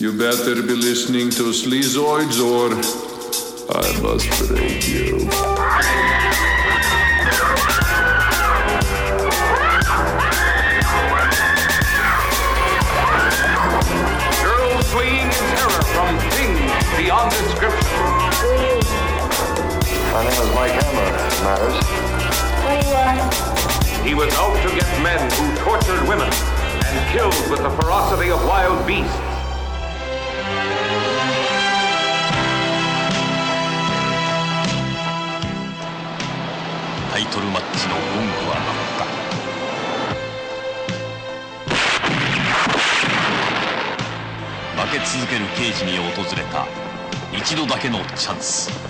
You better be listening to Sleazoids or I must break you. Girls fleeing in terror from things beyond description. My name is Mike Hammer, matters. He was out to get men who tortured women and killed with the ferocity of wild beasts. トルマッチのゴングは鳴った。負け続ける刑事に訪れた一度だけのチャンス。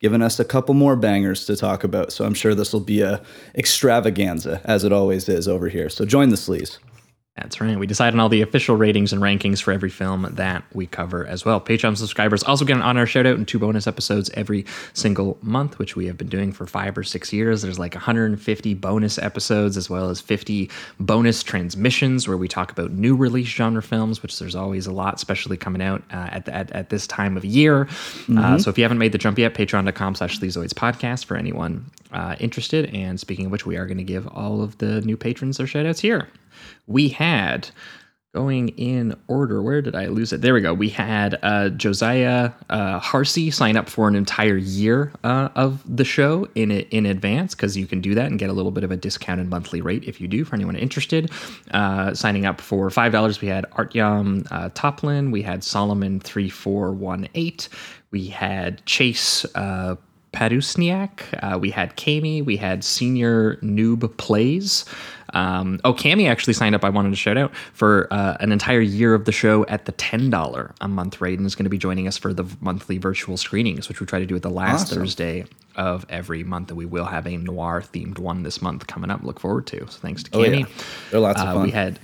given us a couple more bangers to talk about. So I'm sure this will be a extravaganza, as it always is over here. So join the sleaze. That's right. We decide on all the official ratings and rankings for every film that we cover as well. Patreon subscribers also get an honor shout out and two bonus episodes every single month, which we have been doing for five or six years. There's like 150 bonus episodes as well as 50 bonus transmissions where we talk about new release genre films, which there's always a lot, especially coming out uh, at, the, at, at this time of year. Uh, so if you haven't made the jump yet, patreon.com slash Sleazoids podcast for anyone uh, interested. And speaking of which, we are going to give all of the new patrons their shout outs here we had going in order where did i lose it? There we go. We had uh, josiah uh, harsey sign up for an entire year uh, of the show in in advance because you can do that and get a little bit of a discounted monthly rate if you do for anyone interested. Uh, signing up for five dollars we had artyom uh, toplin we had solomon 3418 we had chase uh, Padusniak. Uh, we had Kami. We had Senior Noob Plays. Um, oh, Cami actually signed up. I wanted to shout out for uh, an entire year of the show at the ten dollar a month rate, and is going to be joining us for the monthly virtual screenings, which we try to do at the last Awesome. Thursday of every month. And we will have a noir themed one this month coming up. Look forward to. So thanks to Oh, Cami. yeah. They're lots of Uh, fun. we had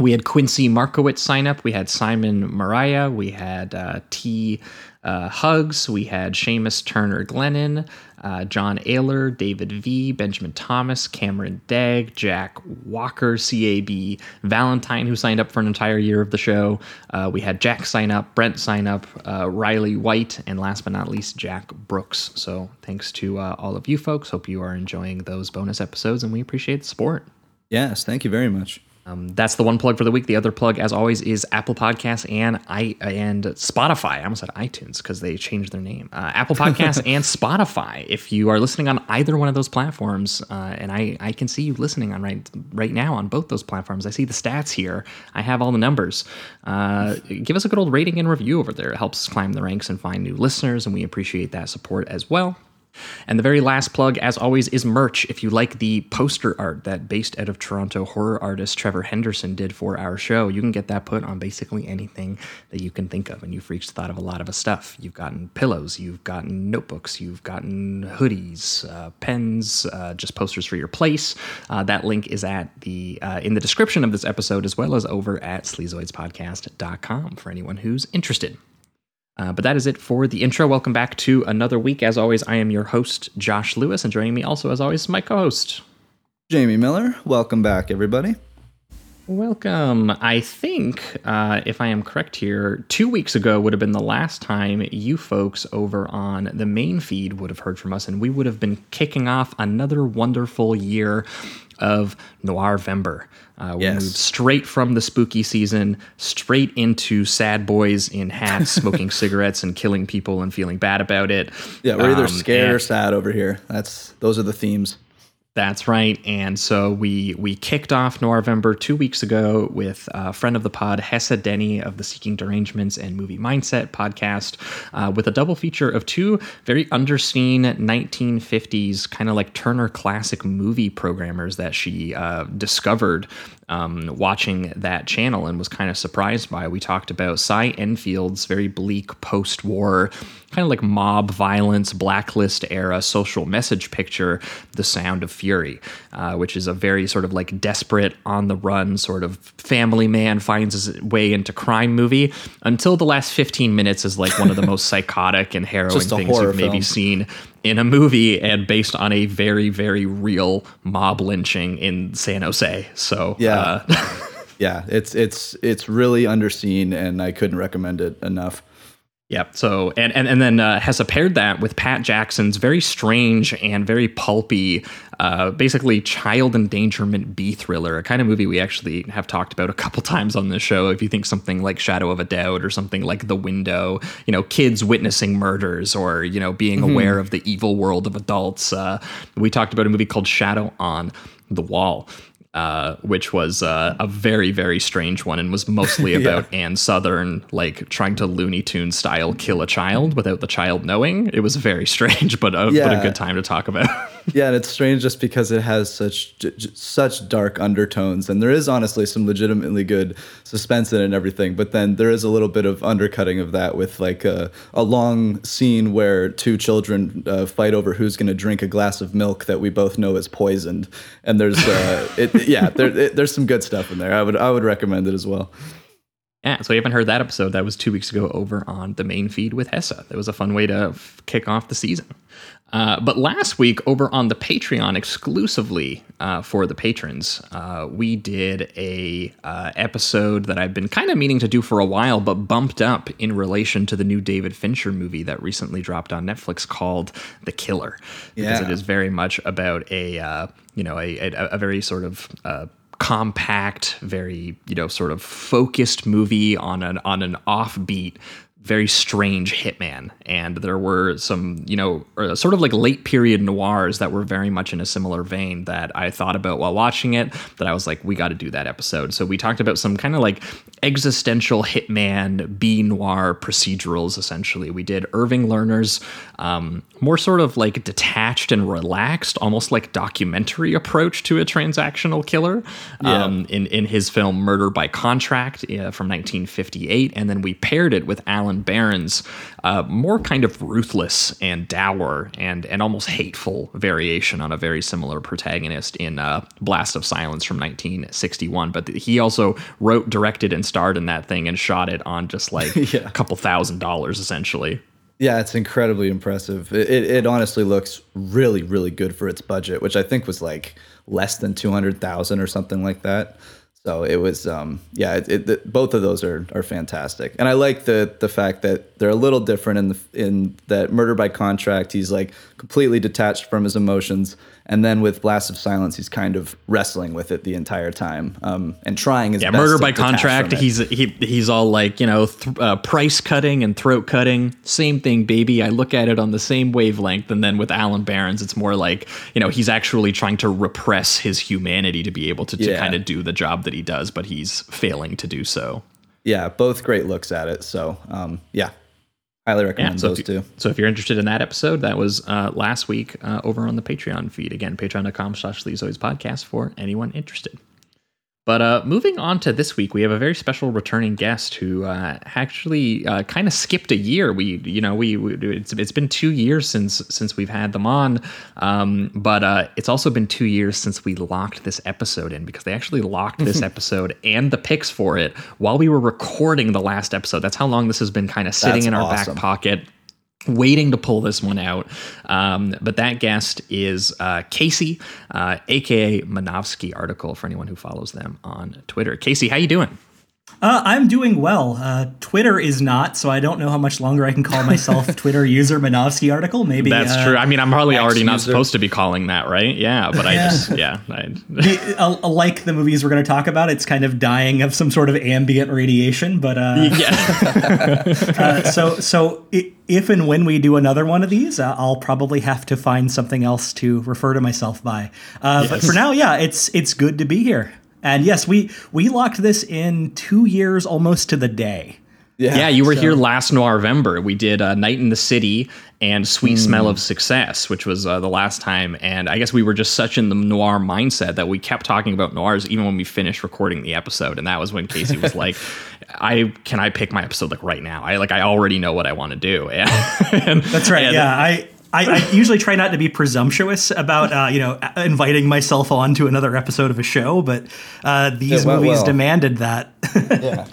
we had Quincy Markowitz sign up. We had Simon Mariah. We had uh, T. Uh, Hugs. We had Seamus Turner Glennon, uh, John Ayler, David V, Benjamin Thomas, Cameron Dagg, Jack Walker, CAB Valentine, who signed up for an entire year of the show. Uh, we had Jack sign up, Brent sign up, uh, Riley White, and last but not least, Jack Brooks. So thanks to uh, all of you folks. Hope you are enjoying those bonus episodes, and we appreciate the support. yes, thank you very much. Um, that's the one plug for the week. The other plug, as always, is Apple Podcasts and i and Spotify. I almost said iTunes because they changed their name. Uh, Apple Podcasts and Spotify. If you are listening on either one of those platforms, uh, and I, I can see you listening on right right now on both those platforms. I see the stats here. I have all the numbers. Uh, give us a good old rating and review over there. It helps climb the ranks and find new listeners, and we appreciate that support as well. And the very last plug, as always, is merch. If you like the poster art that based out of Toronto horror artist Trevor Henderson did for our show, you can get that put on basically anything that you can think of. And you freaks thought of a lot of stuff. You've gotten pillows, you've gotten notebooks, you've gotten hoodies, uh, pens, uh, just posters for your place. Uh, that link is at the uh, in the description of this episode, as well as over at sleazoidspodcast.com for anyone who's interested. Uh, but that is it for the intro. Welcome back to another week. As always, I am your host, Josh Lewis, and joining me also, as always, is my co host. Jamie Miller, welcome back, everybody. Welcome. I think, uh, if I am correct here, two weeks ago would have been the last time you folks over on the main feed would have heard from us, and we would have been kicking off another wonderful year of Noirvember. Uh, we Yes. moved straight from the spooky season straight into sad boys in hats smoking cigarettes and killing people and feeling bad about it. Yeah, we're either Um, scared or sad over here. That's those are the themes. That's right. And so we we kicked off Noirvember two weeks ago with a friend of the pod, Hessa Denny of the Seeking Derangements and Movie Mindset podcast, uh, with a double feature of two very underseen 1950s kind of like Turner classic movie programmers that she uh, discovered um, watching that channel and was kind of surprised by. We talked about Cy Endfield's very bleak post war, kind of like mob violence, blacklist era social message picture, The Sound of Fury, uh, which is a very sort of like desperate, on the run sort of family man finds his way into crime movie. Until the last 15 minutes is like one of the most psychotic and harrowing things you've maybe seen in a movie and based on a very, very real mob lynching in San Jose. So, Yeah. uh, Yeah, it's it's it's really underseen, and I couldn't recommend it enough. Yep. So and and and then uh, has paired that with Pat Jackson's very strange and very pulpy, uh, basically child endangerment B thriller, a kind of movie we actually have talked about a couple times on this show. If you think something like Shadow of a Doubt or something like The Window, you know, kids witnessing murders or you know being aware of the evil world of adults. Uh, we talked about a movie called Shadow on the Wall uh, which was uh, a very very strange one and was mostly about Ann Sothern like trying to Looney Tune style kill a child without the child knowing. It was very strange, but a, but a good time to talk about. Yeah, and it's strange just because it has such j- j- such dark undertones, and there is honestly some legitimately good suspense in it and everything. But then there is a little bit of undercutting of that with like a, a long scene where two children uh, fight over who's going to drink a glass of milk that we both know is poisoned, and there's uh, it, yeah, there, there's some good stuff in there. I would I would recommend it as well. yeah, so you haven't heard that episode. That was two weeks ago over on the main feed with Hessa. That was a fun way to kick off the season. Uh, but last week, over on the Patreon exclusively uh, for the patrons, uh, we did a uh, episode that I've been kind of meaning to do for a while, but bumped up in relation to the new David Fincher movie that recently dropped on Netflix called The Killer, because Yeah. it is very much about a uh, you know a, a, a very sort of uh, compact, very you know sort of focused movie on an on an offbeat, very strange hitman. And there were some you know uh, sort of like late period noirs that were very much in a similar vein that I thought about while watching it. That I was like, we got to do that episode. So we talked about some kind of like existential hitman B noir procedurals. Essentially, we did Irving Lerner's um, more sort of like detached and relaxed, almost like documentary approach to a transactional killer um, in, in his film Murder by Contract uh, from 1958. And then we paired it with Allen Baron's uh, more kind of ruthless and dour and, and almost hateful variation on a very similar protagonist in uh, Blast of Silence from 1961. But he also wrote, directed, and starred in that thing and shot it on just like Yeah. a couple thousand dollars essentially. Yeah, it's incredibly impressive. It, it, it honestly looks really, really good for its budget, which I think was like less than two hundred thousand or something like that. So it was, um, yeah, it, it, the- both of those are are fantastic, and I like the the fact that they're a little different in the in that Murder by Contract. He's like completely detached from his emotions, and then with Blast of Silence, he's kind of wrestling with it the entire time, um, and trying his best. Yeah, murder by contract. He's he he's all like you know th- uh, price cutting and throat cutting. Same thing, baby. I look at it on the same wavelength. And then with Allen Baron's, it's more like you know he's actually trying to repress his humanity to be able to, to Yeah. kind of do the job that he does, but he's failing to do so. yeah, both great looks at it. So um, yeah, highly Yeah, recommend so those you, two. so if you're interested in that episode, that was uh, last week uh, over on the Patreon feed. Again, patreon.com slash Sleazoids podcast for anyone interested. But uh, moving on to this week, we have a very special returning guest who uh, actually uh, kind of skipped a year. We, you know, we, we it's, it's been two years since since we've had them on, um, but uh, it's also been two years since we locked this episode in because they actually locked this episode and the picks for it while we were recording the last episode. That's how long this has been kind of sitting That's in our awesome. back pocket waiting to pull this one out. Um, but that guest is uh, Casey, uh, aka Minovsky article for anyone who follows them on Twitter. Casey, how you doing? Uh, I'm doing well. Uh, Twitter is not, so I don't know how much longer I can call myself Twitter user Minovsky article. Maybe That's uh, true. I mean, I'm probably already not supposed to be calling that, right? Yeah, but I just, yeah. I, the- uh, like the movies we're going to talk about, it's kind of dying of some sort of ambient radiation. But uh, yeah. uh, so so if and when we do another one of these, uh, I'll probably have to find something else to refer to myself by. Uh, But for now, yeah, it's it's good to be here. And yes, we we locked this in two years almost to the day. Yeah, yeah you were so- here last November. We did uh, Night and the City and Sweet Smell of Success, which was uh, the last time. And I guess we were just such in the noir mindset that we kept talking about noirs even when we finished recording the episode. And that was when Casey was like, "I can I pick my episode like right now? I like I already know what I want to do." And, That's right. and- yeah, I, I, I usually try not to be presumptuous about uh, you know inviting myself on to another episode of a show, but uh, these It went movies well. demanded that. Yeah.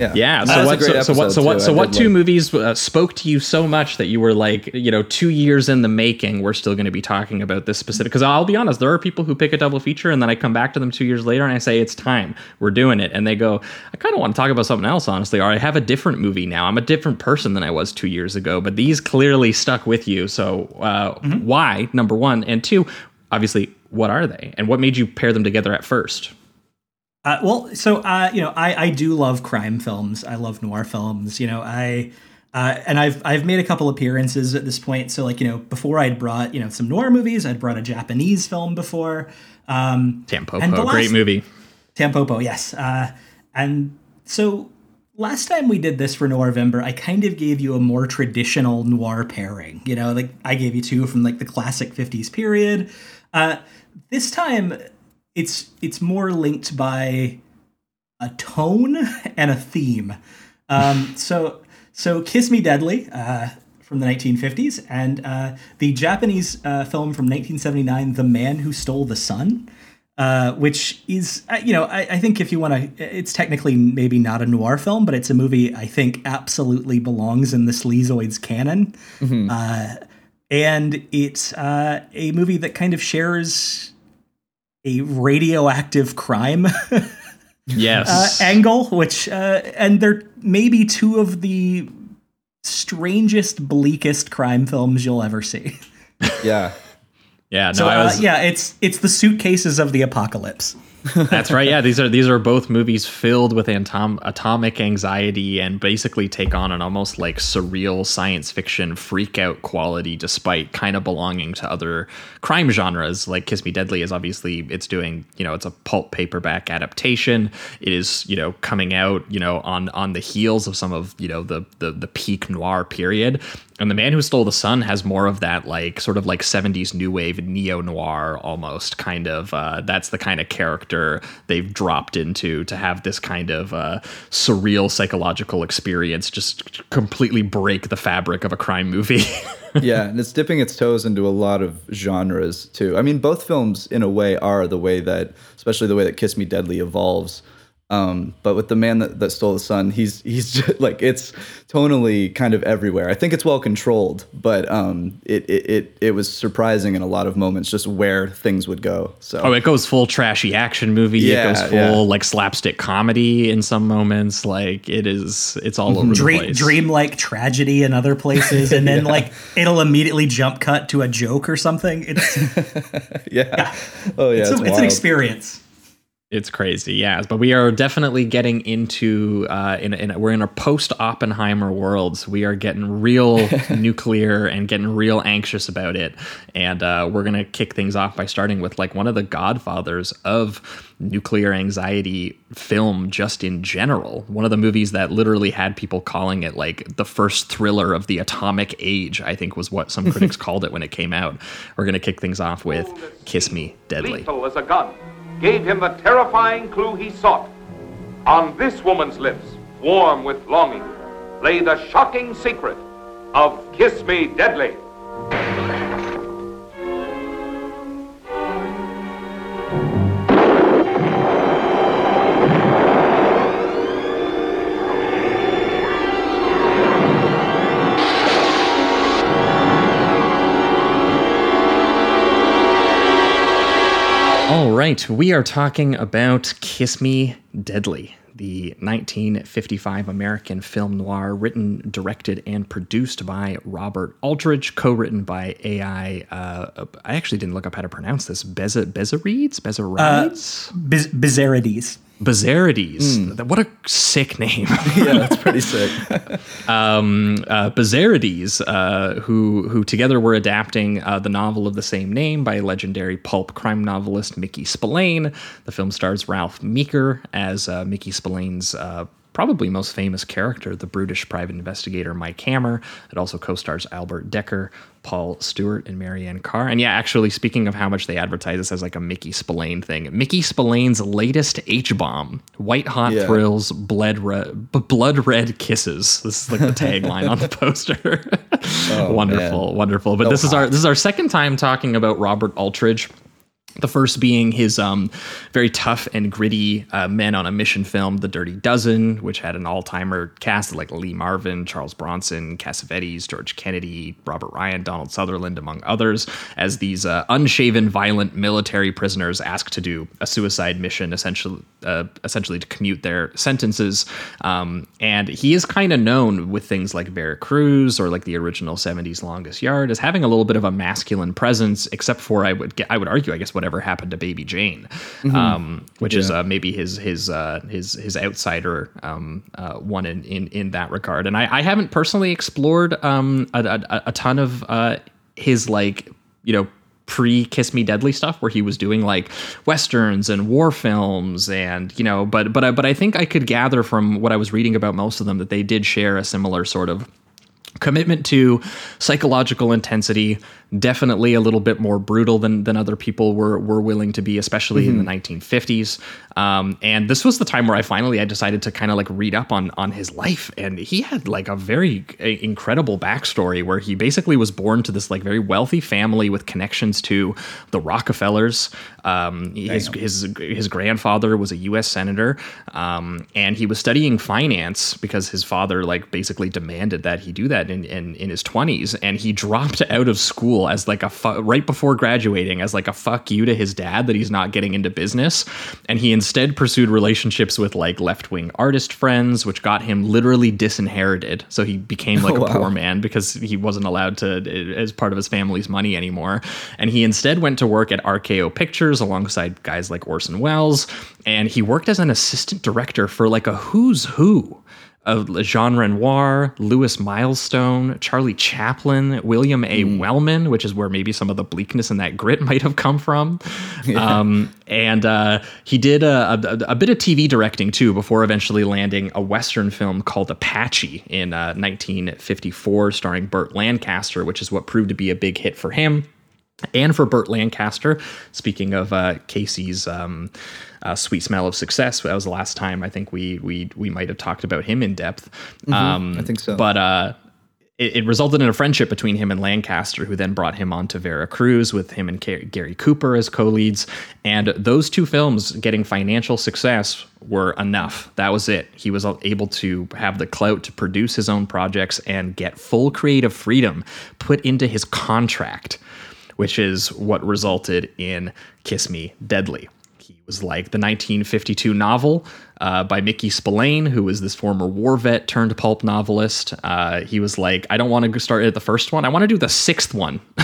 Yeah. Yeah. So what? So, so what? So what? too. So I what two like- movies uh, spoke to you so much that you were like, you know, two years in the making, we're still going to be talking about this specific? Because I'll be honest, there are people who pick a double feature and then I come back to them two years later and I say it's time, we're doing it, and they go, I kind of want to talk about something else, honestly, or I have a different movie now. I'm a different person than I was two years ago, but these clearly stuck with you. So uh, Mm-hmm. why? Number one, and two, obviously, what are they, and what made you pair them together at first? Uh, well, so uh, you know, I, I do love crime films. I love noir films. You know, I uh, and I've I've made a couple appearances at this point. So like you know, before I'd brought you know some noir movies, I'd brought a Japanese film before. Um, Tampopo, great movie. Tampopo, yes. Uh, and so last time we did this for Noirvember, I kind of gave you a more traditional noir pairing. You know, like I gave you two from like the classic '50s period. Uh, this time, it's it's more linked by a tone and a theme. Um, so so Kiss Me Deadly uh, from the 1950s and uh, the Japanese uh, film from 1979, The Man Who Stole the Sun. Uh, which is, uh, you know, I, I think if you want to, it's technically maybe not a noir film, but it's a movie I think absolutely belongs in the Sleazoids canon. Uh, and it's uh, a movie that kind of shares a radioactive crime Yes. uh, angle, which uh, and they're maybe two of the strangest, bleakest crime films you'll ever see. Yeah. yeah. No, So I uh, was. yeah, it's it's the suitcases of the apocalypse. That's right. Yeah, these are these are both movies filled with atom- atomic anxiety and basically take on an almost like surreal science fiction freak out quality, despite kind of belonging to other crime genres. Like Kiss Me Deadly is obviously it's doing you know it's a pulp paperback adaptation. It is you know coming out you know on on the heels of some of you know the the the peak noir period. And the man who stole the sun has more of that like sort of like 70s new wave neo noir almost kind of uh, that's the kind of character they've dropped into to have this kind of uh, surreal psychological experience just completely break the fabric of a crime movie. yeah, and it's dipping its toes into a lot of genres too. I mean, both films in a way are the way that, especially the way that Kiss Me Deadly evolves. Um, but with the man that, that stole the sun, he's he's just, like it's tonally kind of everywhere. I think it's well controlled, but um, it, it it it was surprising in a lot of moments just where things would go. So oh, it goes full trashy action movie. Yeah, it goes full yeah. like slapstick comedy in some moments. Like it is, it's all over the Dream, place. dreamlike tragedy in other places, and then like it'll immediately jump cut to a joke or something. It's yeah. oh yeah, it's, it's, a- it's an experience. It's crazy, yeah. But we are definitely getting into uh, in, in we're in a post Oppenheimer world. So we are getting real nuclear and getting real anxious about it. And uh, we're gonna kick things off by starting with like one of the godfathers of nuclear anxiety film, just in general. One of the movies that literally had people calling it like the first thriller of the atomic age. I think was what some critics called it when it came out. We're gonna kick things off with "Kiss Me Deadly." Lethal as a gun, gave him the terrifying clue he sought. On this woman's lips, warm with longing, lay the shocking secret of Kiss Me Deadly. Right, we are talking about Kiss Me Deadly, the 1955 American film noir written, directed, and produced by Robert Aldrich, co written by AI. Uh, I actually didn't look up how to pronounce this. Beza, Bezarides? Bezarides? Biz- Bizarrides. Bazarides. What a sick name. yeah, that's pretty sick. um, uh, Bazarides, uh, who who together were adapting uh, the novel of the same name by legendary pulp crime novelist Mickey Spillane. The film stars Ralph Meeker as uh, Mickey Spillane's. Probably most famous character, the brutish private investigator Mike Hammer. It also co-stars Albert Dekker, Paul Stewart, and Marian Carr. And yeah, actually, speaking of how much they advertise this as like a Mickey Spillane thing, Mickey Spillane's latest H bomb: "White hot Yeah. thrills, blood red, b- blood red kisses." This is like the tagline on the poster. wonderful, man. wonderful. But this is our this is our second time talking about Robert Aldridge. The first being his um, very tough and gritty uh, men on a mission film, The Dirty Dozen, which had an all-timer cast like Lee Marvin, Charles Bronson, Cassavetes, George Kennedy, Robert Ryan, Donald Sutherland, among others, as these uh, unshaven, violent military prisoners asked to do a suicide mission, essentially, uh, essentially to commute their sentences. Um, and he is kind of known with things like Vera Cruz or like the original '70s Longest Yard as having a little bit of a masculine presence, except for I would I would argue, I guess whatever happened to Baby Jane, um, which is uh, maybe his his uh, his his outsider um, uh, one in, in in that regard. And I, I haven't personally explored um, a, a, a ton of uh, his like you know pre Kiss Me Deadly stuff where he was doing like westerns and war films and you know but but I, but I think I could gather from what I was reading about most of them that they did share a similar sort of commitment to psychological intensity definitely a little bit more brutal than than other people were were willing to be especially in the 1950s um, and this was the time where I finally I decided to kind of like read up on on his life. And he had like a very uh, incredible backstory where he basically was born to this like very wealthy family with connections to the Rockefellers um, his, his his grandfather was a U.S. senator, um, and he was studying finance because his father like basically demanded that he do that in in, in his twenties, and he dropped out of school as like a fu- right before graduating as like a fuck you to his dad that he's not getting into business, and he instead pursued relationships with like left wing artist friends, which got him literally disinherited. So he became like a poor man because he wasn't allowed to as part of his family's money anymore, and he instead went to work at RKO Pictures alongside guys like Orson Welles, and he worked as an assistant director for like a who's who of Jean Renoir, Lewis Milestone, Charlie Chaplin, William A. Wellman, which is where maybe some of the bleakness and that grit might have come from. Um, and uh, he did a, a, a bit of TV directing too before eventually landing a Western film called Apache in uh, 1954, starring Burt Lancaster, which is what proved to be a big hit for him and for Burt Lancaster. Speaking of uh, Casey's um, uh, "Sweet Smell of Success," that was the last time I think we we we might have talked about him in depth. Um, I think so. But uh, it, it resulted in a friendship between him and Lancaster, who then brought him on to Vera Cruz with him and Ga- Gary Cooper as co-leads. And those two films getting financial success were enough. That was it. He was able to have the clout to produce his own projects and get full creative freedom put into his contract which is what resulted in Kiss Me Deadly. He was like the 1952 novel uh, by Mickey Spillane, who was this former war vet turned pulp novelist. Uh, he was like, I don't want to start at the first one. I want to do the sixth one.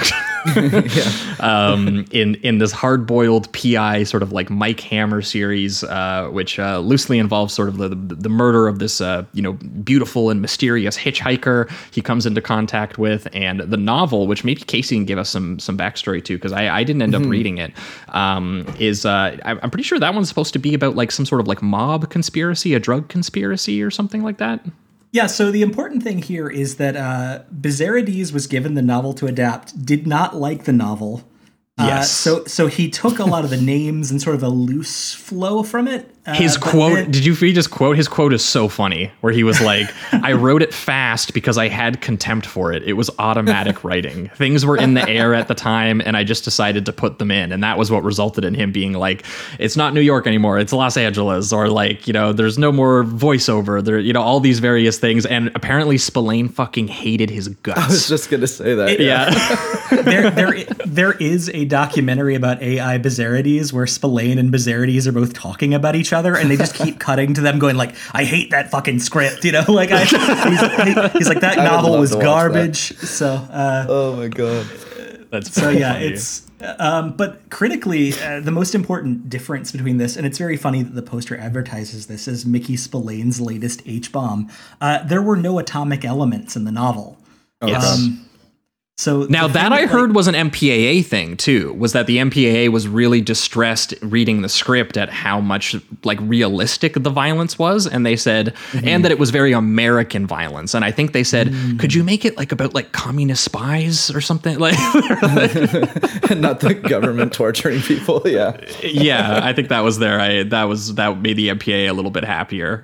um, in in this hard boiled PI sort of like Mike Hammer series, uh, which uh, loosely involves sort of the, the, the murder of this uh, you know beautiful and mysterious hitchhiker he comes into contact with, and the novel, which maybe Casey can give us some some backstory to because I, I didn't end up reading it, um, is uh, I- I'm pretty sure that one's supposed to be about like some sort of like mob conspiracy, a drug conspiracy or something like that. Yeah, so the important thing here is that uh, Bezzerides was given the novel to adapt, did not like the novel. Uh, Yes. so so he took a lot of the names and sort of a loose flow from it. Uh, His quote, then- did you read his quote? His quote is so funny, where he was like, I wrote it fast because I had contempt for it. It was automatic writing. Things were in the air at the time, and I just decided to put them in. And that was what resulted in him being like, it's not New York anymore, it's Los Angeles, or like, you know, there's no more voiceover. There, you know, all these various things. And apparently Spillane fucking hated his guts. I was just gonna say that. yeah. there, there, there is a documentary about AI Bezzerides where Spillane and Bizarrides are both talking about each other, and they just keep cutting to them going like, "I hate that fucking script," you know, like I, he's, he's like that novel was to that. garbage. So, uh, Oh my god. That's so yeah, funny. it's. Um, but critically, uh, the most important difference between this, and it's very funny that the poster advertises this as Mickey Spillane's latest H bomb. Uh, there were no atomic elements in the novel. Yes. Um, So Now that I like- heard was an MPAA thing too. Was that the MPAA was really distressed reading the script at how much like realistic the violence was, and they said, Mm-hmm. and that it was very American violence. And I think they said, Mm. could you make it like about like communist spies or something? Like, and Not the government torturing people. Yeah. yeah, I think that was there. I that was that made the MPAA a little bit happier.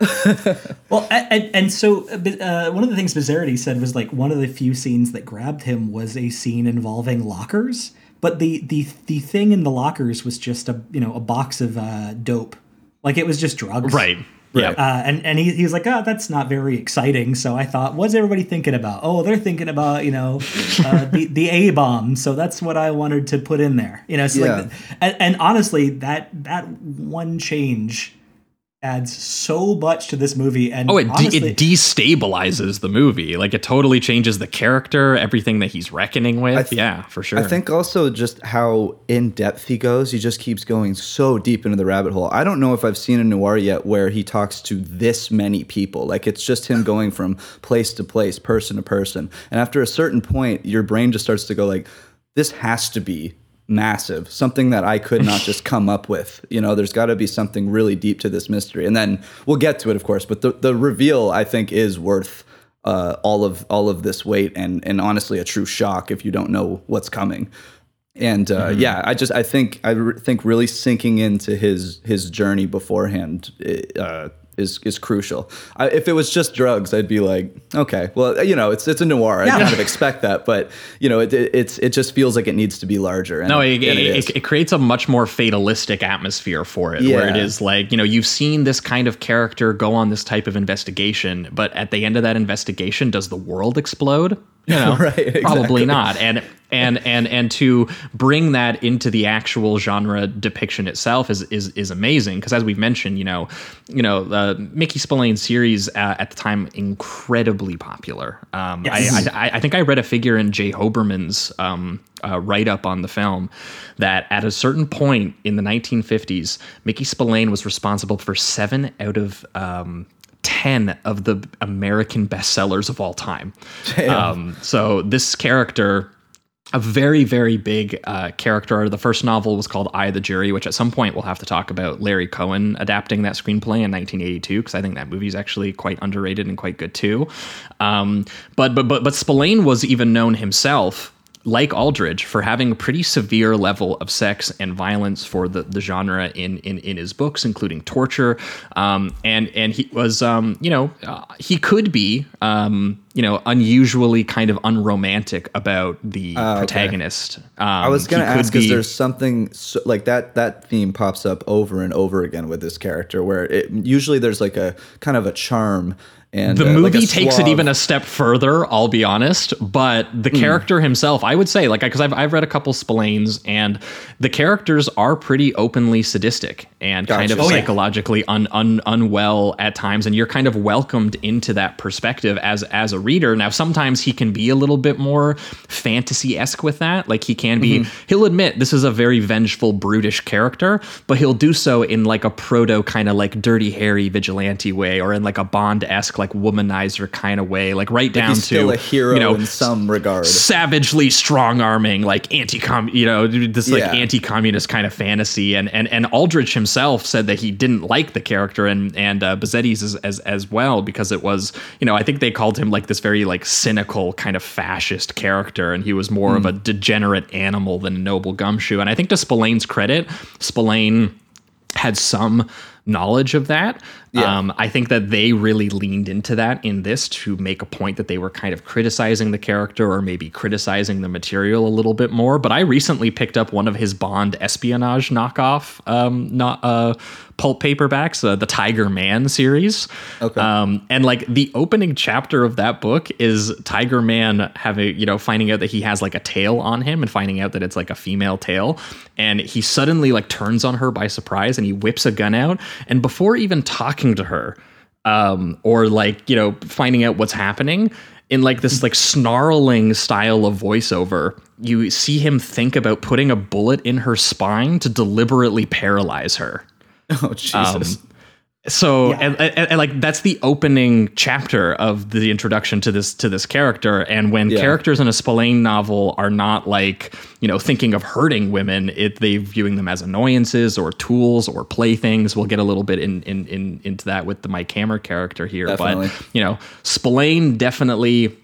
Well, and, and so uh, uh, one of the things Bizarrity said was like one of the few scenes that grabbed him was a scene involving lockers, but the the the thing in the lockers was just a you know a box of uh, dope, like it was just drugs, Right. Yeah. Uh, and and he, he was like, oh, that's not very exciting. So I thought, what's everybody thinking about? Oh, they're thinking about you know uh, the the A bomb. So that's what I wanted to put in there. You know, so Yeah. like, and, and honestly, that that one change adds so much to this movie. And Oh, it, de- it destabilizes the movie. Like it totally changes the character, everything that he's reckoning with. th- yeah, for sure. I think also just how in depth he goes. He just keeps going so deep into the rabbit hole. I don't know if I've seen a noir yet where he talks to this many people. Like it's just him going from place to place, person to person. And after a certain point, your brain just starts to go like, this has to be massive, something that I could not just come up with. You know, there's got to be something really deep to this mystery. And then we'll get to it, of course. But the, the reveal, I think, is worth uh, all of all of this weight and and honestly a true shock if you don't know what's coming. And uh, Mm-hmm. yeah, I just I think I re- think really sinking into his his journey beforehand uh, is is crucial. I, if it was just drugs, I'd be like, okay, well, you know, it's it's a noir. I Yeah. kind of expect that, but you know, it, it it's it just feels like it needs to be larger. And, No, it, it, it, it creates a much more fatalistic atmosphere for it, where it is like, you know, you've seen this kind of character go on this type of investigation, but at the end of that investigation, does the world explode? You know, Right, exactly. probably not. And and and and to bring that into the actual genre depiction itself is is is amazing because as we've mentioned, you know, you know, the Mickey Spillane series uh, at the time incredibly popular. Um, Yes. I, I I think I read a figure in J. Hoberman's um, uh, write up on the film that at a certain point in the 1950s, Mickey Spillane was responsible for seven out of um, 10 of the American bestsellers of all time. Um, so this character a very very big uh, character. The first novel was called i the jury which at some point we'll have to talk about larry cohen adapting that screenplay in 1982 because i think that movie is actually quite underrated and quite good too. Um, but but but but spillane was even known himself like Aldridge, for having a pretty severe level of sex and violence for the, the genre in, in, in his books, including torture. Um, and and he was, um, you know, uh, he could be, um, you know, unusually kind of unromantic about the protagonist. Um, I was gonna ask because there's something so, like that. That theme pops up over and over again with this character, where it usually there's like a kind of a charm. And the uh, like movie takes it even a step further i'll be honest but the Hmm. character himself i would say like because I've, I've read a couple Spillanes and the characters are pretty openly sadistic and kind of Oh, yeah. psychologically un, un, unwell at times and you're kind of welcomed into that perspective as as a reader now sometimes he can be a little bit more fantasy-esque with that like he can be Mm-hmm. he'll admit this is a very vengeful brutish character but he'll do so in like a proto kind of like dirty harry vigilante way or in like a bond-esque like womanizer kind of way like right down to still a hero you know in some regard. savagely strong arming like anti-com you know this like Yeah. anti-communist kind of fantasy and and and aldrich himself said that he didn't like the character and and uh, Bazzetti's as, as as well because it was you know i think they called him like this very like cynical kind of fascist character and he was more of a degenerate animal than a noble gumshoe and i think to spillane's credit spillane had some knowledge of that. Yeah. Um, I think that they really leaned into that in this to make a point that they were kind of criticizing the character or maybe criticizing the material a little bit more. But I recently picked up one of his Bond espionage knockoff, um, not uh, pulp paperbacks, uh, the Tiger Man series. Okay. Um, and like the opening chapter of that book is Tiger Man having, you know, finding out that he has like a tail on him and finding out that it's like a female tail. And he suddenly like turns on her by surprise and he whips a gun out. And before even talking to her, um, or like, you know, finding out what's happening, in like this like snarling style of voiceover, you see him think about putting a bullet in her spine to deliberately paralyze her. Oh Jesus! So Yeah. and, and, and, like that's the opening chapter of the introduction to this to this character and when Yeah. characters in a Spillane novel are not like you know thinking of hurting women it they viewing them as annoyances or tools or playthings we'll get a little bit in, in, in into that with the Mike Hammer character here Definitely. but you know Spillane definitely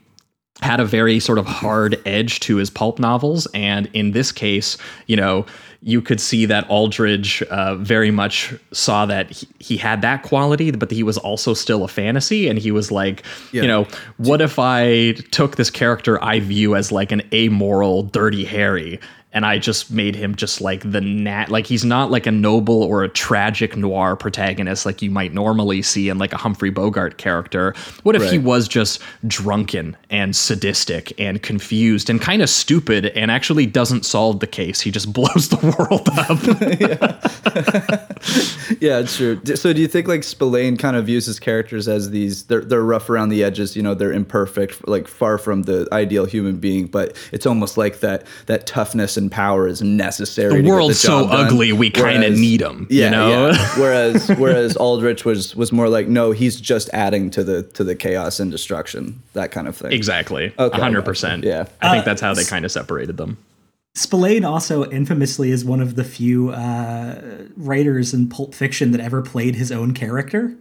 had a very sort of hard edge to his pulp novels. And in this case you know you could see that aldridge uh, very much saw that he, he had that quality but he was also still a fantasy. And he was like Yeah. you know what if i took this character i view as like an amoral dirty harry and I just made him just like the nat like he's not like a noble or a tragic noir protagonist like you might normally see in like a Humphrey Bogart character. What if he was just drunken and sadistic and confused and kind of stupid and actually doesn't solve the case? He just blows the world up. Yeah, it's true. So do you think like Spillane kind of views his characters as these they're they're rough around the edges, you know, they're imperfect, like far from the ideal human being, but it's almost like that that toughness and power is necessary. The to get world's so done. ugly, we kinda Whereas- need 'em, you Yeah, know? yeah. Whereas whereas Aldrich was was more like no, he's just adding to the to the chaos and destruction, that kind of thing. exactly. A Okay, hundred percent. Yeah. I think Uh, that's how they kind of separated them. Spillane also infamously is one of the few uh, writers in Pulp Fiction that ever played his own character.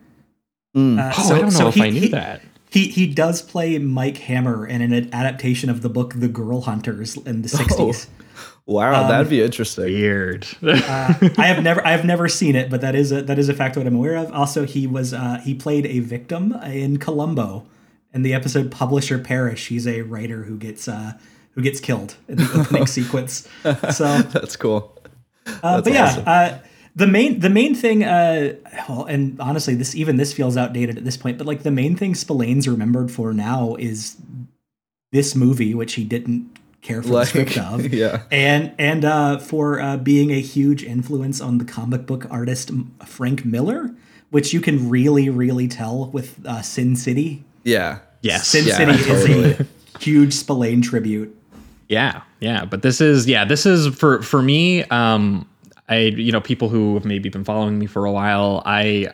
Uh, Oh, I don't know if I knew he, that. He he does play Mike Hammer in an adaptation of the book The Girl Hunters in the sixties. Wow, Um, that'd be interesting. Weird. I have never I have never seen it, but that is a that is a fact that I'm aware of. Also, he was uh, he played a victim in Columbo in the episode Publish or Perish. He's a writer who gets uh, who gets killed in the opening sequence. So That's cool. Uh, but yeah, uh, the main the main thing, uh, well, and honestly, this even this feels outdated at this point. But like the main thing Spillane's remembered for now is this movie, which he didn't care for Like, the script of, yeah. and and uh, for uh, being a huge influence on the comic book artist Frank Miller, which you can really really tell with uh, Sin City. Yeah. yes. Sin Yeah, City totally. is a huge Spillane tribute. Yeah, yeah, but this is yeah, this is for for me. Um, I you know people who have maybe been following me for a while. I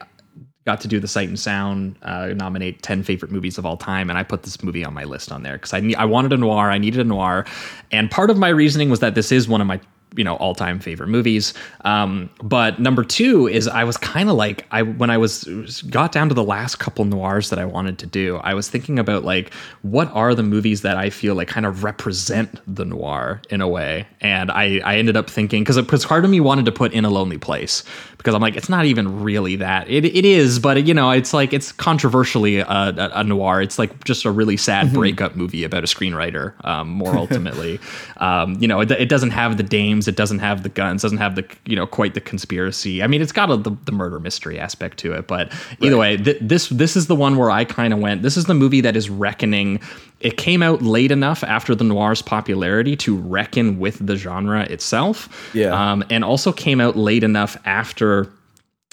got to do the Sight and Sound uh, nominate ten favorite movies of all time, and I put this movie on my list on there because I ne- I wanted a noir, I needed a noir, and part of my reasoning was that this is one of my you know all time favorite movies. Um, but number two is I was kind of like I when I was got down to the last couple noirs that I wanted to do, I was thinking about like what are the movies that I feel like kind of represent the noir in a way, and I I ended up thinking because because part of me wanted to put in a lonely place because I'm like it's not even really that it it is, but you know it's like it's controversially a, a, a noir. It's like just a really sad breakup movie about a screenwriter. Um, more ultimately, um, you know it, it doesn't have the dames, it doesn't have the guns, doesn't have the you know quite the conspiracy. I mean, it's got a, the, the murder mystery aspect to it, but either way, th- this this is the one where I kind of went. This is the movie that is reckoning. It came out late enough after the noir's popularity to reckon with the genre itself. Yeah. Um, and also came out late enough after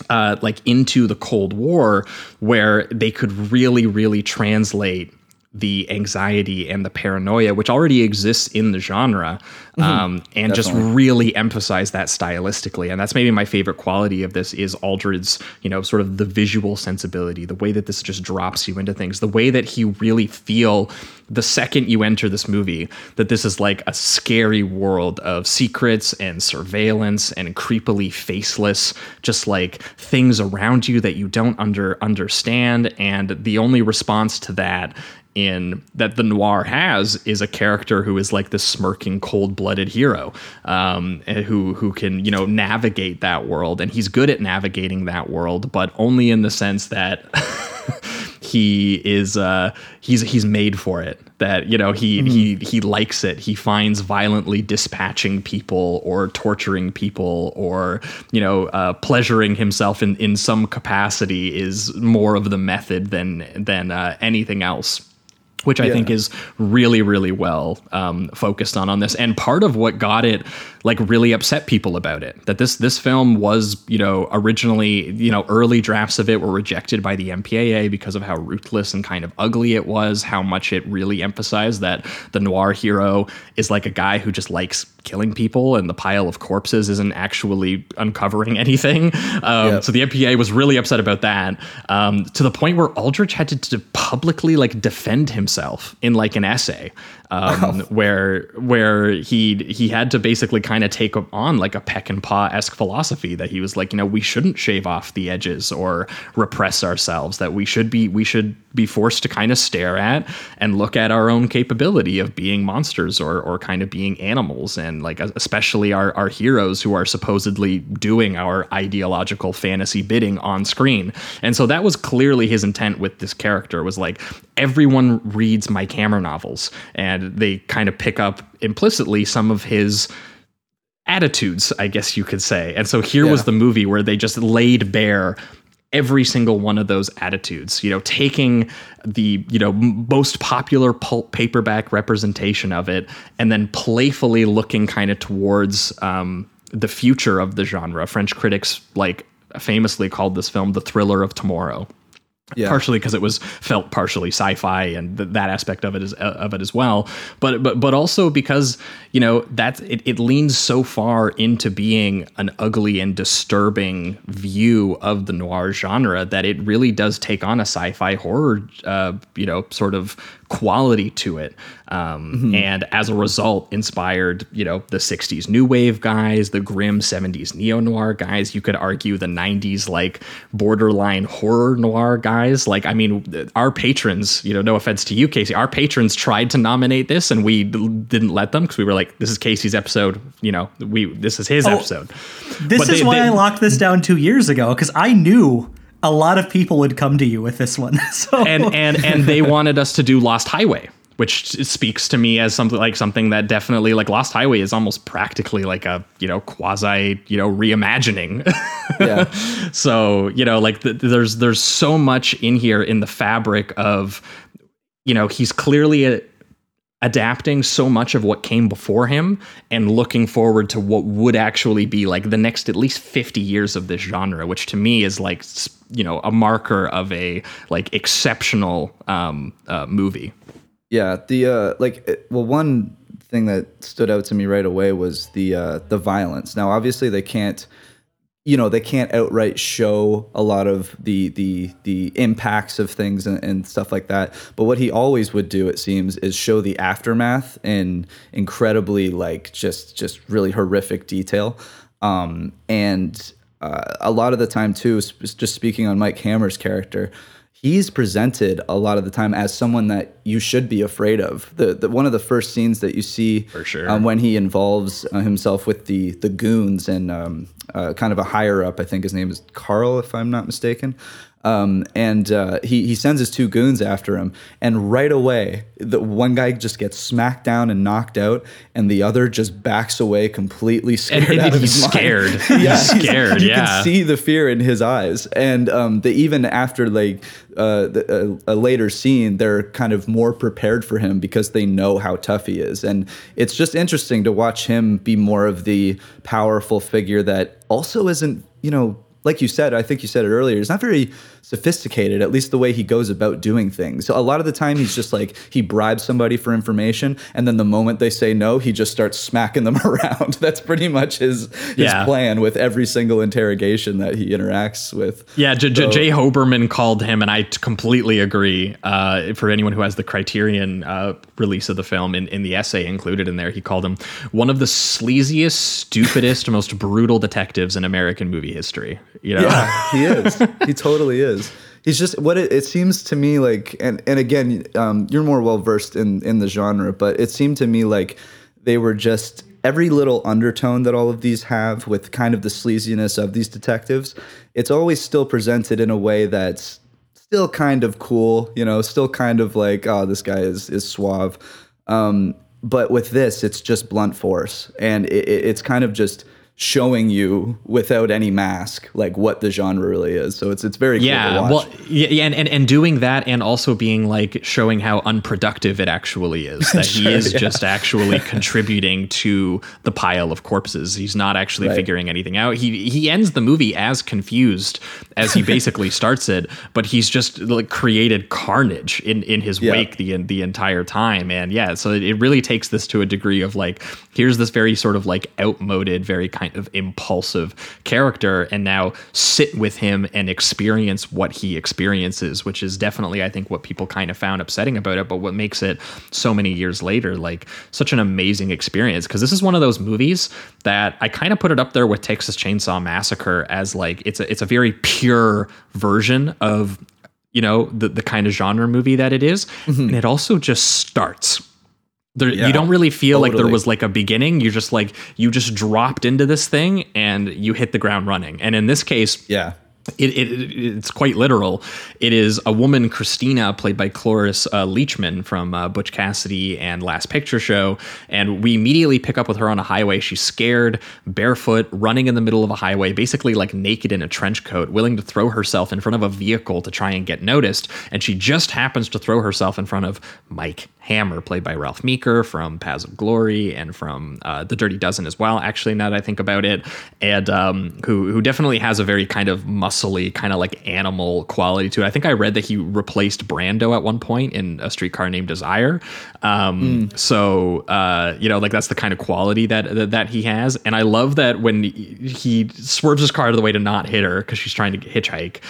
uh, like into the Cold War, where they could really, really translate the anxiety and the paranoia, which already exists in the genre, um, and just really emphasize that stylistically. And that's maybe my favorite quality of this is Aldred's, you know, sort of the visual sensibility, the way that this just drops you into things, the way that he really feel the second you enter this movie that this is like a scary world of secrets and surveillance and creepily faceless just like things around you that you don't under understand. And the only response to that in that the noir has is a character who is like this smirking cold-blooded hero um, who who can you know navigate that world. And he's good at navigating that world but only in the sense that he is uh he's he's made for it. That you know he he he likes it. He finds violently dispatching people or torturing people or you know uh pleasuring himself in in some capacity is more of the method than than uh, anything else which I Yeah. think is really, really well um, focused on on this, and part of what got it like really upset people about it. That this this film was, you know, originally, you know, early drafts of it were rejected by the MPAA because of how ruthless and kind of ugly it was. How much it really emphasized that the noir hero is like a guy who just likes killing people, and the pile of corpses isn't actually uncovering anything. Um, Yep. So the MPAA was really upset about that, um, to the point where Aldrich had to, to publicly like defend himself in like an essay, um, where where he he had to basically kind of take on like a Peckinpah esque philosophy that he was like, you know, we shouldn't shave off the edges or repress ourselves. That we should be we should be forced to kind of stare at and look at our own capability of being monsters or or kind of being animals and like especially our our heroes who are supposedly doing our ideological fantasy bidding on screen. And so that was clearly his intent with this character was like everyone reads Mike Hammer novels and they kind of pick up implicitly some of his attitudes, I guess you could say. And so here was the movie where they just laid bare every single one of those attitudes you know taking the you know most popular pulp paperback representation of it and then playfully looking kind of towards um, the future of the genre. French critics like famously called this film the thriller of tomorrow Yeah. partially because it was felt partially sci-fi and th- that aspect of it is uh, of it as well but but but also because you know that it, it leans so far into being an ugly and disturbing view of the noir genre that it really does take on a sci-fi horror uh, you know sort of quality to it. Um, and as a result inspired you know the 60s new wave guys the grim 70s neo-noir guys. You could argue the 90s like borderline horror noir guys. Like i mean our patrons you know no offense to you casey our patrons tried to nominate this and we didn't let them because we were like this is casey's episode you know we this is his Oh, episode. This But is they- why they- I locked this down two years ago because I knew a lot of people would come to you with this one. So and and and they wanted us to do Lost Highway, which speaks to me as something like something that definitely like Lost Highway is almost practically like a you know quasi you know reimagining. Yeah. so you know like th there's there's so much in here in the fabric of you know he's clearly a, adapting so much of what came before him and looking forward to what would actually be like the next at least 50 years of this genre which to me is like you know a marker of a like exceptional um uh, movie Yeah, the uh, like, well, one thing that stood out to me right away was the uh, the violence. Now, obviously, they can't, you know, they can't outright show a lot of the the the impacts of things and, and stuff like that. But what he always would do, it seems, is show the aftermath in incredibly like just just really horrific detail. Um, and uh, a lot of the time too, just speaking on Mike Hammer's character, he's presented a lot of the time as someone that you should be afraid of. The, the one of the first scenes that you see For sure. um, when he involves uh, himself with the the goons and um, uh, kind of a higher up, I think his name is Carl, if I'm not mistaken. Um, and uh, he he sends his two goons after him, and right away, the one guy just gets smacked down and knocked out, and the other just backs away completely scared. and, and he's scared Yeah, he's he's- scared you yeah can see the fear in his eyes, and um, they even after like uh, the, a, a later scene, they're kind of more prepared for him because they know how tough he is, and it's just interesting to watch him be more of the powerful figure that also isn't, you know. Like you said, I think you said it earlier. It's not very sophisticated, at least the way he goes about doing things. So a lot of the time, he's just like he bribes somebody for information, and then the moment they say no, he just starts smacking them around. That's pretty much his his Yeah. plan with every single interrogation that he interacts with. Yeah, J- So- J. Hoberman called him, and I completely agree. Uh, for anyone who has the Criterion uh, release of the film, in, in the essay included in there, he called him one of the sleaziest, stupidest, most brutal detectives in American movie history. You know, Yeah, he is. he totally is. He's just what it, it seems to me like, and and again, um, you're more well versed in in the genre, but it seemed to me like they were just every little undertone that all of these have with kind of the sleaziness of these detectives. It's always still presented in a way that's still kind of cool, you know, still kind of like, oh, this guy is is suave. Um, but with this, it's just blunt force, and it- it's kind of just showing you without any mask like what the genre really is. So it's it's very cool to yeah watch. well yeah and, and and doing that and also being like showing how unproductive it actually is that he is yeah. just actually contributing to the pile of corpses he's not actually Right. figuring anything out he he ends the movie as confused as he basically starts it but he's just like created carnage in in his Yeah. wake the the entire time and yeah so it, it really takes this to a degree of like here's this very sort of like outmoded very kind of impulsive character and now sit with him and experience what he experiences which is definitely i think what people kind of found upsetting about it but what makes it so many years later like such an amazing experience because this is one of those movies that i kind of put it up there with texas chainsaw massacre as like it's a it's a very pure version of you know the the kind of genre movie that it is. Mm-hmm. and it also just starts there, Yeah, you don't really feel like there was like a beginning you're just like you just dropped into this thing and you hit the ground running and in this case yeah. it, it, it- it's quite literal. It is a woman, Christina, played by Cloris uh, Leachman from uh, Butch Cassidy and Last Picture Show, and we immediately pick up with her on a highway. She's scared, barefoot, running in the middle of a highway, basically like naked in a trench coat, willing to throw herself in front of a vehicle to try and get noticed. And she just happens to throw herself in front of Mike Hammer, played by Ralph Meeker from Paths of Glory and from uh, The Dirty Dozen as well. Actually, now that I think about it, and um, who who definitely has a very kind of muscly, kind of like animal quality to it. I think I read that he replaced Brando at one point in A Streetcar Named Desire. Um, So uh, you know, like that's the kind of quality that, that that he has, and I love that when he swerves his car out of the way to not hit her because she's trying to hitchhike.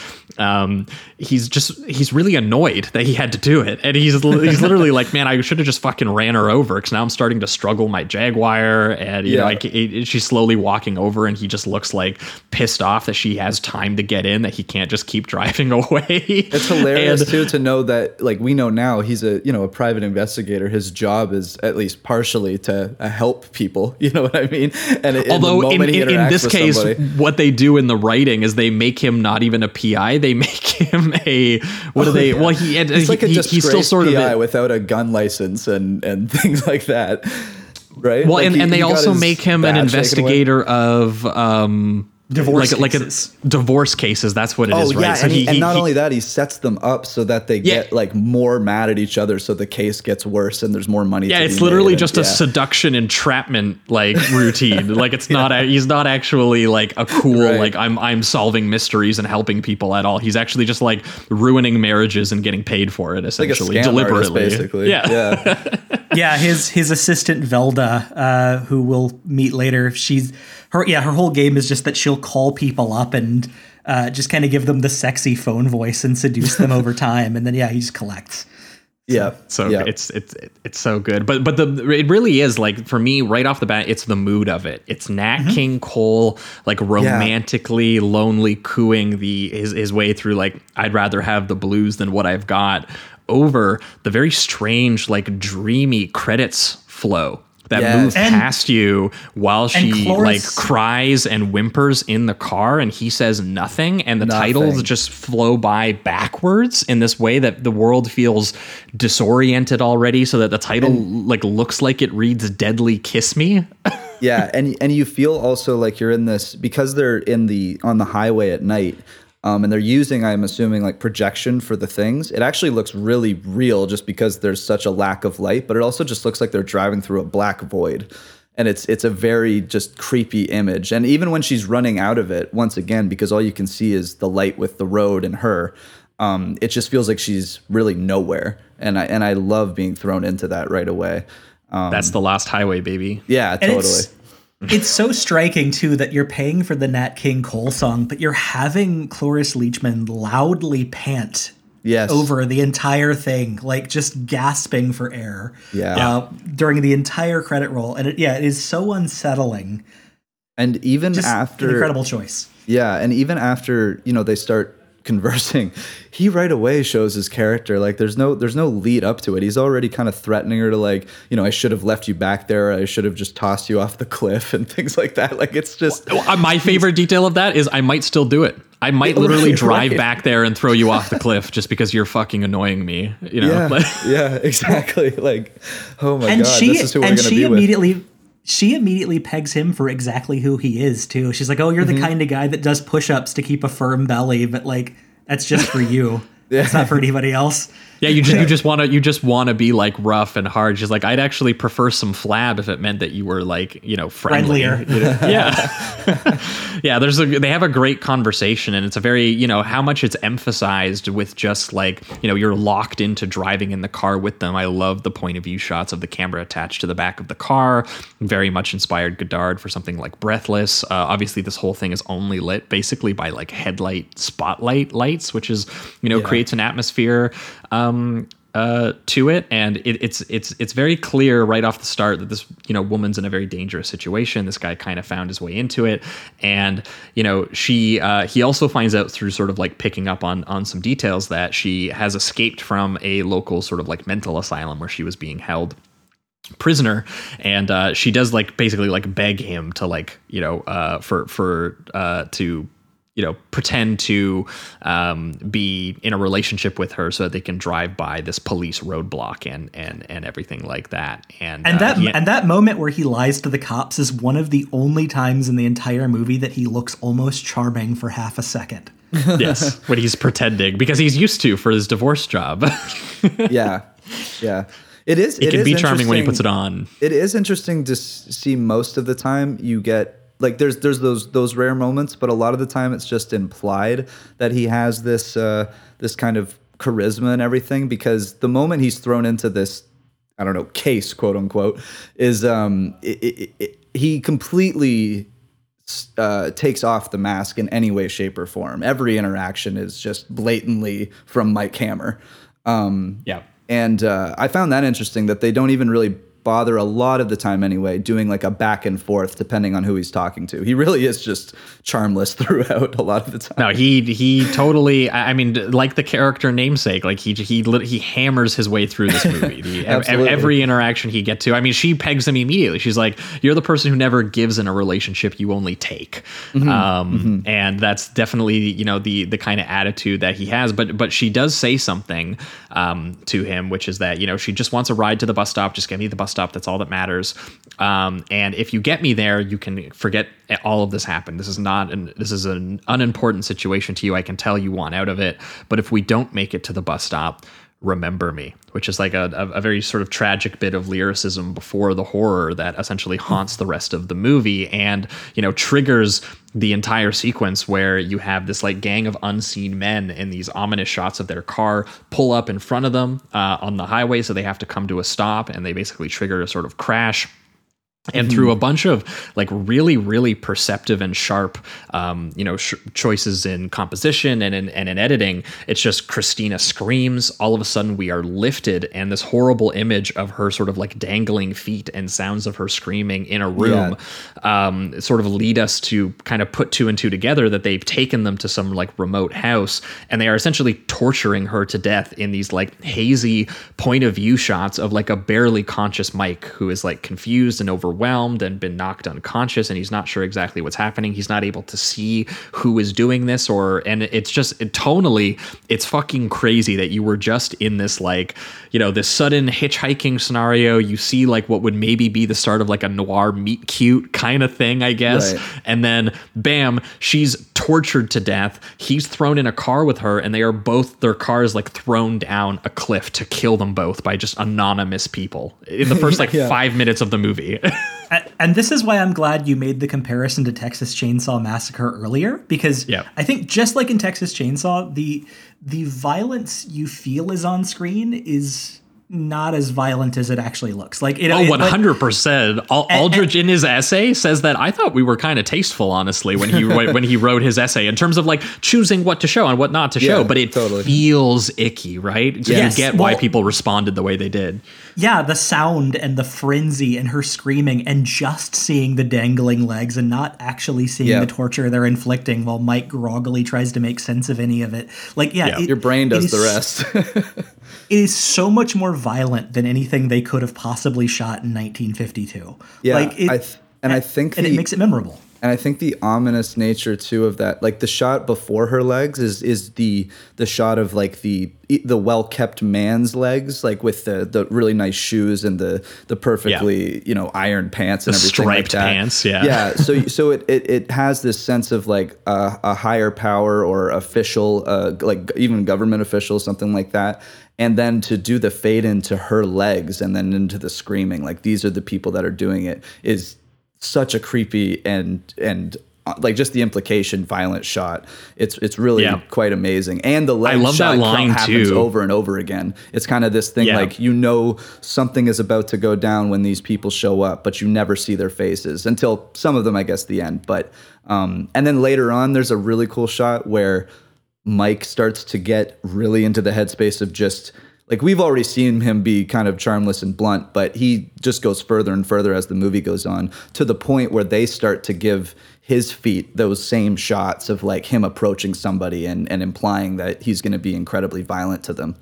Um, he's just he's really annoyed that he had to do it, and he's he's literally like, man, I should have just fucking ran her over because now I'm starting to struggle my Jaguar, and you know, Yeah. like it, it- she's slowly walking over, and he just looks like pissed off that she has time to get in, that he can't just keep driving away. It's hilarious And- too to know that like we know now he's a you know a private investigator. His job is at least partially to uh, help people. You know what I mean? And in the Although in, in, in this case, somebody- what they do in the writing is they make him not even a PI. They make him a what do they? Well, he, He's he, like a he- he's still sort of a- without a gun license and and things like that, right? well, Like, and, he- and they also make him an badge taken away. investigator of um, Divorce like, cases. like a divorce cases. That's what it is, Oh right? yeah, So and, he, he- and he- not he- only that, he sets them up so that they Yeah. get like more mad at each other, so the case gets worse and there's more money. Yeah, to it's be literally made, and- just a yeah. seduction entrapment like routine. like it's not a, he's not actually like a cool Right. like I'm I'm solving mysteries and helping people at all. He's actually just like ruining marriages and getting paid for it essentially scam deliberately. artist, basically. Yeah. yeah. yeah, his his assistant Velda, uh, who we'll meet later, she's her. Yeah, her whole game is just that she'll call people up and uh, just kind of give them the sexy phone voice and seduce them over time, and then yeah, he just collects. yeah. So yeah. it's it's it's so good. But but the it really is like for me right off the bat, it's the mood of it. It's Nat King Cole like romantically lonely cooing the his his way through like I'd rather have the blues than what I've got over the very strange like dreamy credits flow that Yes. move And- past you while she Cloris- like cries and whimpers in the car and he says nothing and the titles just flow by backwards in this way that the world feels disoriented already so that the title like looks like it reads deadly kiss me yeah and and you feel also like you're in this because they're in the on the highway at night um, and they're using i'm assuming like projection for the things. It actually looks really real just because there's such a lack of light but it also just looks like they're driving through a black void. And it's it's a very just creepy image. And even when she's running out of it once again because all you can see is the light with the road and her um, it just feels like she's really nowhere. And i and i love being thrown into that right away. Um, that's the last highway baby. Yeah And totally it's so striking too that you're paying for the Nat King Cole song, but you're having Cloris Leachman loudly pant yes over the entire thing, like just gasping for air. Yeah. Uh, during the entire credit roll, and it, yeah, it is so unsettling. And even Just after an incredible choice. Yeah, and even after, you know, they start conversing, he right away shows his character. Like there's no there's no lead up to it. He's already kind of threatening her to like, you know, I should have left you back there. I should have just tossed you off the cliff and things like that. Like it's just Uh, my favorite detail of that is I might still do it. I might Yeah, literally right, drive right. back there and throw you off the cliff just because you're fucking annoying me. You know, yeah, yeah, exactly. Like, oh my and god, she this is who we're and gonna she be with. She immediately pegs him for exactly who he is too. She's like, "Oh, you're the mm-hmm. kind of guy that does push-ups to keep a firm belly, but like that's just for you. It's not for anybody else." Yeah, you just you just want to you just want to be like rough and hard. She's like, I'd actually prefer some flab if it meant that you were like you know friendly. Friendlier. You know? yeah, yeah. There's a they have a great conversation, and it's a very you know how much it's emphasized with just like you know you're locked into driving in the car with them. I love the point of view shots of the camera attached to the back of the car. Very much inspired Godard for something like Breathless. Uh, obviously, this whole thing is only lit basically by like headlight spotlight lights, which is you know creates an atmosphere um, uh, to it, and it, it's it's it's very clear right off the start that this you know woman's in a very dangerous situation. This guy kind of found his way into it, and you know she uh, he also finds out through sort of like picking up on on some details that she has escaped from a local sort of like mental asylum where she was being held prisoner. And uh, she does like basically like beg him to like you know uh, for for uh, to you know pretend to um, be in a relationship with her so that they can drive by this police roadblock and and and everything like that and And uh, that he- and that moment where he lies to the cops is one of the only times in the entire movie that he looks almost charming for half a second. yes when he's pretending because he's used to for his divorce job yeah, yeah. It is. it can be charming when he puts it on It is interesting to see. Most of the time, you get like there's there's those those rare moments, but a lot of the time it's just implied that he has this uh, this kind of charisma and everything. Because the moment he's thrown into this, I don't know, case quote unquote, is um it, it, it, he completely uh, takes off the mask in any way, shape, or form. Every interaction is just blatantly from Mike Hammer. Um, yeah and uh, I found that interesting that they don't even really bother a lot of the time anyway doing like a back and forth depending on who he's talking to. He really is just charmless throughout a lot of the time. No, he he totally. I mean, like the character namesake, like he he he hammers his way through this movie. The, Absolutely. every interaction he get to. I mean, she pegs him immediately. She's like, "You're the person who never gives in a relationship; you only take." Um, And that's definitely you know the the kind of attitude that he has. But but she does say something um, to him, which is that you know she just wants a ride to the bus stop. Just get me the bus stop. That's all that matters. Um, and if you get me there, you can forget all of this happened. This is not an this is an unimportant situation to you. I can tell you want out of it. But if we don't make it to the bus stop, remember me, which is like a, a, very sort of tragic bit of lyricism before the horror that essentially haunts the rest of the movie and you know triggers the entire sequence where you have this like gang of unseen men in these ominous shots of their car pull up in front of them uh, on the highway so they have to come to a stop and they basically trigger a sort of crash and through a bunch of like really really perceptive and sharp um, you know sh- choices in composition and in, and in editing it's just christina screams. All of a sudden we are lifted and this horrible image of her sort of like dangling feet and sounds of her screaming in a room um, sort of lead us to kind of put two and two together that they've taken them to some like remote house and they are essentially torturing her to death in these like hazy point of view shots of like a barely conscious Mike who is like confused and overwhelmed and been knocked unconscious and he's not sure exactly what's happening. He's not able to see who is doing this or and it's just it, tonally it's fucking crazy that you were just in this like, you know, this sudden hitchhiking scenario. You see like what would maybe be the start of like a noir meet cute kind of thing, I guess. Right. And then bam, she's tortured to death. He's thrown in a car with her, and they are both their cars like thrown down a cliff to kill them both by just anonymous people in the first like Yeah. five minutes of the movie. And this is why I'm glad you made the comparison to Texas Chainsaw Massacre earlier, because Yeah. I think just like in Texas Chainsaw, the the violence you feel is on screen is not as violent as it actually looks. Like it, Oh, it- one like- hundred percent. Aldrich in his essay says that I thought we were kind of tasteful, honestly, when he when when he wrote his essay in terms of like choosing what to show and what not to show. But it totally. feels icky, right? So Yes, you get why well- people responded the way they did. Yeah, the sound and the frenzy and her screaming and just seeing the dangling legs and not actually seeing Yeah. the torture they're inflicting while Mike groggily tries to make sense of any of it. Like, yeah, Yeah. it- Your brain does the rest. It is so much more violent than anything they could have possibly shot in 1952. Yeah, like it, I th- and I think and it makes it memorable. and I think the ominous nature too of that, like the shot before her legs, is is the the shot of like the the well kept man's legs, like with the the really nice shoes and the the perfectly you know iron pants and The everything like striped that. pants, yeah. yeah. So so it it, it has this sense of like a, a higher power or official, uh, like even government official, something like that. And then to do the fade into her legs and then into the screaming, like these are the people that are doing it, is such a creepy and and uh, like just the implication violent shot. It's it's really Yeah. quite amazing. And the leg love shot that line, happens too. over and over again. It's kind of this thing Yeah. like you know something is about to go down when these people show up, but you never see their faces until some of them, I guess, the end. But um, and then later on, there's a really cool shot where Mike starts to get really into the headspace of just like we've already seen him be kind of charmless and blunt, but he just goes further and further as the movie goes on to the point where they start to give his feet those same shots of like him approaching somebody and, and implying that he's going to be incredibly violent to them.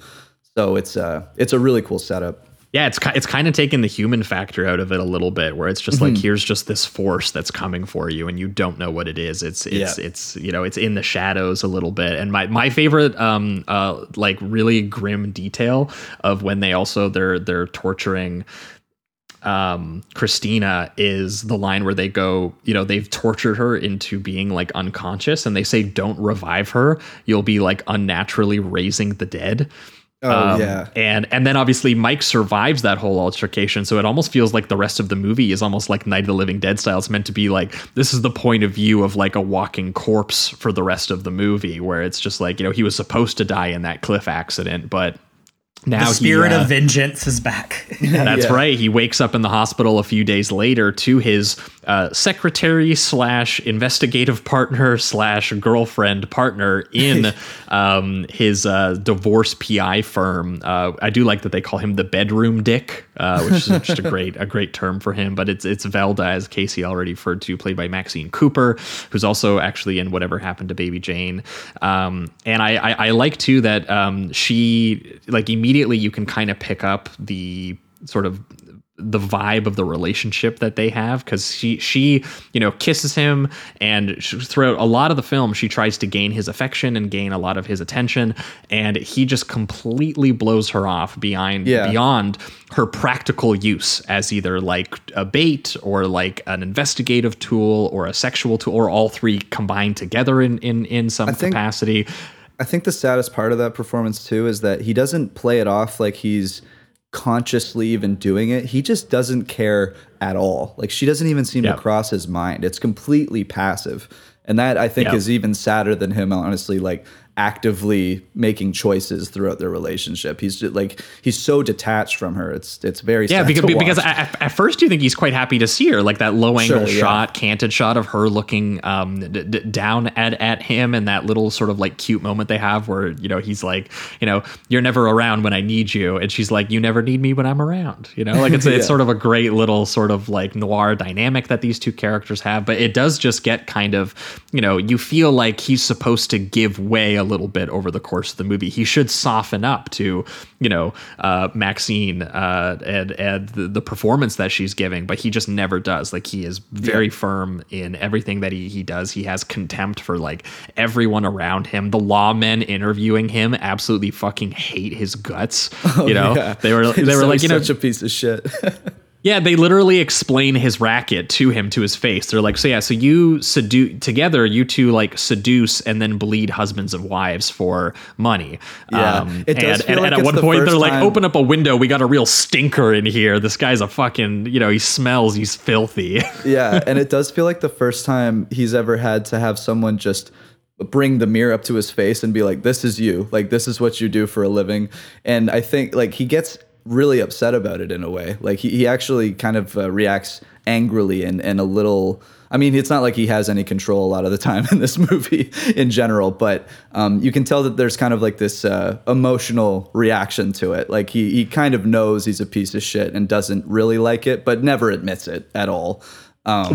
So it's uh it's a really cool setup. Yeah, it's it's kind of taking the human factor out of it a little bit, where it's just Mm-hmm. like here's just this force that's coming for you, and you don't know what it is. It's it's Yeah. it's you know it's in the shadows a little bit. And my my favorite um uh like really grim detail of when they also they're they're torturing um Christina is the line where they go, you know, they've tortured her into being like unconscious and they say don't revive her, you'll be like unnaturally raising the dead. Oh Um, yeah. And and then obviously Mike survives that whole altercation, so it almost feels like the rest of the movie is almost like Night of the Living Dead style. It's meant to be like this is the point of view of like a walking corpse for the rest of the movie, where it's just like you know he was supposed to die in that cliff accident, but now The spirit he, uh, of vengeance is back. that's Yeah. right. He wakes up in the hospital a few days later to his uh, secretary slash investigative partner slash girlfriend partner in um, his uh, divorce PI firm. Uh, I do like that they call him the bedroom dick, uh, which is just a great a great term for him. But it's it's Velda, as Casey already referred to, played by Maxine Cooper, who's also actually in Whatever Happened to Baby Jane. Um, and I, I I like too that um, she like immediately you can kind of pick up the sort of the vibe of the relationship that they have because she she you know kisses him and sh- throughout a lot of the film she tries to gain his affection and gain a lot of his attention and he just completely blows her off beyond Yeah. beyond her practical use as either like a bait or like an investigative tool or a sexual tool or all three combined together in in in some think- capacity I think the saddest part of that performance too is that he doesn't play it off like he's consciously even doing it. He just doesn't care at all. Like she doesn't even seem Yep. to cross his mind. It's completely passive. And that I think Yep. is even sadder than him honestly like actively making choices throughout their relationship. He's just like he's so detached from her. It's it's very Yeah, because, because at, at first you think he's quite happy to see her, like that low angle Sure, yeah. shot, canted shot of her looking um, d- d- down at, at him, and that little sort of like cute moment they have where you know he's like, you know, you're never around when I need you, and she's like, you never need me when I'm around. You know, like it's Yeah. it's sort of a great little sort of like noir dynamic that these two characters have, but it does just get kind of, you know, you feel like he's supposed to give way a little bit over the course of the movie. He should soften up to, you know, uh, Maxine uh, and and the, the performance that she's giving, but he just never does. Like he is very firm in everything that he he does. He has contempt for like everyone around him. The lawmen interviewing him absolutely fucking hate his guts. you know, Oh, Yeah. they were they were so- like you know such a piece of shit. yeah, they literally explain his racket to him to his face. They're like, so yeah, so you seduce together, you two like seduce and then bleed husbands and wives for money. Um, Yeah, it does and, feel and, like and at one the point they're first like, open up a window. We got a real stinker in here. This guy's a fucking, you know, he smells. He's filthy. yeah, and it does feel like the first time he's ever had to have someone just bring the mirror up to his face and be like, "This is you. Like this is what you do for a living." And I think like he gets really upset about it in a way. Like he, he actually kind of uh, reacts angrily and and a little. I mean, it's not like he has any control a lot of the time in this movie in general, but um, you can tell that there's kind of like this uh, emotional reaction to it. Like he he kind of knows he's a piece of shit and doesn't really like it, but never admits it at all.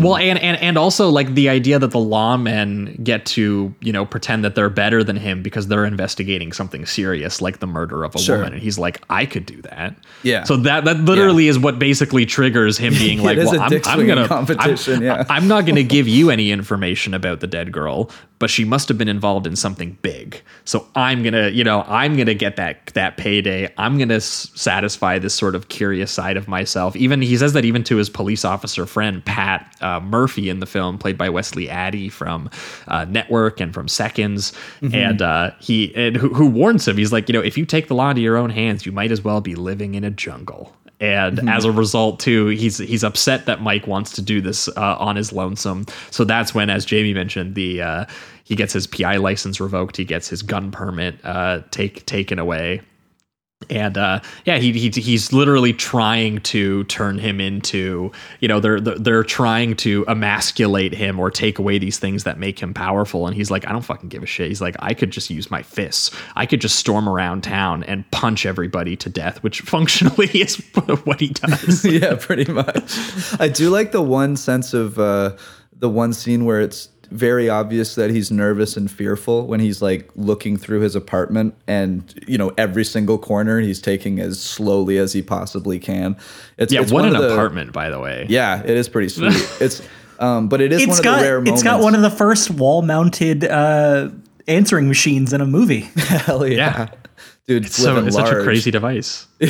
Well, and, and and also like the idea that the lawmen get to you know pretend that they're better than him because they're investigating something serious like the murder of a Sure. woman, and he's like, I could do that. Yeah. So that that literally is what basically triggers him being like, well, I'm, I'm gonna competition, I'm, yeah. I'm not gonna give you any information about the dead girl, but she must have been involved in something big. So I'm gonna you know I'm gonna get that that payday. I'm gonna s- satisfy this sort of curious side of myself. Even he says that even to his police officer friend Pat uh, Murphy in the film, played by Wesley Addy from uh, Network and from Seconds, Mm-hmm. and uh, he and who, who warns him. He's like, you know, if you take the law into your own hands, you might as well be living in a jungle. And Mm-hmm. as a result, too, he's he's upset that Mike wants to do this uh, on his lonesome. So that's when, as Jamie mentioned, the uh, he gets his PI license revoked. He gets his gun permit uh, take taken away and uh, yeah, he, he he's literally trying to turn him into you know they're they're trying to emasculate him or take away these things that make him powerful. And he's like, I don't fucking give a shit. He's like, I could just use my fists. I could just storm around town and punch everybody to death, which functionally is what he does. yeah, pretty much. I do like the one sense of uh, the one scene where it's very obvious that he's nervous and fearful when he's like looking through his apartment and you know every single corner he's taking as slowly as he possibly can. It's yeah, it's what one an of the- apartment, by the way. Yeah, it is pretty sweet. It's um, but it is one It's of got the rare moments. it's got one of the first wall-mounted uh, answering machines in a movie. hell yeah. Yeah. Dude, It's, so, living it's such a crazy device.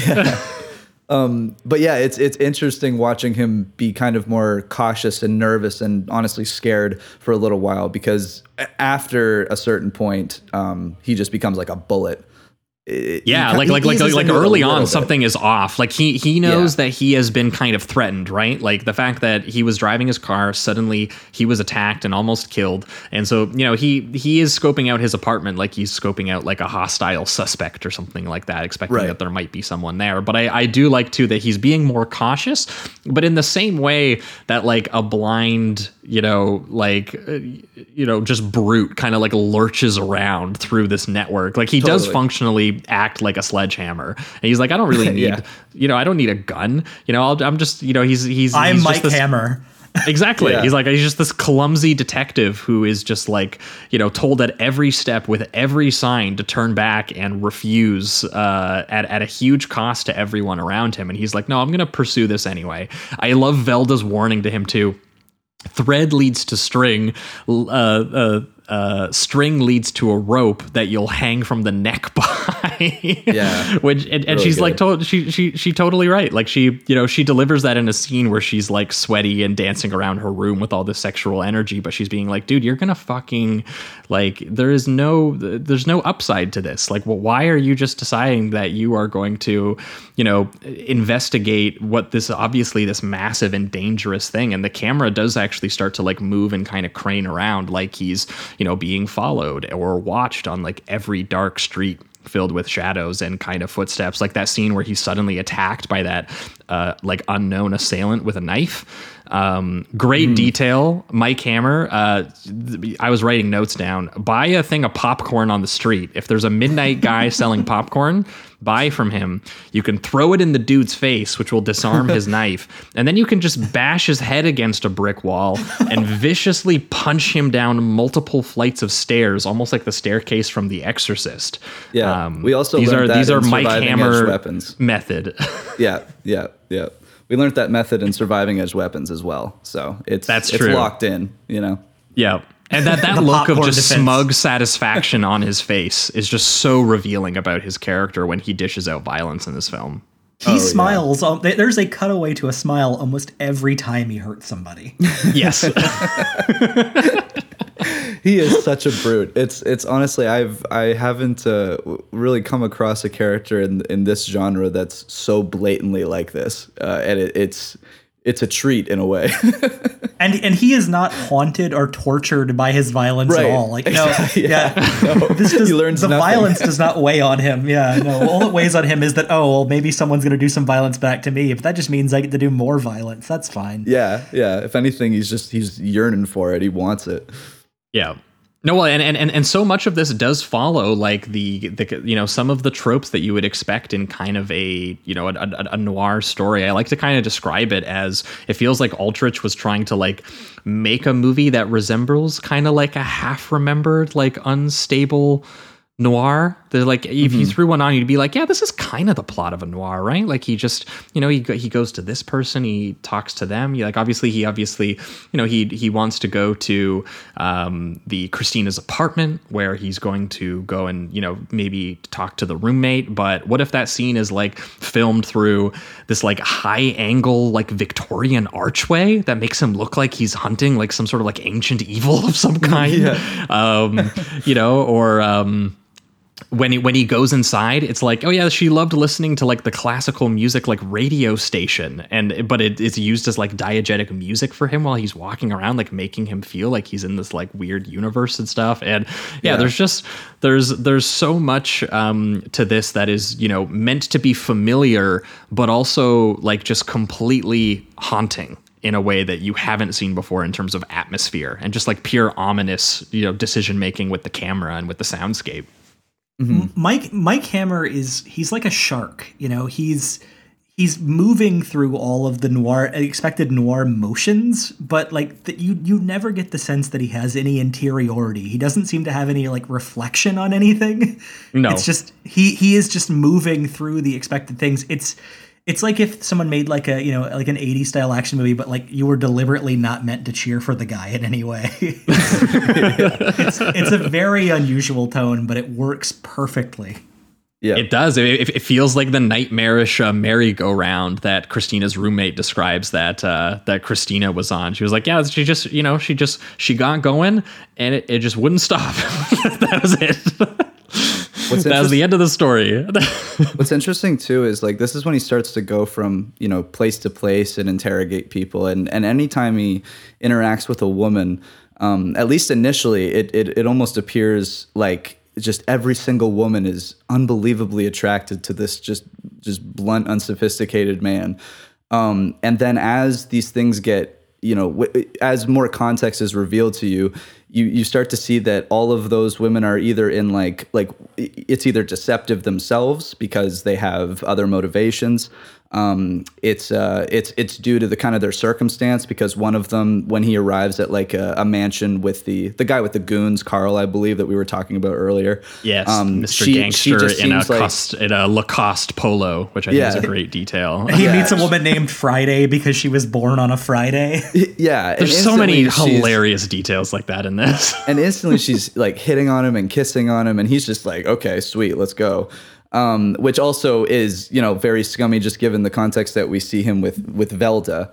but yeah, it's it's interesting watching him be kind of more cautious and nervous and honestly scared for a little while because after a certain point, um, he just becomes like a bullet. It- Yeah, like like like like into it a early on bit. something is off. Like he he knows Yeah. that he has been kind of threatened, right? Like the fact that he was driving his car, suddenly he was attacked and almost killed. And so, you know, he he is scoping out his apartment like he's scoping out like a hostile suspect or something like that, expecting Right. that there might be someone there. But I I do like too that he's being more cautious, but in the same way that like a blind, you know, like uh, you know, just brute kind of like lurches around through this network. Like he does functionally act like a sledgehammer. And he's like, I don't really need, Yeah. you know, I don't need a gun. You know, I'll, I'm just, you know, he's he's I'm he's just Mike this- Hammer. Exactly. Yeah. He's like he's just this clumsy detective who is just like you know told at every step with every sign to turn back and refuse uh, at at a huge cost to everyone around him. And he's like, no, I'm gonna pursue this anyway. I love Velda's warning to him too. Thread leads to string. Uh, uh, uh, string leads to a rope that you'll hang from the neck by. Yeah. which and, and Really she's like good. to- she she she totally right. Like she you know she delivers that in a scene where she's like sweaty and dancing around her room with all this sexual energy, but she's being like, dude, you're gonna fucking like there is no there's no upside to this. Like, well, why are you just deciding that you are going to you know investigate what this obviously this massive and dangerous thing? And the camera does actually start to like move and kind of crane around like he's you know being followed or watched on like every dark street filled with shadows and kind of footsteps like that scene where he's suddenly attacked by that uh, like unknown assailant with a knife um, great detail mike hammer uh, i was writing notes down buy a thing of popcorn on the street if there's a midnight guy selling popcorn buy from him you can throw it in the dude's face which will disarm his knife and then you can just bash his head against a brick wall and viciously punch him down multiple flights of stairs almost like the staircase from the exorcist Yeah. um, we also these are that these are Mike Hammer weapons. method. Yeah, yeah, yeah. We learned that method in surviving edge weapons as well. So it's That's it's true. locked in. You know. yeah, and that that look of just defense. smug satisfaction on his face is just so revealing about his character when he dishes out violence in this film. He yeah. smiles. um, There's a cutaway to a smile almost every time he hurts somebody. Yes, he is such a brute. It's it's honestly I've I haven't uh, really come across a character in in this genre that's so blatantly like this, uh, and it, it's it's a treat in a way. and and he is not haunted or tortured by his violence Right. at all. Like no, yeah, yeah. No, this does, he learns the nothing. violence does not weigh on him. Yeah, no, all it weighs on him is that oh well maybe someone's gonna do some violence back to me, but that just means I get to do more violence. That's fine. yeah, yeah. If anything, he's just he's yearning for it. He wants it. Yeah. No, well, and, and and so much of this does follow like the the you know some of the tropes that you would expect in kind of a you know a, a, a noir story. I like to kind of describe it as it feels like Aldrich was trying to like make a movie that resembles kind of like a half remembered like unstable noir. They're like if you threw one on, you'd be like, yeah, this is kind of the plot of a noir, right? Like he just, you know, he he goes to this person, he talks to them. You like obviously he obviously, you know, he he wants to go to um, the Christina's apartment where he's going to go and you know maybe talk to the roommate. But what if that scene is like filmed through this like high angle like Victorian archway that makes him look like he's hunting like some sort of like ancient evil of some kind, um, you know, or um, when he when he goes inside, it's like, oh yeah, she loved listening to like the classical music like radio station, and but it is used as like diegetic music for him while he's walking around, like making him feel like he's in this like weird universe and stuff. And yeah, Yeah. there's just there's there's so much um, to this that is you know meant to be familiar, but also like just completely haunting in a way that you haven't seen before in terms of atmosphere and just like pure ominous you know decision making with the camera and with the soundscape. Mm-hmm. Mike Mike Hammer is he's like a shark, you know. He's he's moving through all of the noir expected noir motions, but like that you you never get the sense that he has any interiority. He doesn't seem to have any like reflection on anything. No. It's just he he is just moving through the expected things. It's it's like if someone made like a you know like an 80s style action movie but like you were deliberately not meant to cheer for the guy in any way it's, it's a very unusual tone but it works perfectly Yeah. It does. It, it- it feels like the nightmarish uh, merry-go-round that Christina's roommate describes that uh, that Christina was on. She was like, "Yeah, she just, you know, she just she got going and it, it just wouldn't stop." that was it. What's that was the end of the story. What's interesting too is like this is when he starts to go from you know place to place and interrogate people, and and anytime he interacts with a woman, um, at least initially, it, it it almost appears like just every single woman is unbelievably attracted to this just just blunt, unsophisticated man, um, and then as these things get you know as more context is revealed to you you you start to see that all of those women are either in like like it's either deceptive themselves because they have other motivations um, it's uh, it's it's due to the kind of their circumstance because one of them when he arrives at like a, a mansion with the the guy with the goons Carl I believe that we were talking about earlier yes, um, Mr. she- she Gangster just in a like- cost, in a Lacoste polo, which I think is a great detail. he Yeah. meets a woman named friday because she was born on a friday yeah There's so many hilarious details like that in this. and instantly she's like hitting on him and kissing on him and he's just like okay sweet let's go um, which also is you know very scummy just given the context that we see him with with velda.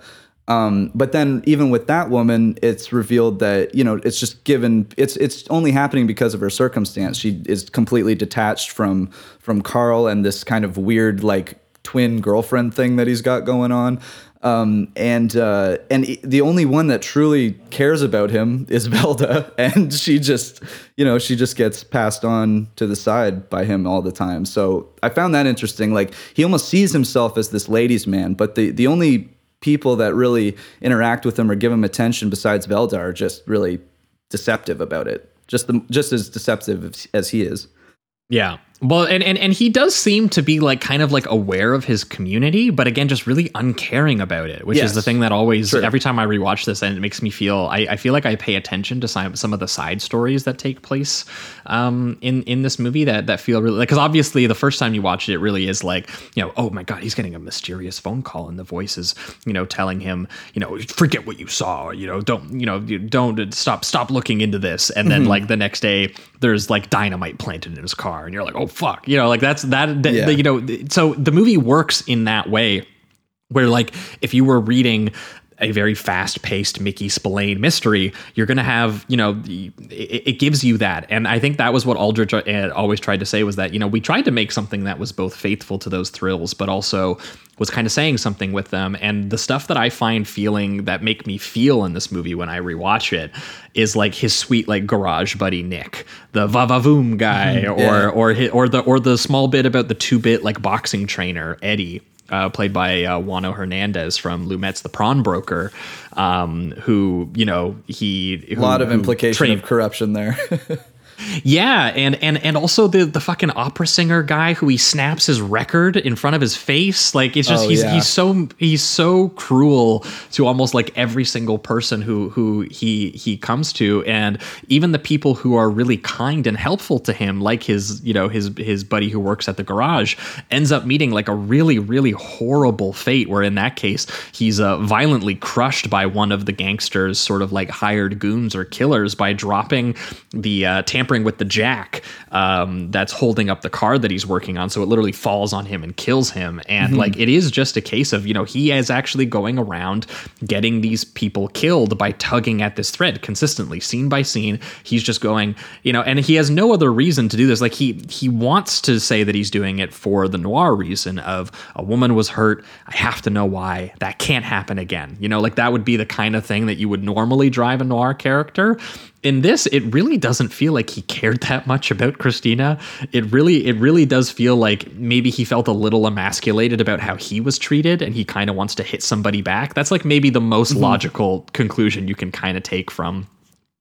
Um, but then even with that woman it's revealed that you know it's just given it's it's only happening because of her circumstance. She is completely detached from from carl and this kind of weird like twin girlfriend thing that he's got going on um, and uh, and the only one that truly cares about him is Velda, and she just, you know, she just gets passed on to the side by him all the time. So I found that interesting. Like he almost sees himself as this ladies' man, but the the only people that really interact with him or give him attention besides Velda are just really deceptive about it. Just the just as deceptive as he is. Yeah. Well, and, and and he does seem to be like kind of like aware of his community, but again, just really uncaring about it, which is the thing that always Sure. every time I rewatch this, and it makes me feel I, I feel like I pay attention to some some of the side stories that take place um, in in this movie that that feel really because obviously the first time you watch it, it really is like you know oh my god he's getting a mysterious phone call and the voice is you know telling him you know forget what you saw you know don't you know don't stop stop looking into this. And then like the next day there's like dynamite planted in his car and you're like oh fuck you know like that's that, that Yeah. you know so the movie works in that way where like if you were reading a very fast-paced Mickey Spillane mystery, you're going to have, you know, it, it gives you that. And I think that was what Aldrich uh, always tried to say was that, you know, we tried to make something that was both faithful to those thrills, but also was kind of saying something with them. And the stuff that I find feeling that make me feel in this movie when I rewatch it is like his sweet like garage buddy Nick, the va va voom guy, or Yeah. or or the or the small bit about the two bit like boxing trainer Eddie uh, played by uh, Juano Hernandez from Lumet's The Pawnbroker, um, who you know he A lot of implication trained- of corruption there. yeah, and and and also the the fucking opera singer guy who he snaps his record in front of his face. Like it's just Oh, he's yeah. he's so he's so cruel to almost like every single person who who he he comes to, and even the people who are really kind and helpful to him, like his you know his his buddy who works at the garage, ends up meeting like a really really horrible fate. Where in that case he's uh, violently crushed by one of the gangsters, sort of like hired goons or killers, by dropping the uh, tampering with the jack um, that's holding up the car that he's working on. So it literally falls on him and kills him. And like it is just a case of, you know, he is actually going around getting these people killed by tugging at this thread consistently, scene by scene. He's just going, you know, and he has no other reason to do this. Like he he wants to say that he's doing it for the noir reason of a woman was hurt. I have to know why. That can't happen again. You know, like that would be the kind of thing that you would normally drive a noir character in this it really doesn't feel like he cared that much about christina. It really it really does feel like maybe he felt a little emasculated about how he was treated and he kind of wants to hit somebody back. That's like maybe the most mm-hmm. logical conclusion you can kind of take from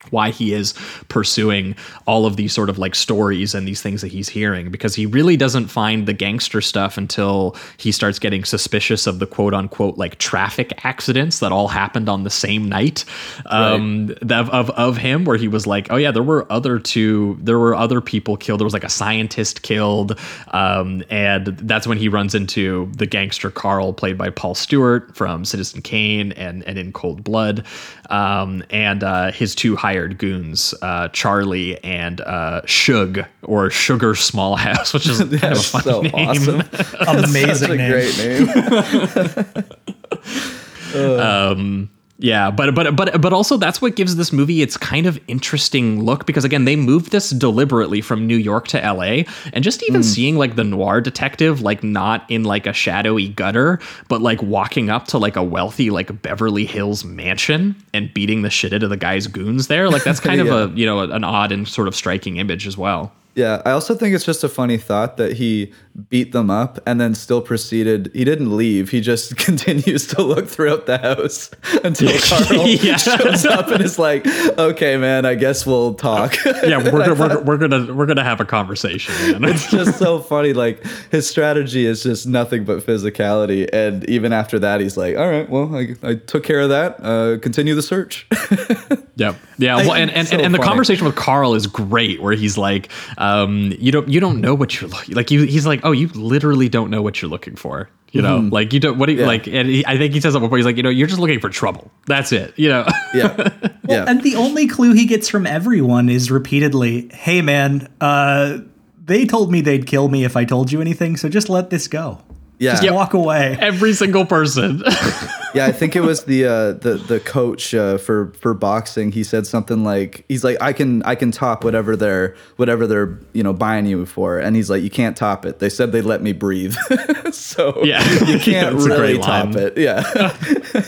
why he is pursuing all of these sort of like stories and these things that he's hearing because he really doesn't find the gangster stuff until he starts getting suspicious of the quote unquote like traffic accidents that all happened on the same night. Um of, of of him where he was like oh yeah there were other two there were other people killed. There was like a scientist killed. Um and that's when he runs into the gangster Carl played by Paul Stewart from Citizen Kane and and in Cold Blood. Um and uh his two hired goons uh Charlie and uh Shug or Sugar Smallhouse which is kind of a That's funny so name awesome. Amazing Such a name. great name. Yeah, but but but but also that's what gives this movie its kind of interesting look because again they moved this deliberately from New York to L.A. and just even hmm. seeing like the noir detective like not in like a shadowy gutter but like walking up to like a wealthy like Beverly Hills mansion and beating the shit out of the guy's goons there like that's kind Yeah. of a you know an odd and sort of striking image as well. Yeah, I also think it's just a funny thought that he beat them up and then still proceeded. He didn't leave. He just continues to look throughout the house until Carl Yeah. shows up and is like, "Okay, man, I guess we'll talk." Yeah, we're gonna, we're, we're gonna we're gonna have a conversation. Man. it's just so funny. Like his strategy is just nothing but physicality, and even after that, he's like, "All right, well, I, I took care of that. Uh, continue the search." Yep. Yeah. Well, and and, so and, and the conversation with Carl is great, where he's like, um, you don't you don't know what you're looking like. You, he's like, oh, you literally don't know what you're looking for. You know, like you don't. What do you Yeah. like? And he, I think he says that before. He's like, you know, you're just looking for trouble. That's it. You know. yeah, yeah. And the only clue he gets from everyone is repeatedly, "Hey man, uh they told me they'd kill me if I told you anything, so just let this go. Yeah. Just Yep. walk away." Every single person. Yeah, I think it was the uh, the the coach uh, for for boxing. He said something like, "He's like, I can I can top whatever they're whatever they're you know buying you for," and he's like, "You can't top it. They said they let me breathe, so Yeah. you can't that's a really top it." Yeah,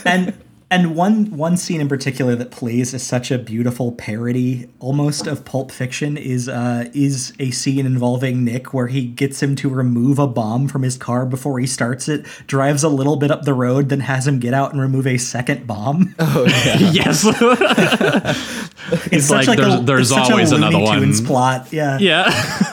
and and one one scene in particular that plays as such a beautiful parody almost of pulp fiction is uh is a scene involving nick where he gets him to remove a bomb from his car before he starts it drives a little bit up the road then has him get out and remove a second bomb Oh yes. it's like, there's- there's it's such always a another Looney one. Plot yeah yeah.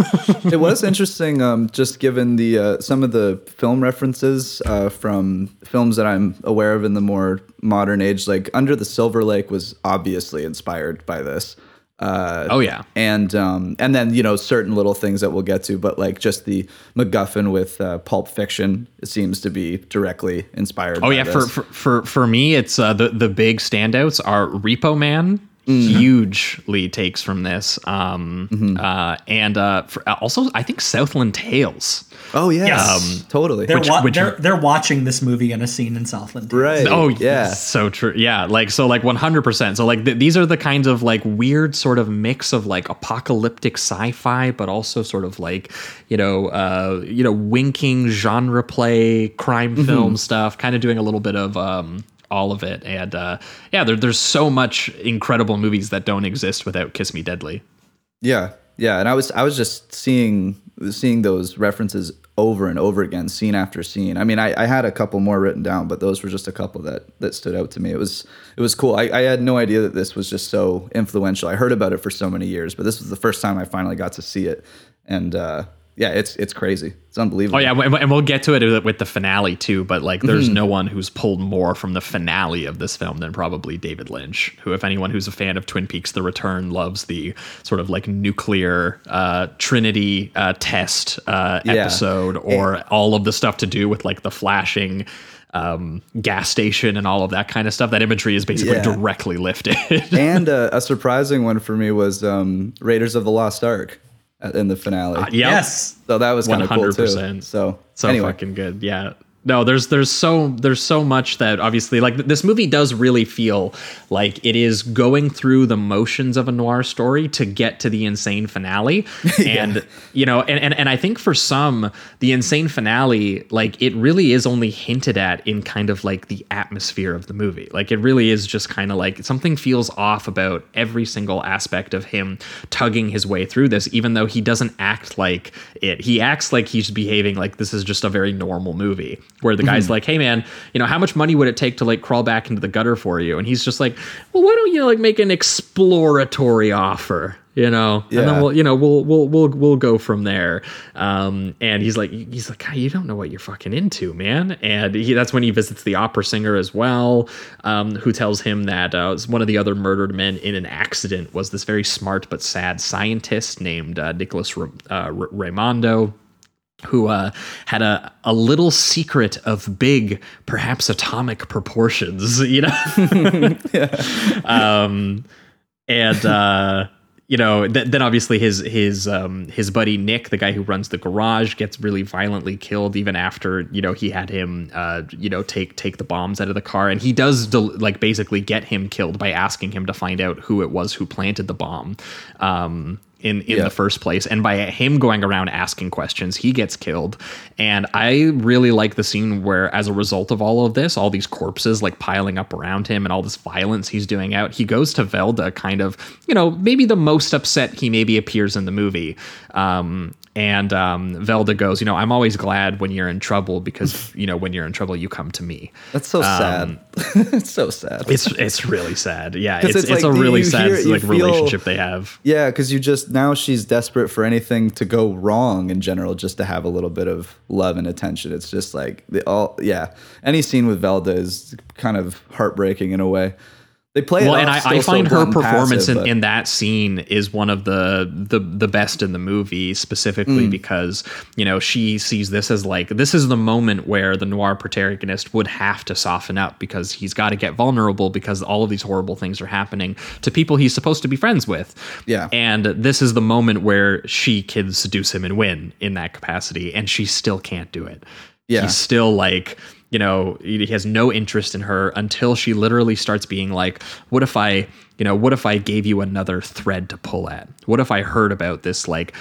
it was interesting. Um, just given the uh, some of the film references uh, from films that I'm aware of in the more modern age, like Under the Silver Lake was obviously inspired by this. Uh, Oh yeah. and um, and then you know certain little things that we'll get to, but like just the MacGuffin with uh, Pulp Fiction seems to be directly inspired. Oh by yeah, for, this. for for for me, it's uh, the the big standouts are Repo Man. Mm-hmm. Hugely takes from this, um, uh, and uh, for, also I think Southland Tales. oh yeah, Yes. totally. they're, wa- which- they're, they're watching this movie in a scene in southland right. Oh yeah. so true. Yeah, like so, like one hundred percent. So like th- these are the kinds of like weird sort of mix of like apocalyptic sci-fi, but also sort of like you know, uh, you know, winking genre play, crime Mm-hmm. film stuff, kind of doing a little bit of um all of it. And uh, yeah, there, there's so much incredible movies that don't exist without Kiss Me Deadly. Yeah, yeah, and I was I was just seeing seeing those references over and over again, scene after scene. I mean, I, I had a couple more written down, but those were just a couple that that stood out to me. It was it was cool. I, I had no idea that this was just so influential. I heard about it for so many years, but this was the first time I finally got to see it, and uh, yeah, it's it's crazy. It's unbelievable. Oh yeah, and and we'll get to it with the finale too. But like, there's Mm-hmm. no one who's pulled more from the finale of this film than probably David Lynch. Who, if anyone who's a fan of Twin Peaks: The Return, loves the sort of like nuclear uh, Trinity uh, test uh, Yeah. episode, or all of the stuff to do with like the flashing. Um, gas station and all of that kind of stuff. That imagery is basically Yeah. directly lifted. and uh, a surprising one for me was um, Raiders of the Lost Ark in the finale. Uh, yep. Yes. So that was kind of cool too. So, so anyway, fucking good yeah no there's there's so there's so much that obviously like this movie does really feel like it is going through the motions of a noir story to get to the insane finale. And you know and, and and i think for some the insane finale like it really is only hinted at in kind of like the atmosphere of the movie. Like it really is just kind of like something feels off about every single aspect of him tugging his way through this even though he doesn't act like it. He acts like he's behaving like this is just a very normal movie where the guy's like hey man you know how much money would it take to like crawl back into the gutter for you? And he's just like well why don't you like make an exploratory offer you know? Yeah. and then we'll you know we'll we'll we'll we'll go from there. Um and he's like he's like "God, you don't know what you're fucking into man. And he, that's when he visits the opera singer as well um who tells him that uh, one of the other murdered men in an accident was this very smart but sad scientist named uh, Nicholas Ra- uh, Ra- Raymondo who uh, had a, a little secret of big, perhaps atomic proportions, you know? um, and, uh, you know, th- then obviously his his um, his buddy Nick, the guy who runs the garage, gets really violently killed even after you know he had him uh, you know take take the bombs out of the car, and he does del- like basically get him killed by asking him to find out who it was who planted the bomb. Um, in in Yeah. the first place. And by him going around asking questions he gets killed. And i really like the scene where as a result of all of this all these corpses like piling up around him and all this violence he's doing out he goes to velda kind of you know maybe the most upset he maybe appears in the movie. Um and um, Velda goes, you know, I'm always glad when you're in trouble because you know when you're in trouble you come to me. that's so sad. Um, it's so sad. It's it's really sad. Yeah, it's it's it's, like, a really sad hear- like feel- relationship they have. Yeah, because you just now she's desperate for anything to go wrong in general, just to have a little bit of love and attention. It's just like the all yeah. Any scene with Velda is kind of heartbreaking in a way. They play well, it and I, I find her performance passive, in, in that scene is one of the the the best in the movie, specifically Mm. because you know she sees this as like this is the moment where the noir protagonist would have to soften up because he's got to get vulnerable because all of these horrible things are happening to people he's supposed to be friends with. Yeah. and this is the moment where she can seduce him and win in that capacity, and she still can't do it. Yeah. he's still like you know he has no interest in her until she literally starts being like what if i you know what if i gave you another thread to pull at? What if i heard about this like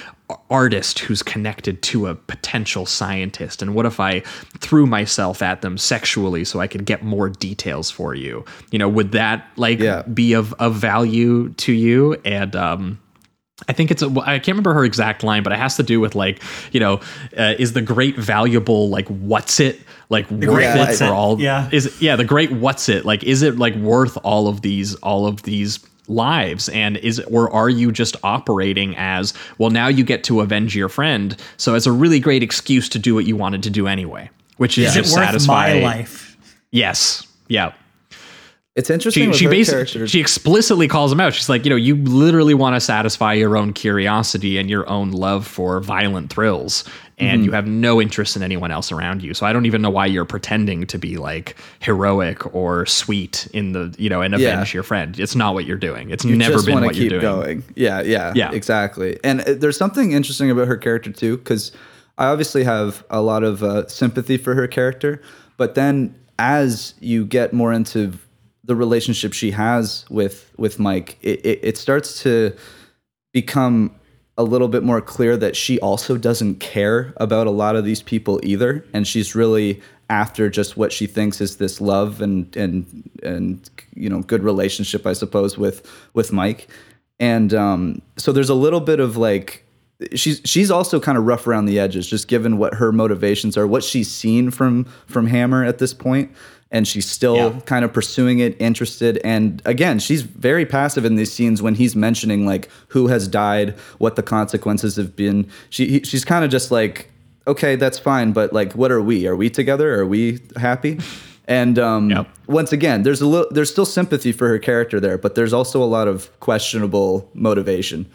artist who's connected to a potential scientist? And what if i threw myself at them sexually so i could get more details for you? You know would that like Yeah. be of, of value to you? And um I think it's a, I can't remember her exact line, but it has to do with like, you know, uh, is the great valuable like what's it like worth it for it, all? yeah. Is yeah, the great what's it like? Is it like worth all of these all of these lives? And is or are you just operating as well? Now you get to avenge your friend, so it's a really great excuse to do what you wanted to do anyway, which is Is it just worth satisfy. my life? Yes, yeah it's interesting. she she basically she explicitly calls him out. She's like, you know, you literally want to satisfy your own curiosity and your own love for violent thrills, and Mm-hmm. you have no interest in anyone else around you. So I don't even know why you're pretending to be like heroic or sweet in the you know and Yeah. avenge your friend. It's not what you're doing. It's you never been what you're doing. going. Yeah, yeah, Yeah. exactly. And uh, there's something interesting about her character too, because I obviously have a lot of uh, sympathy for her character, but then as you get more into the relationship she has with with Mike, it, it, it starts to become a little bit more clear that she also doesn't care about a lot of these people either. And she's really after just what she thinks is this love and and and you know good relationship I suppose with with Mike. And um so there's a little bit of like she's she's also kind of rough around the edges, just given what her motivations are, what she's seen from from Hammer at this point, and she's still Yeah. kind of pursuing it, interested. And again, she's very passive in these scenes when he's mentioning like who has died, what the consequences have been. She he- she's kind of just like, okay, that's fine, but like, what are we? Are we together? Are we happy? And um, Yep. once again, there's a little, there's still sympathy for her character there, but there's also a lot of questionable motivation.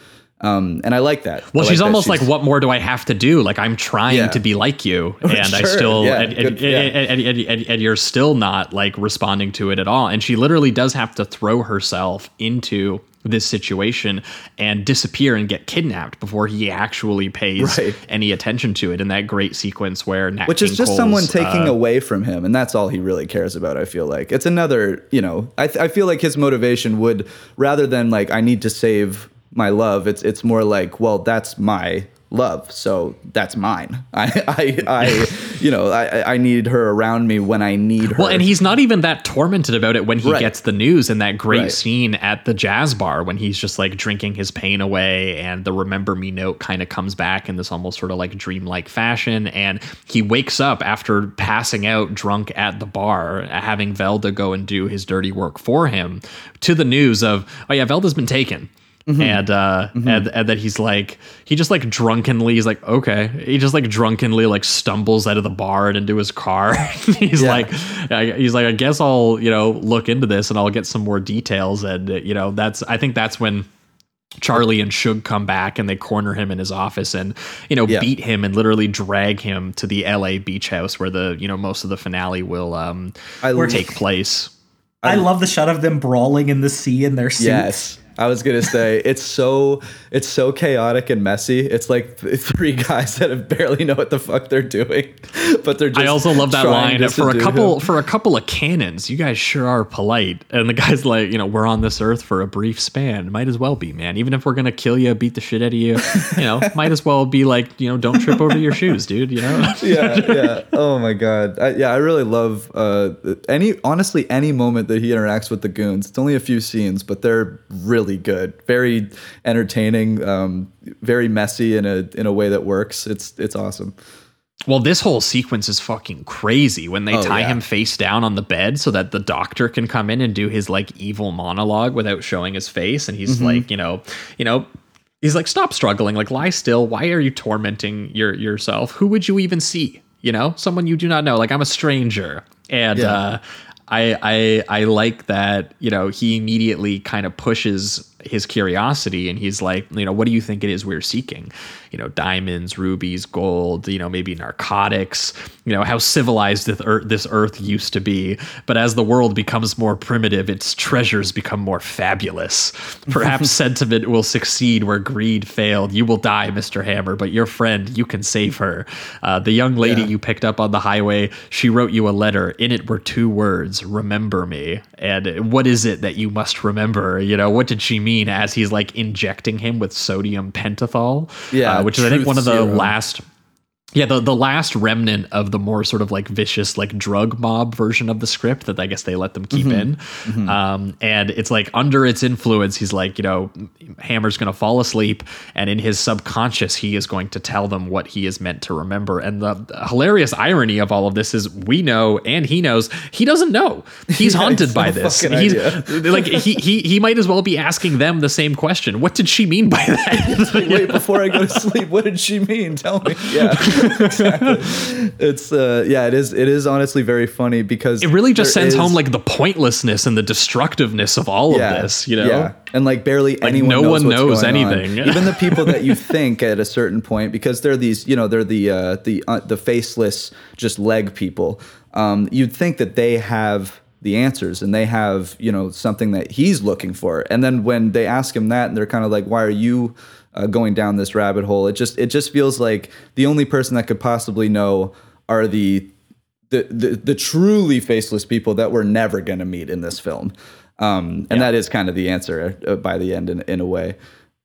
Um, and I like that. Well, I she's that almost like, what more do I have to do? Like, I'm trying Yeah. to be like you, and I still, yeah, and, and, good- yeah. and, and, and, and, and you're still not like responding to it at all. And she literally does have to throw herself into this situation and disappear and get kidnapped before he actually pays Right. any attention to it in that great sequence where Nat which King is just Cole's, someone taking uh, away from him and that's all he really cares about i feel like it's another you know I, th- I feel like his motivation would rather than like i need to save my love it's it's more like well that's my love so that's mine i i, I you know I, I need her around me when i need her Well, and he's not even that tormented about it when he Right. gets the news in that great Right. scene at the jazz bar when he's just like drinking his pain away and the remember me note kind of comes back in this almost sort of like dreamlike fashion and he wakes up after passing out drunk at the bar having Velda go and do his dirty work for him to the news of oh yeah Velda's been taken. Mm-hmm. And uh and, and then he's like he just like drunkenly he's like okay he just like drunkenly like stumbles out of the bar and into his car he's Yeah. like he's like i guess i'll you know look into this and i'll get some more details and you know that's i think that's when charlie and shug come back and they corner him in his office and you know Yeah. beat him and literally drag him to the la beach house where the you know most of the finale will um I take place I love the shot of them brawling in the sea in their suits. Yes. I was gonna say it's so it's so chaotic and messy. It's like th- three guys that have barely know what the fuck they're doing, but they're just. I also love that line for a couple him. for a couple of cannons. You guys sure are polite. And the guy's like, you know, we're on this earth for a brief span. Might as well be, man. Even if we're gonna kill you, beat the shit out of you, you know, might as well be like, you know, don't trip over your shoes, dude. You know. yeah, yeah. Oh my god. I, yeah, I really love uh, any honestly any moment that he interacts with the goons. It's only a few scenes, but they're really good. Very entertaining. Um, very messy in a in a way that works. It's it's awesome. Well, this whole sequence is fucking crazy when they Oh, tie yeah. him face down on the bed so that the doctor can come in and do his like evil monologue without showing his face and he's Mm-hmm. like, you know, you know, he's like stop struggling, like lie still. Why are you tormenting your yourself? Who would you even see? You know, someone you do not know. Like I'm a stranger. And Yeah. uh I I I like that, you know, he immediately kind of pushes his curiosity and he's like, you know, what do you think it is we're seeking? You know, diamonds, rubies, gold, you know, maybe narcotics, you know, how civilized this earth, this earth used to be. But as the world becomes more primitive, its treasures become more fabulous. Perhaps sentiment will succeed where greed failed. You will die, Mr. Hammer, but your friend, you can save her. Uh, the young lady Yeah. you picked up on the highway, she wrote you a letter. In it were two words, remember me. And what is it that you must remember? You know, what did she mean as he's like injecting him with sodium pentothal? Yeah, Uh, which is, I think, one of the last. Yeah, the, the last remnant of the more sort of like vicious, like drug mob version of the script that I guess they let them keep in. Um, and it's like under its influence, he's like, you know, Hammer's going to fall asleep. And in his subconscious, he is going to tell them what he is meant to remember. And the hilarious irony of all of this is we know and he knows he doesn't know. He's Yeah, haunted by no this. He's like, he, he, he might as well be asking them the same question. What did she mean by that? Wait, before I go to sleep, what did she mean? Tell me. Yeah, exactly. It's uh, yeah, it is. It is honestly very funny because it really just sends is- home like the pointlessness and the destructiveness of all of this, you know? Yeah. And like barely anyone no knows one what's knows going on. anything. Even the people that you think at a certain point, because they're these, you know, they're the uh, the uh, the faceless, just leg people. Um, you'd think that they have the answers and they have, you know, something that he's looking for. And then when they ask him that, and they're kind of like, "Why are you uh, going down this rabbit hole?" It just it just feels like the only person that could possibly know are the the, the the truly faceless people that we're never going to meet in this film. Um, and that is kind of the answer uh, by the end in, in a way.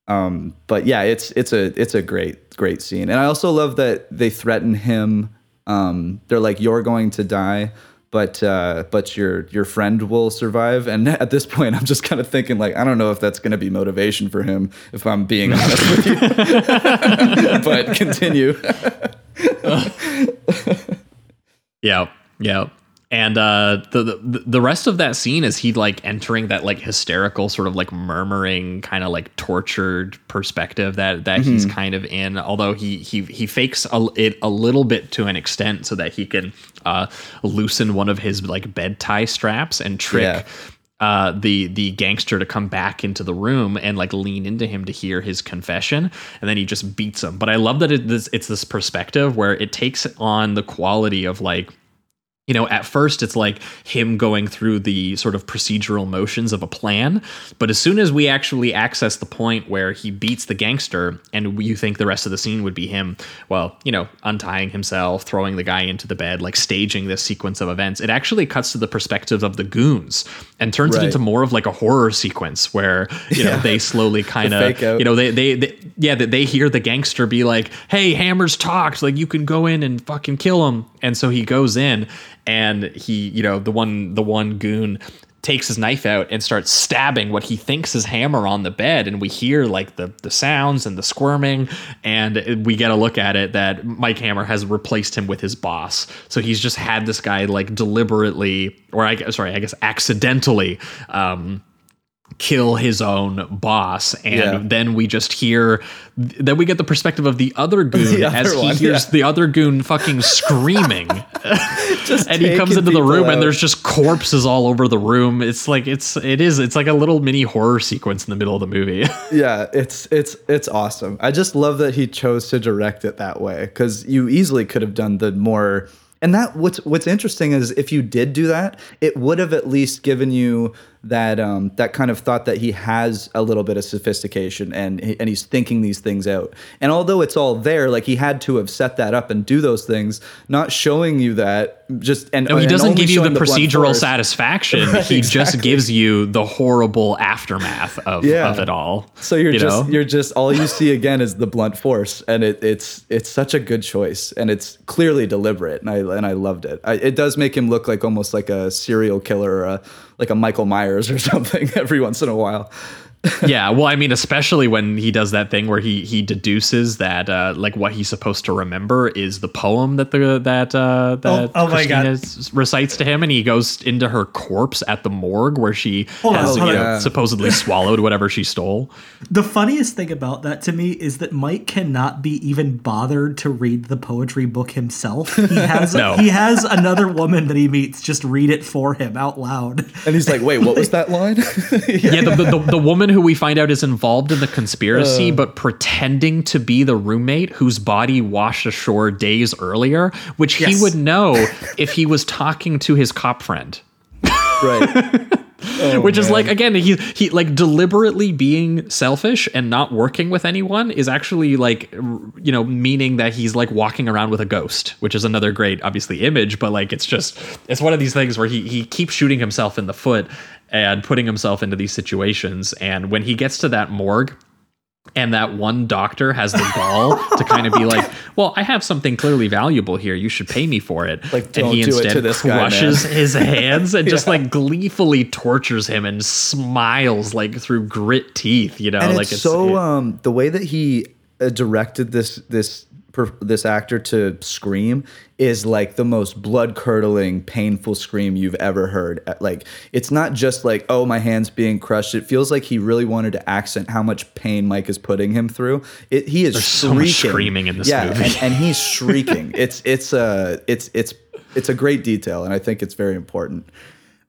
Um, but yeah, it's it's a it's a great great scene, and I also love that they threaten him. Um, they're like, "You're going to die," but uh, but your your friend will survive. And at this point, I'm just kind of thinking like, I don't know if that's going to be motivation for him, if I'm being honest with you. but continue. Yeah, yeah. And uh, the, the the rest of that scene is he like entering that like hysterical sort of like murmuring kind of like tortured perspective that that he's kind of in. Although he he he fakes a, it a little bit to an extent so that he can uh, loosen one of his like bed tie straps and trick Yeah. uh, the the gangster to come back into the room and like lean into him to hear his confession, and then he just beats him. But I love that it, this, it's this perspective where it takes on the quality of like you know, at first it's like him going through the sort of procedural motions of a plan. But as soon as we actually access the point where he beats the gangster and you think the rest of the scene would be him, well, you know, untying himself, throwing the guy into the bed, like staging this sequence of events, it actually cuts to the perspective of the goons and turns it into more of like a horror sequence where, you know, Yeah. they slowly kind of, you know, they, they, they, yeah, they hear the gangster be like, "Hey, Hammers talked. Like, you can go in and fucking kill him." And so he goes in, and he, you know, the one, the one goon takes his knife out and starts stabbing what he thinks is Hammer on the bed, and we hear like the the sounds and the squirming, and we get a look at it that Mike Hammer has replaced him with his boss. So he's just had this guy like deliberately, or I sorry, I guess accidentally. Um, kill his own boss and Yeah. then we just hear then we get the perspective of the other goon The as other he one, hears yeah. the other goon fucking screaming. And he comes into the room and there's just corpses all over the room. It's like it's it is it's like a little mini horror sequence in the middle of the movie. Yeah it's it's it's awesome. I just love that he chose to direct it that way because you easily could have done the more and that what's what's interesting is if you did do that it would have at least given you that um that kind of thought that he has a little bit of sophistication and he, and he's thinking these things out and although it's all there like he had to have set that up and do those things not showing you that just and no he and doesn't give you the blunt procedural satisfaction Right, he just gives you the horrible aftermath of, Yeah. of it all So you're you just know? you're just all you see again is the blunt force, and it, it's it's such a good choice, and it's clearly deliberate, and I and I loved it. I, it does make him look like almost like a serial killer, or a, like a Michael Myers or something every once in a while. yeah well i mean especially when he does that thing where he he deduces that uh like what he's supposed to remember is the poem that the that uh that oh my God. Christina recites to him and he goes into her corpse at the morgue where she Hold has hold you know, supposedly swallowed whatever she stole The funniest thing about that to me is that Mike cannot be even bothered to read the poetry book himself. He has No. he has another woman that he meets just read it for him out loud. And he's like, "Wait, what was that line?" yeah the, the, the woman who we find out is involved in the conspiracy uh. but pretending to be the roommate whose body washed ashore days earlier which he would know if he was talking to his cop friend right. Oh, which is man. like again he he like deliberately being selfish and not working with anyone is actually like you know meaning that he's like walking around with a ghost which is another great obviously image but like it's just it's one of these things where he he keeps shooting himself in the foot and putting himself into these situations and when he gets to that morgue and that one doctor has the gall to kind of be like, "Well, I have something clearly valuable here. You should pay me for it." Like, and he instead guy, crushes man. his hands and just like gleefully tortures him and smiles like through grit teeth. You know, and like it's, so it- um the way that he uh, directed this this this actor to scream is like the most blood curdling painful scream you've ever heard. Uh, like it's not just like oh my hands being crushed. It feels like he really wanted to accent how much pain mike is putting him through. It he is There's so shrieking. much screaming in this yeah movie. and, and he's shrieking. It's it's uh it's it's it's a great detail and i think it's very important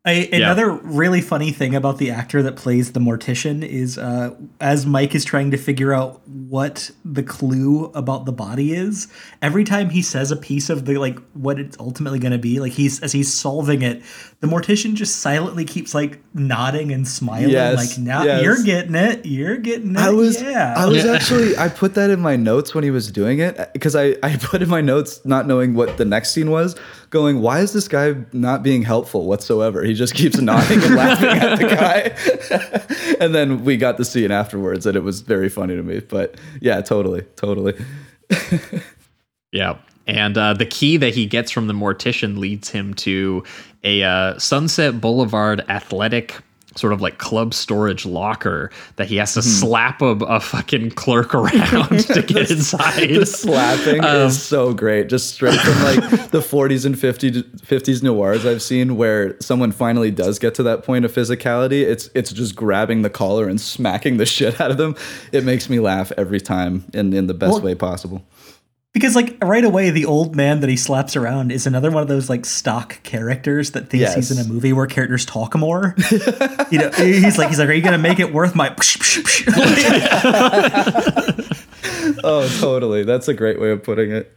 A, another really funny thing about the actor that plays the mortician is uh, as Mike is trying to figure out what the clue about the body is, every time he says a piece of the like what it's ultimately going to be, like he's as he's solving it, the mortician just silently keeps like nodding and smiling, Yes, like now yes. you're getting it, you're getting it. I was yeah. I was actually I put that in my notes when he was doing it because I I put in my notes not knowing what the next scene was going why is this guy not being helpful whatsoever he just keeps nodding and laughing at the guy and then we got the scene afterwards and it was very funny to me but yeah totally totally Yeah. And uh, the key that he gets from the mortician leads him to a uh, Sunset Boulevard athletic sort of like club storage locker that he has to slap a, a fucking clerk around to get inside. The slapping Um, is so great. Just straight from like the 40s and 50s, 50s noirs I've seen where someone finally does get to that point of physicality. It's it's just grabbing the collar and smacking the shit out of them. It makes me laugh every time in, in the best Well- way possible. Because like right away, the old man that he slaps around is another one of those like stock characters that thinks he's in a movie where characters talk more. you know, he's like he's like, are you gonna make it worth my? Oh, totally. That's a great way of putting it.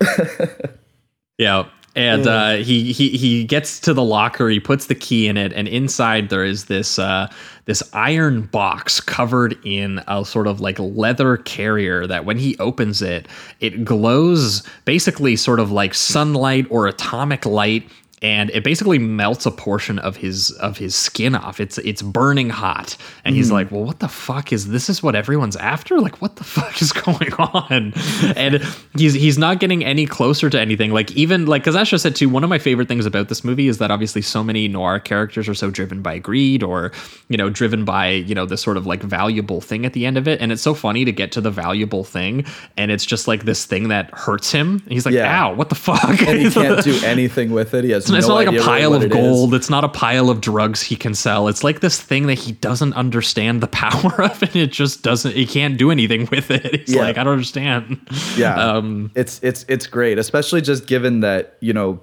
Yeah. And uh, he, he he gets to the locker. He puts the key in it, and inside there is this uh, this iron box covered in a sort of like leather carrier. That when he opens it, it glows basically sort of like sunlight or atomic light, and it basically melts a portion of his of his skin off. It's it's burning hot, and he's mm-hmm. like, "Well, what the fuck is this? Is what everyone's after? Like, what the fuck is going on?" And he's he's not getting any closer to anything. Like even like because Asha said too, one of my favorite things about this movie is that obviously so many noir characters are so driven by greed or you know driven by you know this sort of like valuable thing at the end of it, and it's so funny to get to the valuable thing, and it's just like this thing that hurts him. And he's like, Yeah. "Ow, what the fuck?" And he can't do anything with it. He has It's not like a pile of it gold. It's not a pile of drugs he can sell. It's like this thing that he doesn't understand the power of, and it just doesn't. He can't do anything with it. He's Yeah. like, I don't understand. Yeah. Um, it's it's it's great, especially just given that, you know,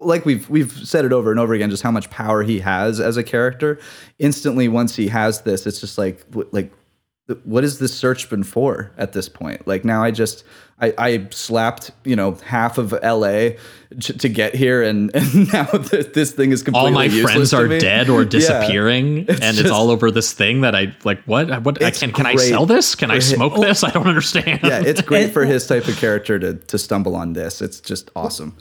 like we've we've said it over and over again just how much power he has as a character. Instantly once he has this, it's just like like what has this search been for at this point? Like now I just I, I slapped, you know, half of LA to, to get here and, and now th- this thing is completely all my useless friends are dead or Yeah. disappearing, and it's all over this thing that I like. What? What? I It's can can I sell this? Can I for hi- smoke this? I don't understand. Yeah, it's great for his type of character to to stumble on this. It's just awesome.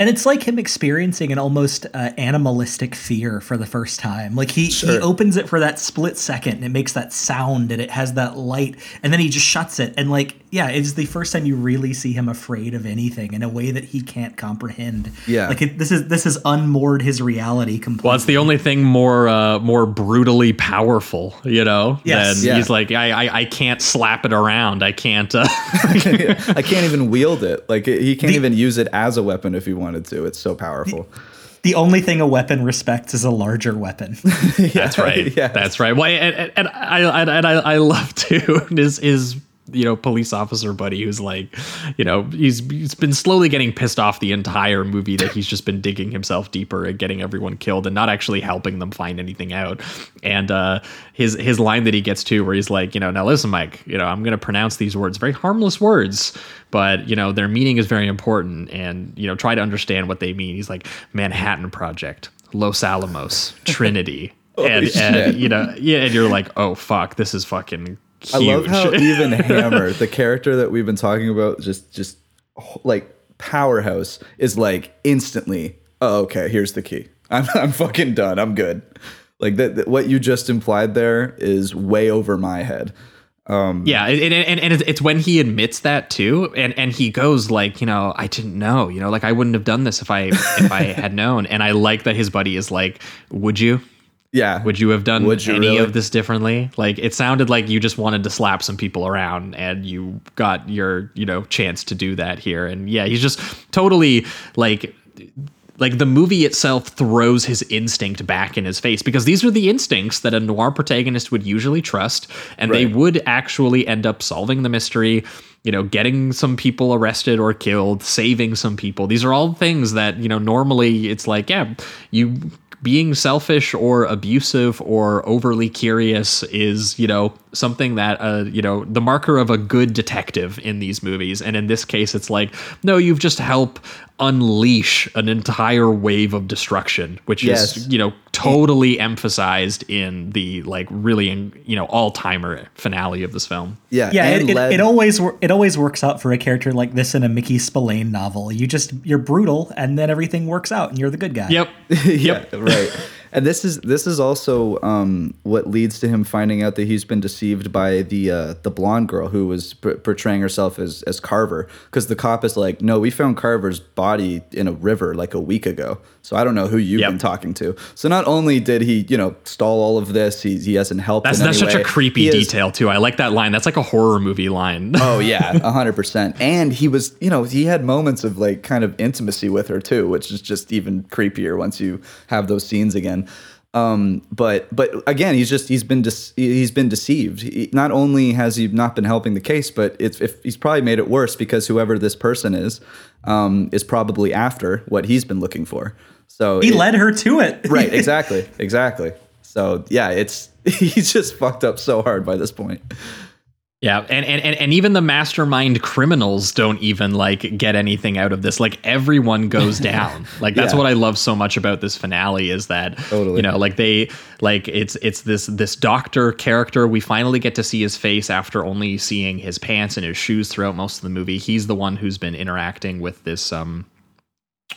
And it's like him experiencing an almost uh, animalistic fear for the first time. Like he, he opens it for that split second and it makes that sound and it has that light and then he just shuts it. And like, yeah, it's the first time you really see him afraid of anything in a way that he can't comprehend. Yeah. Like it, this is this is unmoored his reality completely. Well, it's the only thing more uh, more brutally powerful, you know. Yes. Than Yeah. he's like, I, I I can't slap it around. I can't. Uh, I can't even wield it. Like he can't even use it as a weapon if he wanted to. It's so powerful. the only thing a weapon respects is a larger weapon. That's right. Yes. That's right. Well, and, and, and I and, and I, I love too is is you know police officer buddy who's like you know he's he's been slowly getting pissed off the entire movie that he's just been digging himself deeper and getting everyone killed and not actually helping them find anything out. And uh his his line that he gets to where he's like you know now listen mike you know i'm going to pronounce these words very harmless words but you know their meaning is very important and you know try to understand what they mean. He's like manhattan project los alamos trinity. And, and you know yeah and you're like oh fuck this is fucking huge. I love how even Hammer, the character that we've been talking about, just just like powerhouse, is like instantly. Oh, okay. Here's the key. I'm I'm fucking done. I'm good. Like that. that- What you just implied there is way over my head. Um, yeah, and, and, and it's when he admits that too, and and he goes like, you know, I didn't know, you know, like I wouldn't have done this if I if I had known. And I like that his buddy is like, would you? Yeah. Would you have done you any really? of this differently? Like it sounded like you just wanted to slap some people around, and you got your you know chance to do that here. And yeah, he's just totally like like the movie itself throws his instinct back in his face because these are the instincts that a noir protagonist would usually trust and they would actually end up solving the mystery you know getting some people arrested or killed saving some people these are all things that you know normally it's like yeah you being selfish or abusive or overly curious is you know something that uh you know the marker of a good detective in these movies. And in this case it's like no you've just helped unleash an entire wave of destruction which Yes. is you know totally emphasized in the like really in, you know all-timer finale of this film Yeah. Yeah, it, it, led- it always wor- it always works out for a character like this in a Mickey Spillane novel. You just you're brutal, and then everything works out, and you're the good guy. yep yeah, right. And this is this is also um, what leads to him finding out that he's been deceived by the uh, the blonde girl who was p- portraying herself as as Carver because the cop is like, no, we found Carver's body in a river like a week ago, so I don't know who you've Yep. been talking to. So not only did he you know stall all of this, he he hasn't helped. That's that's such a creepy He is- detail too. I like that line. That's like a horror movie line. Oh yeah, a hundred percent. And he was, you know, he had moments of like kind of intimacy with her too, which is just even creepier once you have those scenes again. Um, but but again, he's just he's been dece- he's been deceived. He, not only has he not been helping the case, but it's if he's probably made it worse because whoever this person is um, is probably after what he's been looking for. So He it- led her to it. right, exactly, exactly. So yeah, it's he's just fucked up so hard by this point. Yeah, and, and and and even the mastermind criminals don't even like get anything out of this. Like everyone goes down. Like that's Yeah. what I love so much about this finale is that Totally. you know, like they like it's it's this this doctor character. We finally get to see his face after only seeing his pants and his shoes throughout most of the movie. He's the one who's been interacting with this um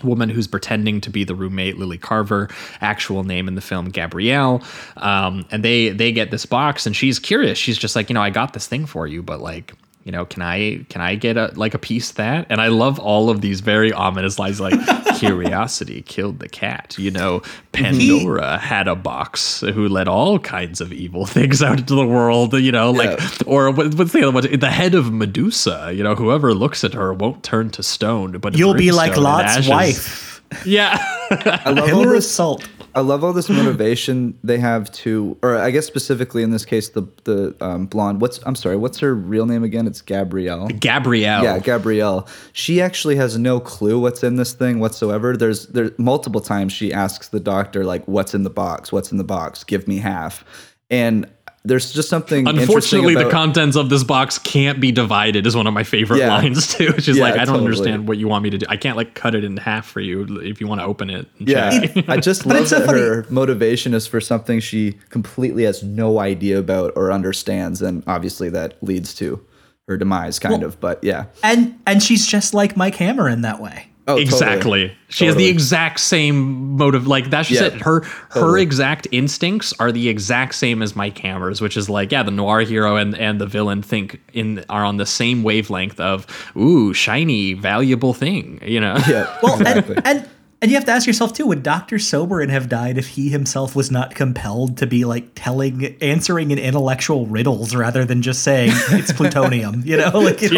woman who's pretending to be the roommate lily carver actual name in the film gabrielle. Um, and they they get this box and she's curious. She's just like you know i got this thing for you but like you know can i can i get a like a piece of that and i love all of these very ominous lines like curiosity killed the cat you know mhm. pandora had a box who let all kinds of evil things out into the world you know like Yeah. or what, what's the other one the head of medusa you know whoever looks at her won't turn to stone but You'll be like Lot's wife. Yeah. I love all Pillar of this salt. I love all this motivation they have to, or I guess specifically in this case, the the um, blonde. What's I'm sorry, what's her real name again? It's Gabrielle. Gabrielle. Yeah, Gabrielle. She actually has no clue what's in this thing whatsoever. There's there multiple times she asks the doctor like, "What's in the box? What's in the box? Give me half." And there's just something. Unfortunately, interesting the contents of this box can't be divided. Is one of my favorite Yeah. lines too. She's Yeah, like, I don't totally. understand what you want me to do. I can't like cut it in half for you if you want to open it. And Yeah, check. I just But love it's so that funny. her motivation is for something she completely has no idea about or understands, and obviously that leads to her demise, kind Well- of. But yeah, And and she's just like Mike Hammer in that way. Oh, totally. exactly. She has the exact same motive. Like that's just Yeah, it. Her her totally. exact instincts are the exact same as Mike Hammer's, which is like, yeah, the noir hero and and the villain think in are on the same wavelength of ooh, shiny, valuable thing. You know. Yeah, Well, exactly. and, and and you have to ask yourself too: Would Doctor Soberin have died if he himself was not compelled to be like telling, answering in intellectual riddles rather than just saying it's plutonium? You know, like it's,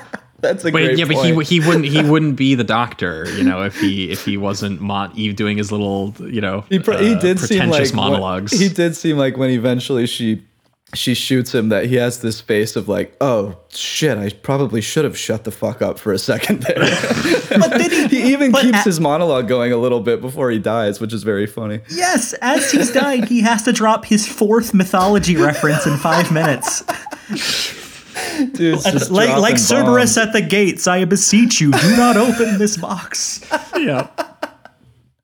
That's a Wait, great yeah, but point. he he wouldn't he wouldn't be the doctor, you know, if he if he wasn't Mont Eve doing his little, you know, he, pr- he uh, did seem pretentious like when- monologues. he did seem like when eventually she she shoots him that he has this face of like, oh shit, I probably should have shut the fuck up for a second there. but then he, he even keeps a- his monologue going a little bit before he dies, which is very funny. yes, as he's dying, he has to drop his fourth mythology reference in five minutes. Dude's just like like Cerberus bombs. at the gates, I beseech you, do not open this box. Yep.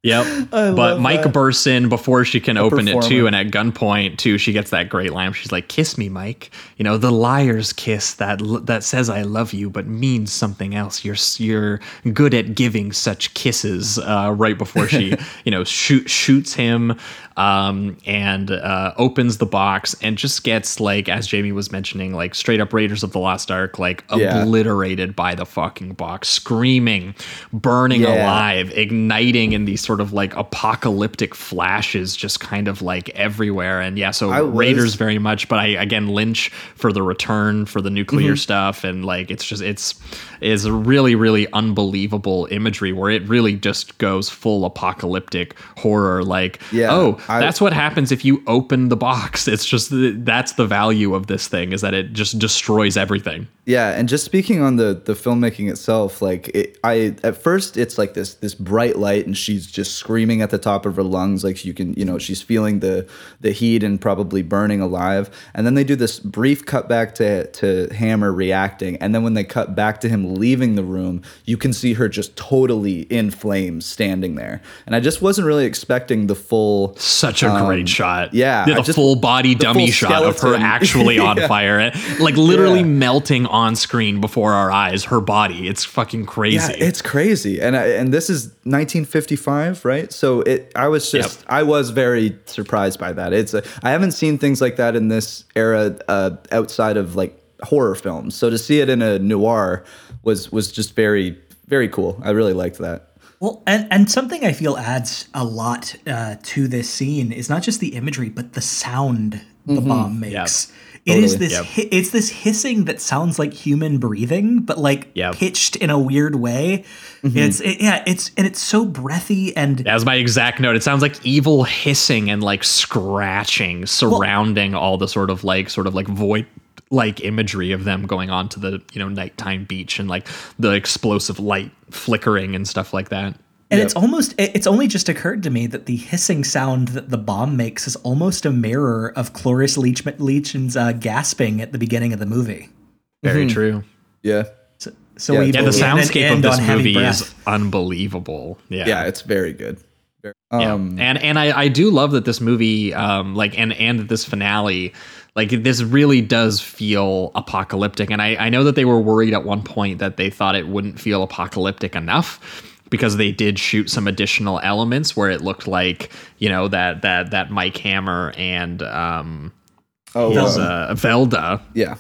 Yep. love But Mike that. bursts in before she can open it too, and at gunpoint too, she gets that great line. She's like, "Kiss me, Mike." You know, the liar's kiss that that says "I love you" but means something else. You're you're good at giving such kisses. Uh, right before she, you know, shoot shoots him, um, and uh, opens the box and just gets like, as Jamie was mentioning, like straight up Raiders of the Lost Ark, like Yeah. obliterated by the fucking box, screaming, burning Yeah. alive, igniting in these sort of like apocalyptic flashes, just kind of like everywhere. And yeah, so I was- Raiders very much, but I again Lynch for the return for the nuclear Mm-hmm. stuff, and like it's just it's is really really unbelievable imagery where it really just goes full apocalyptic horror. Like Yeah, oh, I- that's what happens if you open the box. It's just that's the value of this thing is that it just destroys everything. Yeah, and just speaking on the the filmmaking itself, like it, I at first it's like this this bright light, and she's just screaming at the top of her lungs, like you can you know she's feeling the the heat and probably burning alive. And then they do this brief cut back to to Hammer reacting, and then when they cut back to him leaving the room, you can see her just totally in flames standing there. And I just wasn't really expecting the full Such a great shot. Um, yeah, the I just- full body dummy full shot of her actually on Yeah. fire, like literally Yeah. melting on screen before our eyes. Her body, it's fucking crazy. Yeah, it's crazy, and I, and this is 1955 right? So it, I was just, I was very surprised by that. It's, a, I haven't seen things like that in this era uh, outside of like horror films. So to see it in a noir was was just very, very cool. I really liked that. Well, and, and something I feel adds a lot uh, to this scene is not just the imagery, but the sound the bomb makes. It is Totally. this. Yep. Hi- it's this hissing that sounds like human breathing, but like Yep. pitched in a weird way. It's it, yeah. It's and it's so breathy and That was my exact note. It sounds like evil hissing and like scratching surrounding all the sort of like sort of like void like imagery of them going on to the you know nighttime beach and like the explosive light flickering and stuff like that. And it's almost it's only just occurred to me that the hissing sound that the bomb makes is almost a mirror of Cloris Leach Leachman's uh, gasping at the beginning of the movie. Very true. Yeah. So Yeah, we Yeah, the soundscape of end this movie breath. is unbelievable. Yeah. Yeah, it's very good. Very- Yeah. Um, and and I, I do love that this movie um like and and this finale like this really does feel apocalyptic and I, I know that they were worried at one point that they thought it wouldn't feel apocalyptic enough because they did shoot some additional elements where it looked like you know that that that Mike Hammer and um oh, his, uh, uh, Velda yeah.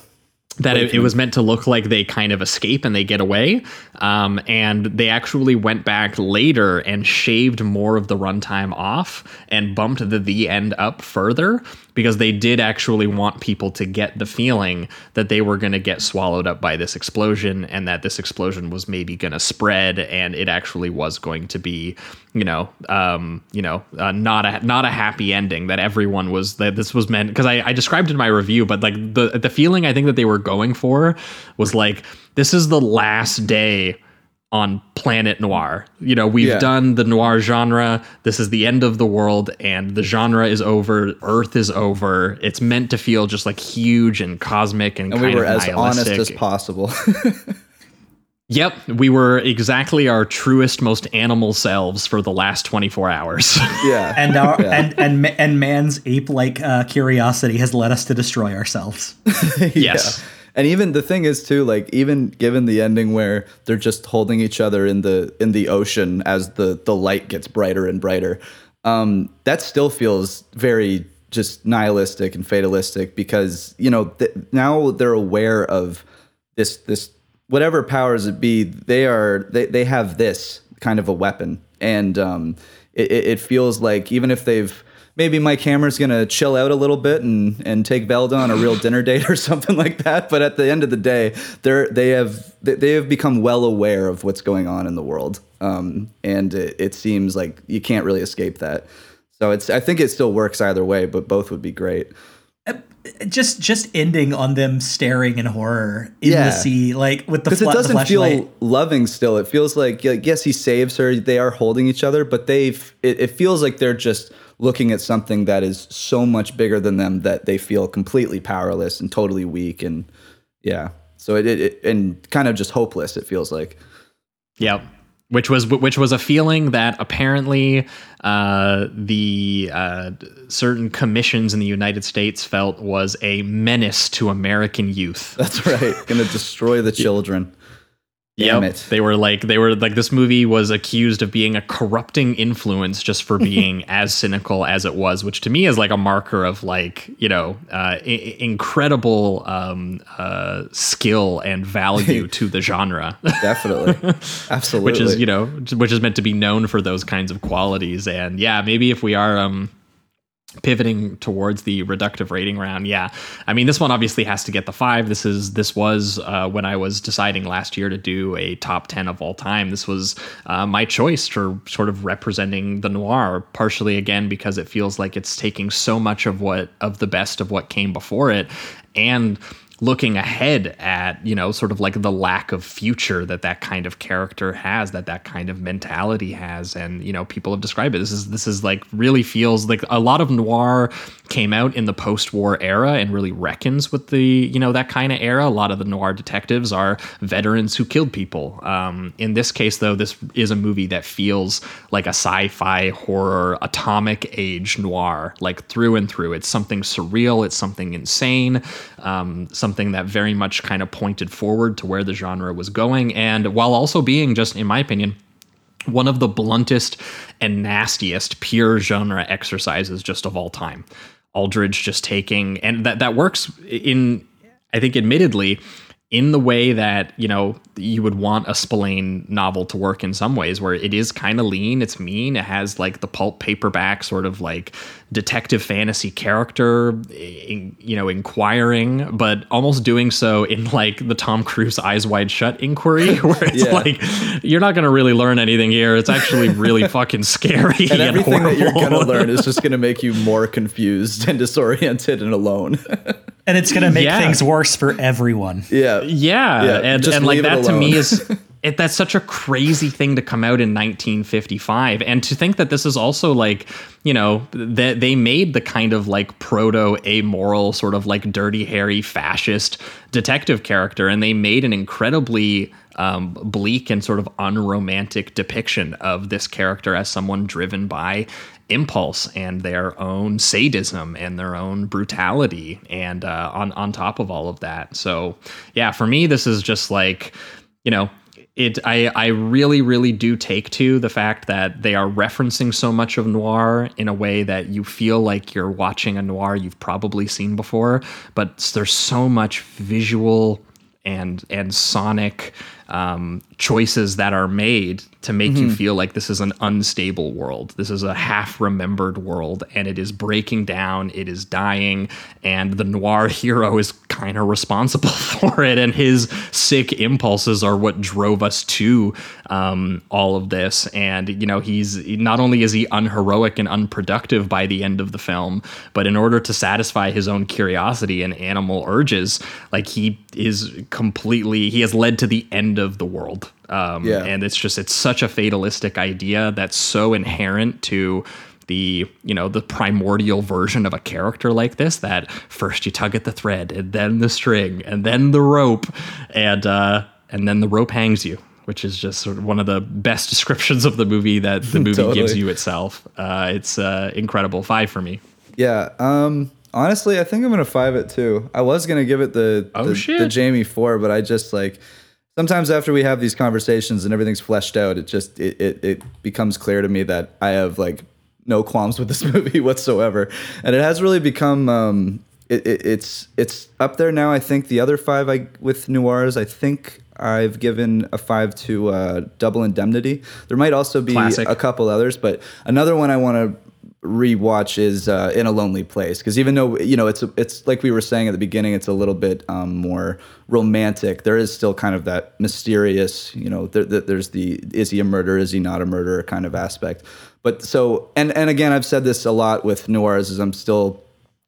that it, it was meant to look like they kind of escape and they get away. Um, and they actually went back later and shaved more of the runtime off and bumped the the end up further because they did actually want people to get the feeling that they were going to get swallowed up by this explosion and that this explosion was maybe going to spread and it actually was going to be you know um you know uh, not a not a happy ending that everyone was that this was meant because I, I described in my review but like the the feeling i think that they were going for was like this is the last day on planet noir you know we've Yeah. done the noir genre this is the end of the world and the genre is over earth is over it's meant to feel just like huge and cosmic and, And kind we were as honest as possible. Yep, we were exactly our truest, most animal selves for the last 24 hours. yeah. and our Yeah. and and and man's ape-like uh, curiosity has led us to destroy ourselves. yes. And even the thing is too, like even given the ending where they're just holding each other in the in the ocean as the the light gets brighter and brighter, um, that still feels very just nihilistic and fatalistic because you know th- now they're aware of this this whatever powers it be they are they, they have this kind of a weapon. And um it, it it feels like even if they've maybe Mike Hammer's gonna chill out a little bit and and take Velda on a real dinner date or something like that but at the end of the day they're they have they, they have become well aware of what's going on in the world. Um and it, it seems like you can't really escape that. So it's I think it still works either way but both would be great. Just just ending on them staring in horror in Yeah. the sea, like with the because it doesn't feel loving still. It feels like like, yes he saves her they are holding each other but they've it, it feels like they're just looking at something that is so much bigger than them that they feel completely powerless and totally weak and yeah. So it, it, and kind of just hopeless it feels like. Yep. Which was which was a feeling that apparently uh, the uh, certain commissions in the United States felt was a menace to American youth. that's right. Gonna destroy the children Damn Yep. it. They were like they were like this movie was accused of being a corrupting influence just for being as cynical as it was, which to me is like a marker of like you know uh, I- incredible um, uh, skill and value to the genre. definitely absolutely which is you know which is meant to be known for those kinds of qualities and yeah maybe if we are um pivoting towards the reductive rating round yeah. I mean this one obviously has to get the five. This is this was uh, when i was deciding last year to do a top 10 of all time this was uh, my choice for sort of representing the noir partially again because it feels like it's taking so much of what of the best of what came before it. And looking ahead at you know sort of like the lack of future that that kind of character has that that kind of mentality has. And you know people have described it. This is this is like really feels like a lot of noir came out in the post-war era and really reckons with the you know that kind of era. A lot of the noir detectives are veterans who killed people. Um, in this case though this is a movie that feels like a sci-fi horror atomic age noir like through and through. It's something surreal. It's something insane. Um, that very much kind of pointed forward to where the genre was going and while also being just in my opinion one of the bluntest and nastiest pure genre exercises just of all time. Aldrich just taking and that that works in I think admittedly in the way that you know you would want a Spillane novel to work in some ways, where it is kind of lean, it's mean, it has like the pulp paperback sort of like detective fantasy character, eh, in, you know, inquiring, but almost doing so in like the Tom Cruise Eyes Wide Shut inquiry, where it's Yeah. like you're not going to really learn anything here. It's actually really fucking scary and everything that you're gonna learn is just gonna make you more confused and disoriented and alone. And it's going to make Yeah. things worse for everyone. yeah, Yeah, Yeah, and just and like that to me is it, that's such a crazy thing to come out in 1955, and to think that this is also like you know that they made the kind of like proto amoral sort of like Dirty Harry fascist detective character, and they made an incredibly um, bleak and sort of unromantic depiction of this character as someone driven by impulse and their own sadism and their own brutality and uh, on on top of all of that. So yeah for me this is just like you know it I, I really really do take to the fact that they are referencing so much of noir in a way that you feel like you're watching a noir you've probably seen before but there's so much visual and and sonic um, choices that are made to make you feel like this is an unstable world. This is a half remembered world, and it is breaking down. It is dying, and the noir hero is kind of responsible for it. And his sick impulses are what drove us to um, all of this. And you know, he's not only is he unheroic and unproductive by the end of the film, but in order to satisfy his own curiosity and animal urges, like he is completely he has led to the end of the world. Um, Yeah. and it's just it's such a fatalistic idea that's so inherent to the you know the primordial version of a character like this that first you tug at the thread and then the string and then the rope and uh and then the rope hangs you which is just sort of one of the best descriptions of the movie that the movie gives you itself uh it's uh incredible five for me Yeah. Um. Honestly, I think I'm gonna five it too. I was gonna give it the Oh, the, shit. the Jamie four, but I just like sometimes after we have these conversations and everything's fleshed out, it just it it, it becomes clear to me that I have like no qualms with this movie whatsoever, and it has really become um it, it it's it's up there now. I think the other five I with noirs, I think. I've given a five to uh, Double Indemnity. There might also be Classic. a couple others, but another one I want to rewatch is uh, in a lonely place. Because even though you know it's it's like we were saying at the beginning it's a little bit um, more romantic there is still kind of that mysterious you know there, there- there's the is he a murderer is he not a murderer kind of aspect. But so and and again I've said this a lot with noirs is I'm still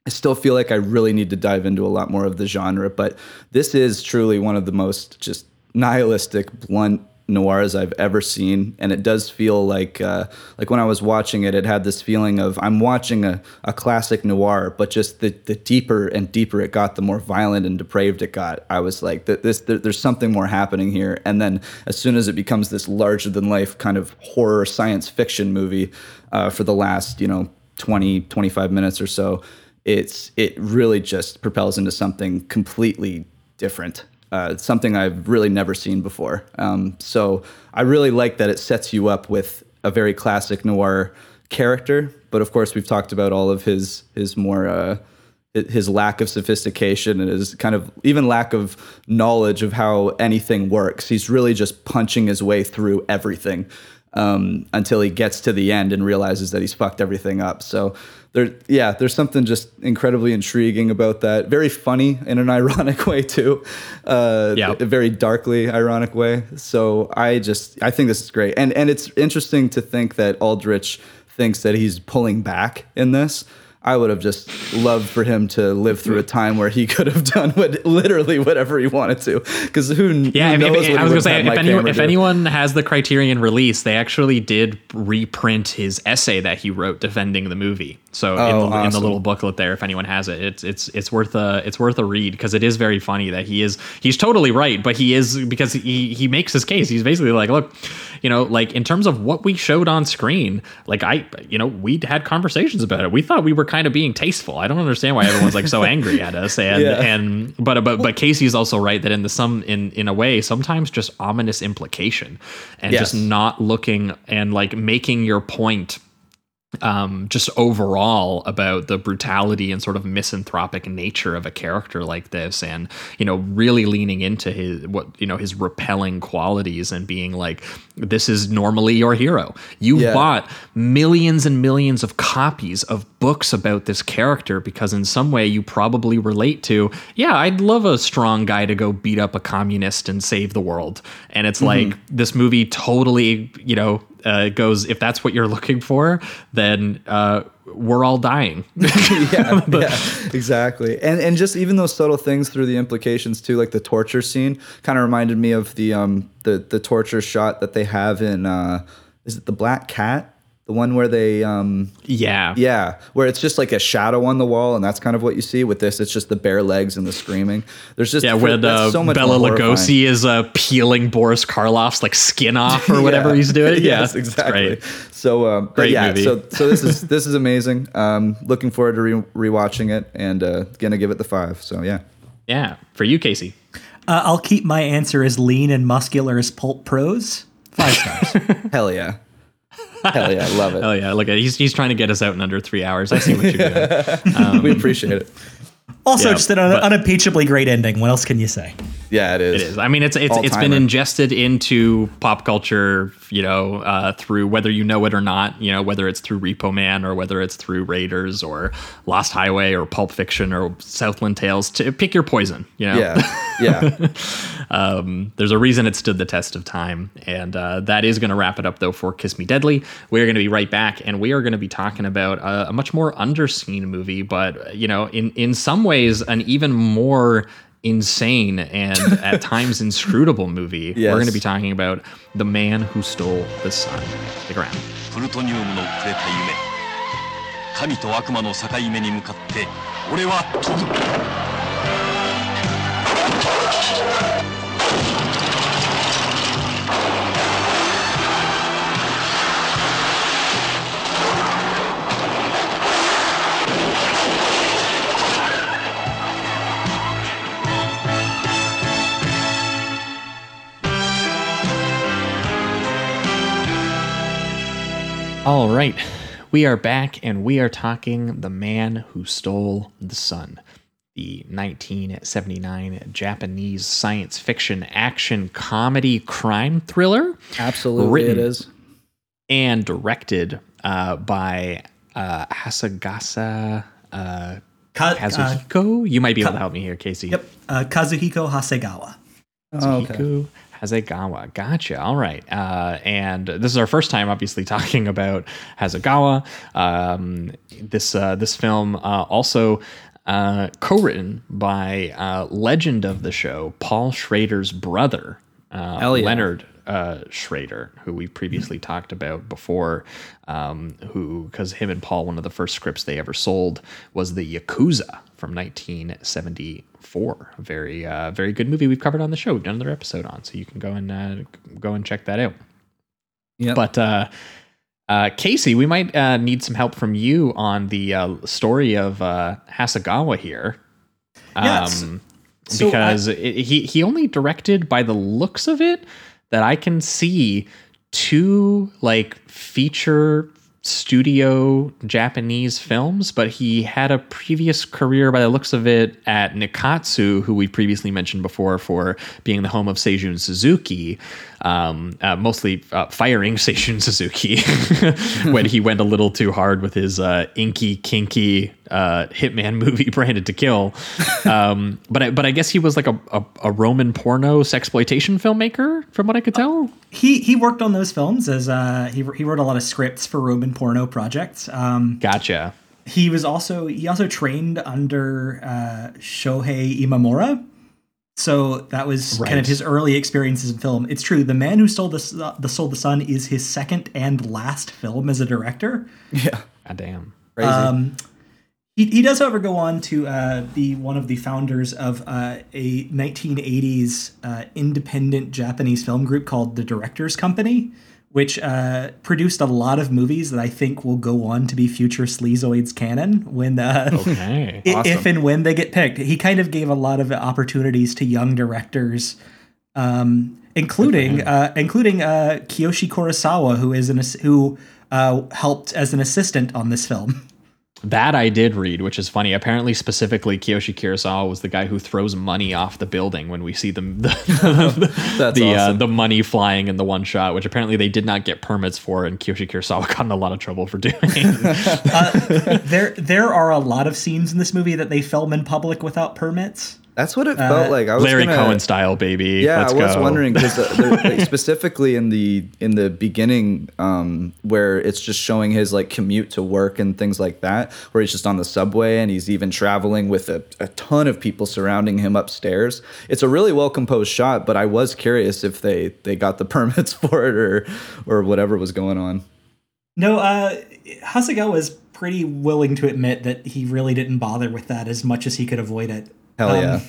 I still feel like I really need to dive into a lot more of the genre, but this is truly one of the most just nihilistic, blunt noirs I've ever seen, and it does feel like uh, like when I was watching it, it had this feeling of I'm watching a, a classic noir, but just the, the deeper and deeper it got, the more violent and depraved it got. I was like, "Th- this there, there's something more happening here, and then as soon as it becomes this larger than life kind of horror science fiction movie uh, for the last you know 20 25 minutes or so it's it really just propels into something completely different uh, something i've really never seen before um, so i really like that it sets you up with a very classic noir character but of course we've talked about all of his his more uh, his lack of sophistication and his kind of even lack of knowledge of how anything works. He's really just punching his way through everything um, until he gets to the end and realizes that he's fucked everything up. So there, yeah, there's something just incredibly intriguing about that. Very funny in an ironic way too. Uh, Yeah. a very darkly ironic way. So I just I think this is great, and and it's interesting to think that Aldrich thinks that he's pulling back in this. I would have just loved for him to live through a time where he could have done what literally whatever he wanted to. Because who, Yeah, who knows if- I was gonna say if, if anyone has the Criterion release, they actually did reprint his essay that he wrote defending the movie. So in, Oh, the, in the little booklet there, if anyone has it, it's it's it's worth a it's worth a read because it is very funny that he is he's totally right, but he is because he he makes his case. He's basically like, look, you know, like in terms of what we showed on screen, like I, you know, we had conversations about it. We thought we were kind of being tasteful. I don't understand why everyone's like so angry at us. And Yeah. and but but but Casey is also right that in the some in in a way sometimes just ominous implication and Yes. just not looking and like making your point um, just overall about the brutality and sort of misanthropic nature of a character like this, and you know, really leaning into his what you know his repelling qualities and being like, this is normally your hero. You Yeah. bought millions and millions of copies of books about this character because in some way you probably relate to, yeah, I'd love a strong guy to go beat up a communist and save the world. And it's like this movie totally, you know, uh, goes if that's what you're looking for, then uh, we're all dying. yeah, yeah, exactly. And and just even those subtle things through the implications too, like the torture scene, kind of reminded me of the um the the torture shot that they have in uh is it the Black Cat, the one where they um yeah. yeah, where it's just like a shadow on the wall, and that's kind of what you see. With this, it's just the bare legs and the screaming. There's just Yeah, when that's uh, so much Bela more Lugosi is uh, peeling Boris Karloff's like skin off or whatever Yeah. he's doing. Yeah, yes, exactly. great. So, um, Great yeah, movie. so so this is this is amazing. Um, looking forward to re- rewatching it and uh, gonna give it the five. So yeah, Yeah, for you, Casey. Uh, I'll keep my answer as lean and muscular as Pulp Prose. Five stars. hell yeah, hell yeah, I love it. Oh yeah, look, at he's he's trying to get us out in under three hours. I see what you're doing. we um, appreciate it. Also, Yeah, just an un- but- unimpeachably great ending. What else can you say? Yeah, it is. It is. I mean, it's it's it's been ingested into pop culture, you know, uh, through whether you know it or not. You know, whether it's through Repo Man or whether it's through Raiders or Lost Highway or Pulp Fiction or Southland Tales. To pick your poison. You know. Yeah, yeah. Um, there's a reason it stood the test of time. And uh, that is going to wrap it up, though, for Kiss Me Deadly. We're going to be right back, and we are going to be talking about a, a much more underseen movie, but, you know, in, in some ways, an even more insane and at times inscrutable movie. Yes. We're going to be talking about The Man Who Stole the Sun. Stick around. プルトニウムのくれた夢神と悪魔の境目に向かって俺は飛ぶ All right. We are back and we are talking The Man Who Stole the Sun, the 1979 Japanese science fiction action comedy crime thriller Absolutely, Written. it is. and directed uh, by uh, Hasagasa uh, Ka- uh, Kazuhiko. you might be able to help me here, Casey. yep, uh, Kazuhiko Hasegawa. Oh, okay. Hasegawa. Gotcha. All right. Uh, and this is our first time, obviously, talking about Hasegawa. Um, this uh, this film uh, also uh, co-written by uh, legend of the show, Paul Schrader's brother, uh, yeah. Leonard uh, Schrader, who we previously talked about before, um, who because him and Paul, one of the first scripts they ever sold was the Yakuza from 1974. Very uh, very good movie we've covered on the show. We've done another episode on, so you can go and uh, go and check that out. Yep. But uh, uh, Casey, we might uh, need some help from you on the uh, story of uh, Hasagawa here. Yes. Um, So because it, he he only directed by the looks of it that I can see two like feature studio Japanese films, but he had a previous career by the looks of it at Nikkatsu, who we previously mentioned before for being the home of Seijun Suzuki, um, uh, mostly uh, firing Seijun Suzuki when he went a little too hard with his uh, inky, kinky uh, hitman movie Branded to Kill. Um, but I, but I guess he was like a, a, a Roman porno sexploitation filmmaker, from what I could tell. He he worked on those films as uh, he he wrote a lot of scripts for Roman porno projects. Um, Gotcha. he was also he also trained under uh, Shohei Imamura. So that was kind of his early experiences in film. It's true. The Man Who Stole the S- the Stole the Sun is his second and last film as a director. Yeah. God damn. Crazy. Um, he, he does, however, go on to uh, be one of the founders of uh, a 1980s uh, independent Japanese film group called the Directors Company, which uh, produced a lot of movies that I think will go on to be future Sleazoids canon when uh, Okay. i- Awesome. if and when they get picked. He kind of gave a lot of opportunities to young directors, um, including uh, including uh, Kiyoshi Kurosawa, who is an who uh, helped as an assistant on this film. That I did read, which is funny. Apparently, specifically, Kiyoshi Kurosawa was the guy who throws money off the building when we see them the That's the, uh, the money flying in the one shot, which apparently they did not get permits for, and Kiyoshi Kurosawa got in a lot of trouble for doing. there there are a lot of scenes in this movie that they film in public without permits. That's what it felt like. I was Larry gonna, Cohen style, baby. Yeah, Let's I was go. wondering because like, specifically in the in the beginning, um, where it's just showing his like commute to work and things like that, where he's just on the subway and he's even traveling with a, a ton of people surrounding him upstairs. It's a really well composed shot, but I was curious if they they got the permits for it or or whatever was going on. No, uh, Hasegawa is pretty willing to admit that he really didn't bother with that as much as he could avoid it. Hell Um, yeah.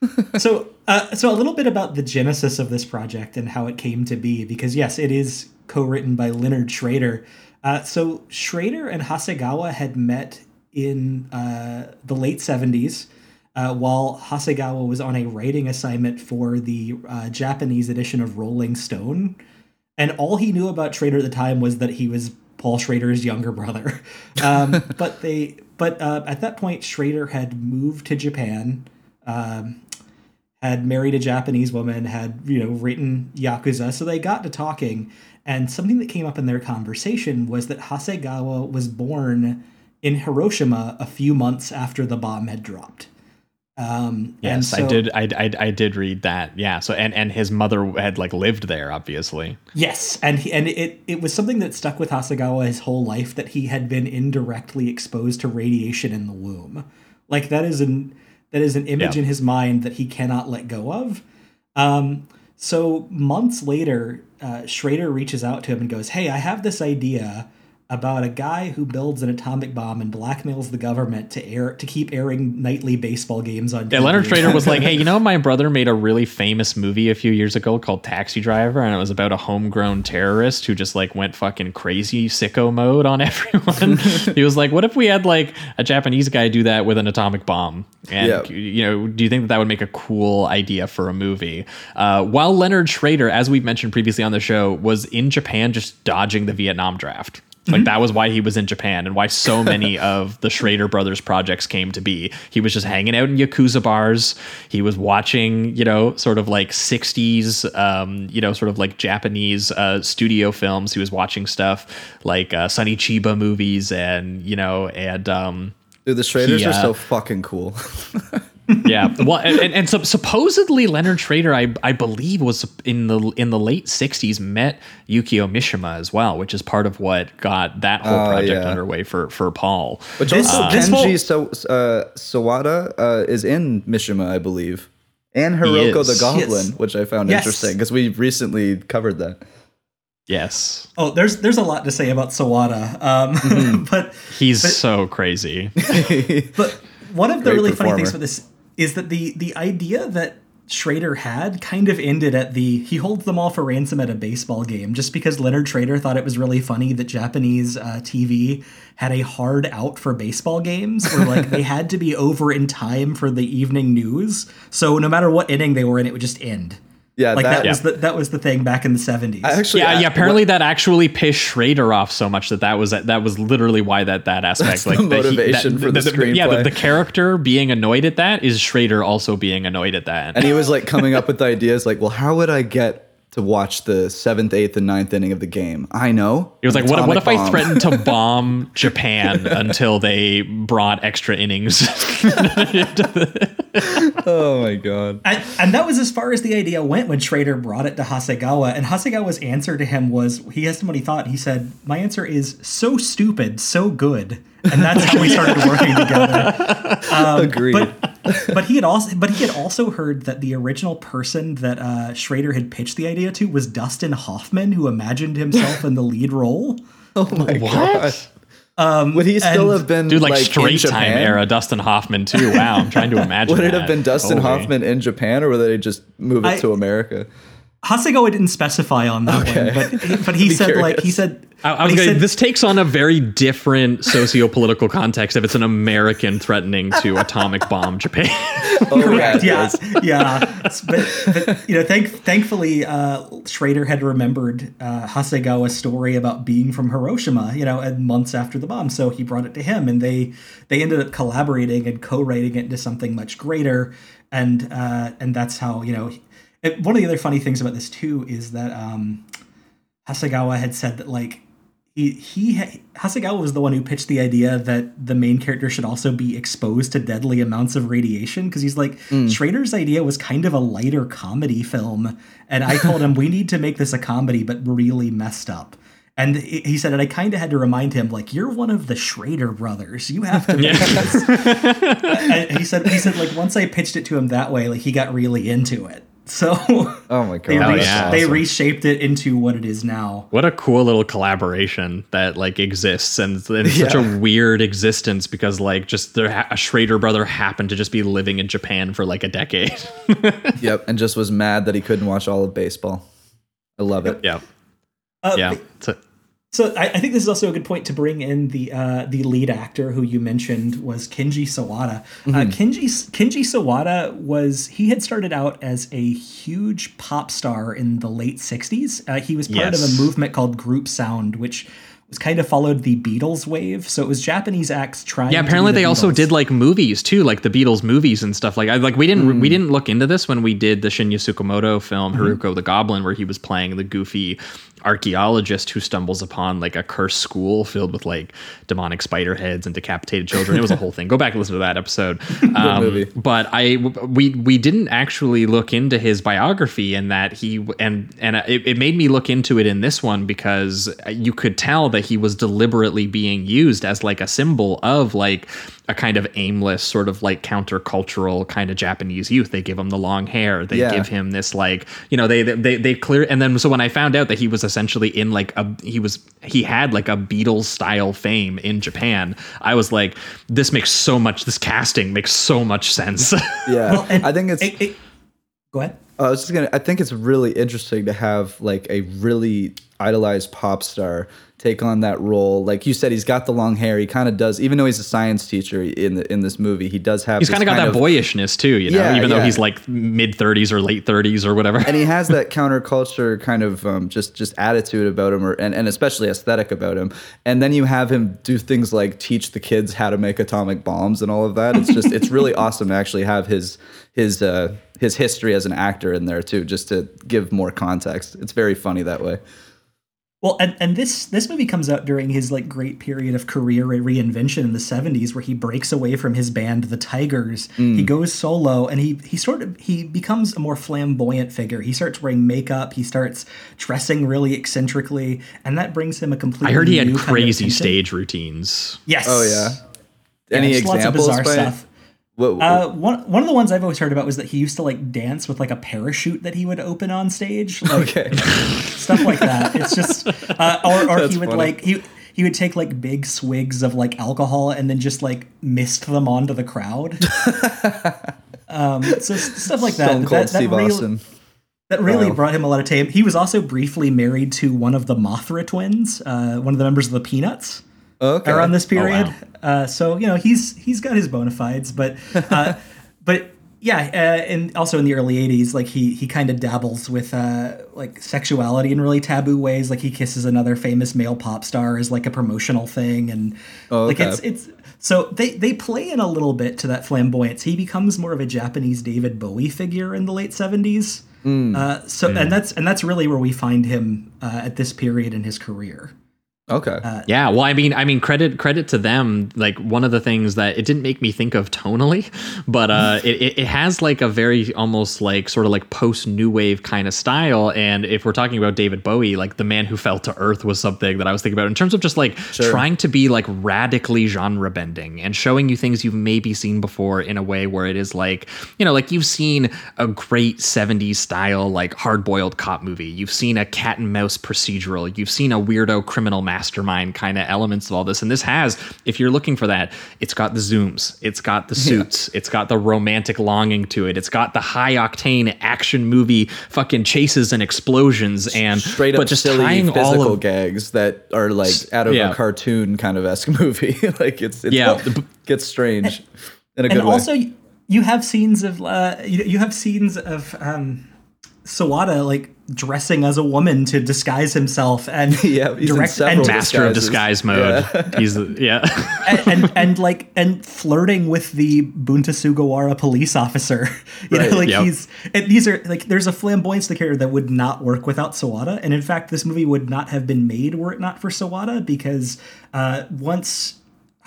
so uh, so a little bit about the genesis of this project and how it came to be because yes it is co-written by leonard schrader. Uh, so schrader and hasegawa had met in uh, the late 70s uh, while hasegawa was on a writing assignment for the uh, japanese edition of rolling stone. And all he knew about schrader at the time was that he was paul schrader's younger brother. Um, but they but uh, at that point schrader had moved to japan um, had married a Japanese woman, had you know written yakuza, so they got to talking. And something that came up in their conversation was that Hasegawa was born in Hiroshima a few months after the bomb had dropped. Um, Yes, I did. I, I I did read that. Yeah. So and and his mother had like lived there, obviously. Yes, and he, and it it was something that stuck with Hasegawa his whole life that he had been indirectly exposed to radiation in the womb. Like that is an that is an image Yeah. in his mind that he cannot let go of. Um, so months later, uh, Schrader reaches out to him and goes, "Hey, I have this idea about a guy who builds an atomic bomb and blackmails the government to air to keep airing nightly baseball games on." Yeah, TV." Leonard Schrader was like, "Hey, you know, my brother made a really famous movie a few years ago called Taxi Driver, and it was about a homegrown terrorist who just like went fucking crazy sicko mode on everyone." he was like, "What if we had like a Japanese guy do that with an atomic bomb?" And Yeah. you know, do you think that that would make a cool idea for a movie? Uh, while Leonard Schrader, as we've mentioned previously on the show, was in Japan just dodging the Vietnam draft. Like that was why he was in Japan and why so many of the Schrader brothers projects came to be. He was just hanging out in yakuza bars. He was watching, you know, sort of like 60s, um, you know, sort of like Japanese uh, studio films. He was watching stuff like uh, Sonny Chiba movies and, you know, and um, Dude, the Schraders He, are uh, so fucking cool. yeah. Well, and, and, and sup- supposedly Leonard Schrader, I I believe, was in the in the late '60s met Yukio Mishima as well, which is part of what got that whole Oh, project yeah. underway for for Paul. Which This- also this whole- Kenji so, uh, Sawada uh, is in Mishima, I believe, and Hiruko the. Goblin, Yes. which I found Yes. interesting because we recently covered that. Yes, Oh, there's there's a lot to say about Sawada, um, Mm-hmm. but he's so crazy. But one of the Great really funny things performer. for this is that the the idea that Schrader had kind of ended at the he holds them all for ransom at a baseball game just because Leonard Schrader thought it was really funny that Japanese uh, TV had a hard out for baseball games where like they had to be over in time for the evening news. So no matter what inning they were in, it would just end. Yeah, Like that, that, was the that was the thing back in the seventies. Actually Yeah, I- yeah. Apparently, that actually pissed Schrader off so much that that was that was literally why that that aspect, That's like the that he- motivation that- for the Yeah, the, screenplay. the character being annoyed at that is Schrader also being annoyed at that. and he was like coming up with ideas like, well, how would I get to watch the seventh, eighth, and ninth inning of the game? I know. It was like, "What, what if atomic I threatened to bomb Japan until they brought extra innings?" Oh my god. And, and that was as far as the idea went when Schrader brought it to Hasegawa. And Hasegawa's answer to him was he asked him what he thought. He said, My answer is so stupid, so good. And that's how we started working together. Agreed. Um, but but he had also but he had also heard that the original person that uh, Schrader had pitched the idea to was Dustin Hoffman, who imagined himself in the lead role. oh my god. Would he still and- have been Dude, like, in straight time Japan? era Dustin Hoffman too. Wow, I'm trying to imagine. Would it that. have been Dustin Holy. Hoffman in Japan, or would they just move it I- to America? Hasegawa didn't specify on that Okay. one, but he, but he Be said like he said I, I was gonna, said- this takes on a very different socio-political context if it's an American threatening to atomic bomb Japan. Oh, Correct. yeah, Yeah, yeah. But, but you know, thank, thankfully, uh, Schrader had remembered uh, Hasegawa's story about being from Hiroshima. You know, and months after the bomb, so he brought it to him, and they they ended up collaborating and co-writing it into something much greater. And uh, and that's how you know. It- one of the other funny things about this too is that um, Hasegawa had said that like he he Hasegawa was the one who pitched the idea that the main character should also be exposed to deadly amounts of radiation because he's like Schrader's idea was kind of a lighter comedy film and I told him we need to make this a comedy but really messed up. And he said, and I kind of had to remind him, like, you're one of the Schrader brothers. You have to make this. he said, he said, like, once I pitched it to him that way, like, he got really into it. So Oh my they, god, re- yeah. they awesome. reshaped it into what it is now. What a cool little collaboration that like exists and, and such Yeah. a weird existence because like just there ha- a Schrader brother happened to just be living in Japan for like a decade. Yep, and just was mad that he couldn't watch all of baseball. I love it. yeah. Uh, Yeah. So- So I, I think this is also a good point to bring in the uh, the lead actor who you mentioned was Kenji Sawada. Uh, Kenji Kenji Sawada was he had started out as a huge pop star in the late '60s. Uh, he was part of a movement called Group Sound, which was kind of followed the Beatles wave. So it was Japanese acts trying. Yeah, apparently the they also did like movies too, like the Beatles movies and stuff like. I like we didn't we didn't look into this when we did the Shinya Tsukamoto film Hiruko the Goblin, where he was playing the goofy archaeologist who stumbles upon like a cursed school filled with like demonic spider heads and decapitated children. It was a whole thing. Go back and listen to that episode. Um. But I we we didn't actually look into his biography and that he and and it, it made me look into it in this one because you could tell that he was deliberately being used as like a symbol of like a kind of aimless sort of like countercultural kind of Japanese youth. They give him the long hair. They Yeah. give him this like you know they they they clear and then so when I found out that he was essentially in like a he was he had like a Beatles style fame in Japan, I was like this makes so much this casting makes so much sense. Yeah, Well, and I think it's. it- it- go ahead. I was just gonna. I think it's really interesting to have like a really idolized pop star take on that role. Like you said, he's got the long hair. He kind of does, even though he's a science teacher in the in this movie. He does have. He's kind of got that boyishness too, you know, Yeah, even though he's like mid 30s or late 30s or whatever. and he has that counterculture kind of um, just just attitude about him, or and, and especially aesthetic about him. And then you have him do things like teach the kids how to make atomic bombs and all of that. It's just it's really awesome to actually have his his uh, his history as an actor in there too, just to give more context. It's very funny that way. Well, and, and this this movie comes out during his like great period of career reinvention in the '70s, where he breaks away from his band, the Tigers. Mm. He goes solo, and he he sort of he becomes a more flamboyant figure. He starts wearing makeup. He starts dressing really eccentrically, and that brings him a completely. I heard he had new kind of crazy stage routines. Yes. Oh yeah. Any examples? lots of examples? bizarre by- stuff. What, Uh, one one of the ones I've always heard about was that he used to like dance with like a parachute that he would open on stage, like okay. stuff like that. It's just, uh, or, or he would funny. like he he would take like big swigs of like alcohol and then just like mist them onto the crowd. um, so stuff like that. Stone that, Cold that Steve real- Austin. that really Wow. brought him a lot of time. He was also briefly married to one of the Mothra twins, uh, one of the members of the Peanuts Okay. around this period. wow. uh, so you know he's he's got his bona fides, but uh, but yeah, uh, and also in the early '80s, like he he kind of dabbles with uh, like sexuality in really taboo ways. Like he kisses another famous male pop star as like a promotional thing, and Oh, like it's it's. So they, they play in a little bit to that flamboyance. He becomes more of a Japanese David Bowie figure in the late seventies. Hmm. Uh, so and that's and that's really where we find him uh, at this period in his career. Okay. Yeah, well, I mean, I mean, credit credit to them. Like one of the things that it didn't make me think of tonally, but uh, it, it it has like a very almost like sort of like post new wave kind of style. And if we're talking about David Bowie, like the man who fell to earth was something that I was thinking about in terms of just like trying to be like radically genre bending and showing you things you've maybe seen before in a way where it is like you know like you've seen a great 70s style like hard boiled cop movie, you've seen a cat and mouse procedural, you've seen a weirdo criminal mastermind kind of elements of all this. And this has, if you're looking for that, it's got the zooms, it's got the suits, it's got the romantic longing to it, it's got the high octane action movie fucking chases and explosions and Straight up but just silly tying physical all of gags that are like out of yeah. a cartoon kind of esque movie. like it's, it's Yeah. it gets strange in a good and way. also you have scenes of uh, you, you have scenes of um, Sawada like dressing as a woman to disguise himself and Yeah, he's in direct several and, master of disguise mode. He's yeah. and, and and like and flirting with the Bunta Sugawara police officer. You Right, know, like yep. he's and these are like there's a flamboyance to the character that would not work without Sawada, and in fact, this movie would not have been made were it not for Sawada because uh, once.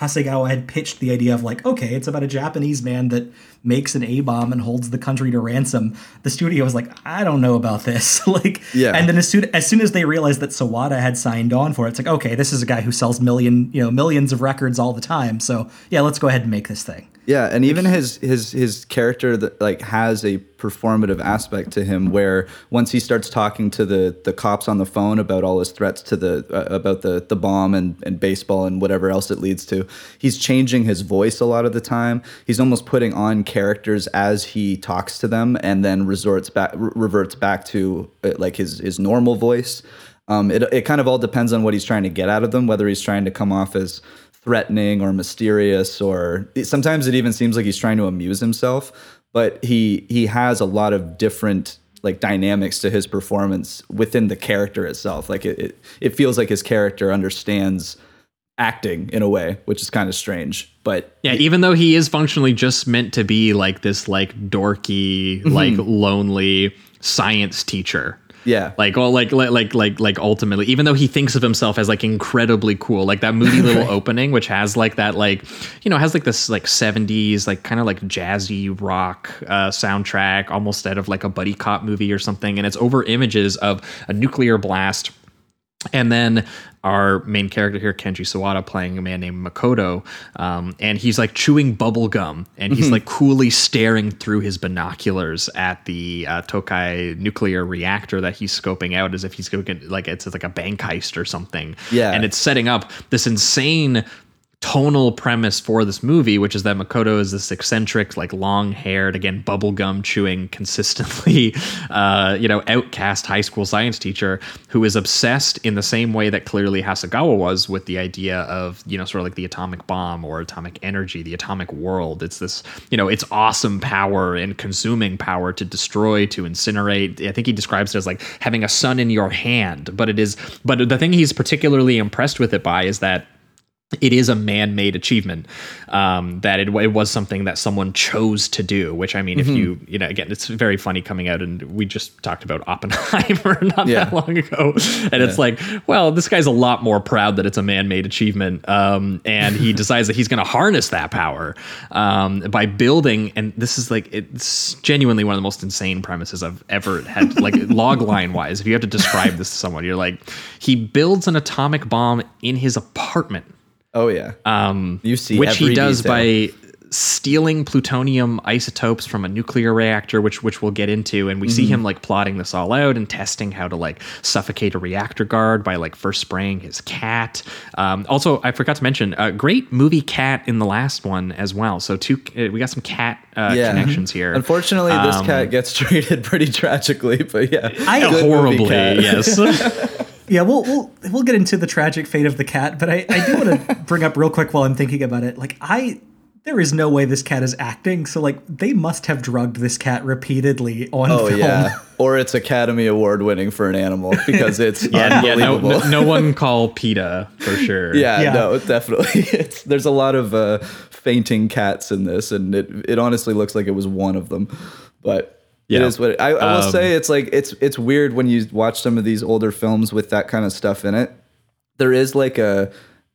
Hasegawa had pitched the idea of like, okay, it's about a Japanese man that makes an A bomb and holds the country to ransom. The studio was like, I don't know about this. like, Yeah. And then as soon as soon as they realized that Sawada had signed on for it, it's like, okay, this is a guy who sells million, you know, millions of records all the time. So yeah, let's go ahead and make this thing. Yeah, and even his his his character that like has a performative aspect to him where once he starts talking to the the cops on the phone about all his threats to the uh, about the the bomb and and baseball and whatever else it leads to, he's changing his voice a lot of the time. He's almost putting on characters as he talks to them and then resorts back reverts back to uh, like his his normal voice. Um, it, it kind of all depends on what he's trying to get out of them, whether he's trying to come off as threatening or mysterious, or sometimes it even seems like he's trying to amuse himself. But he he has a lot of different like dynamics to his performance within the character itself. Like it, it, it feels like his character understands acting in a way, which is kind of strange. But Yeah, even though he is functionally just meant to be like this like dorky, like lonely science teacher. yeah, Like well, like like like like like ultimately, even though he thinks of himself as like incredibly cool, like that moody little opening, which has like that like you know has like this like seventies like kind of like jazzy rock uh, soundtrack, almost out of like a buddy cop movie or something, and it's over images of a nuclear blast. And then our main character here, Kenji Sawada, playing a man named Makoto, um, and he's like chewing bubble gum, and he's like coolly staring through his binoculars at the uh, Tokai nuclear reactor that he's scoping out, as if he's going to like it's like a bank heist or something. Yeah. and it's setting up this insane tonal premise for this movie, which is that Makoto is this eccentric, like long-haired, again bubblegum chewing, consistently, uh, you know, outcast high school science teacher who is obsessed in the same way that clearly Hasegawa was with the idea of you know sort of like the atomic bomb or atomic energy, the atomic world. It's this you know it's awesome power and consuming power to destroy, to incinerate. I think he describes it as like having a sun in your hand, but it is. But the thing he's particularly impressed with it by is that it is a man-made achievement um, that it, it was something that someone chose to do which i mean if you you know again it's very funny coming out and we just talked about oppenheimer not Yeah. that long ago and it's like well this guy's a lot more proud that it's a man-made achievement um, and he decides that he's going to harness that power um, by building and this is like it's genuinely one of the most insane premises i've ever had like log line wise if you have to describe this to someone you're like he builds an atomic bomb in his apartment oh yeah, um, you see, which he does detail. by stealing plutonium isotopes from a nuclear reactor, which which we'll get into, and we see Mm-hmm. him like plotting this all out and testing how to like suffocate a reactor guard by like first spraying his cat. Um, also, I forgot to mention, a great movie cat in the last one as well. So two, uh, we got some cat uh, Yeah. connections here. Unfortunately, this Um, cat gets treated pretty tragically, but yeah, I- horribly, yes. Yeah, we'll we'll we'll get into the tragic fate of the cat, but I, I do want to bring up real quick while I'm thinking about it. Like I there is no way this cat is acting, so like they must have drugged this cat repeatedly on Oh film. yeah, or it's Academy Award winning for an animal because it's yeah, yeah. No, unbelievable. no, no one call PETA for sure. Yeah, Yeah. no, definitely. It's there's a lot of uh, fainting cats in this, and it it honestly looks like it was one of them, but. It Yeah. is what I, I will Um, say. It's like it's it's weird when you watch some of these older films with that kind of stuff in it. There is like a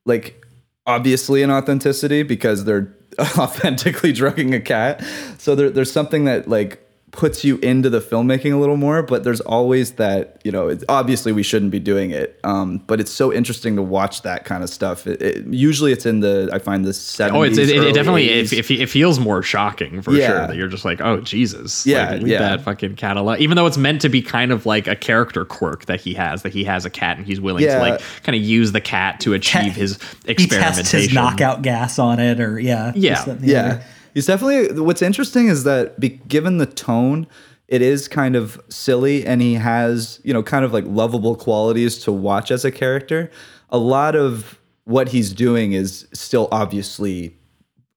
like obviously an authenticity because they're authentically drugging a cat. So there, there's something that like puts you into the filmmaking a little more but there's always that you know it, obviously we shouldn't be doing it um, but it's so interesting to watch that kind of stuff it, it, usually it's in the i find the 70s Oh, it's, it, it definitely it, 80s. it, it feels more shocking for Yeah. sure that you're just like, oh Jesus, Yeah, like, yeah. that fucking catalog. Even though it's meant to be kind of like a character quirk that he has, that he has a cat and he's willing Yeah. to like kind of use the cat to achieve his He experimentation. tests his knockout gas on it, or yeah, Yeah. this, that, and the yeah other. He's definitely what's interesting is that be, given the tone it is kind of silly and he has you know kind of like lovable qualities to watch as a character a lot of what he's doing is still obviously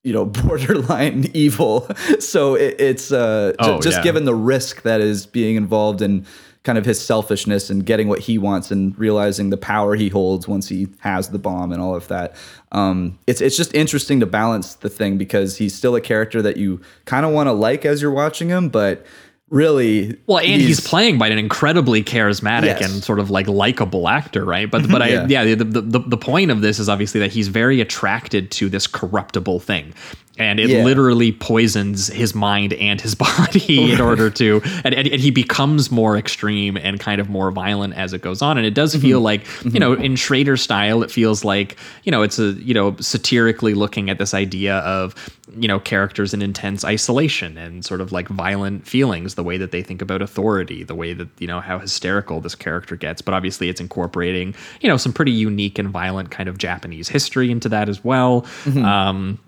you know borderline evil so it, it's uh Oh, just yeah. given the risk that is being involved in kind of his selfishness and getting what he wants and realizing the power he holds once he has the bomb and all of that. Um it's it's just interesting to balance the thing because he's still a character that you kind of want to like as you're watching him but really Well, and he's, playing by an incredibly charismatic Yes. and sort of like likable actor, right? But but I Yeah. yeah, the, the the the point of this is obviously that he's very attracted to this corruptible thing. And it Yeah. literally poisons his mind and his body in order to, and, and, and he becomes more extreme and kind of more violent as it goes on. And it does Mm-hmm. feel like, you know, in Schrader style, it feels like, you know, it's a, you know, satirically looking at this idea of, you know, characters in intense isolation and sort of like violent feelings, the way that they think about authority, the way that, you know, how hysterical this character gets. But obviously it's incorporating, you know, some pretty unique and violent kind of Japanese history into that as well. Um,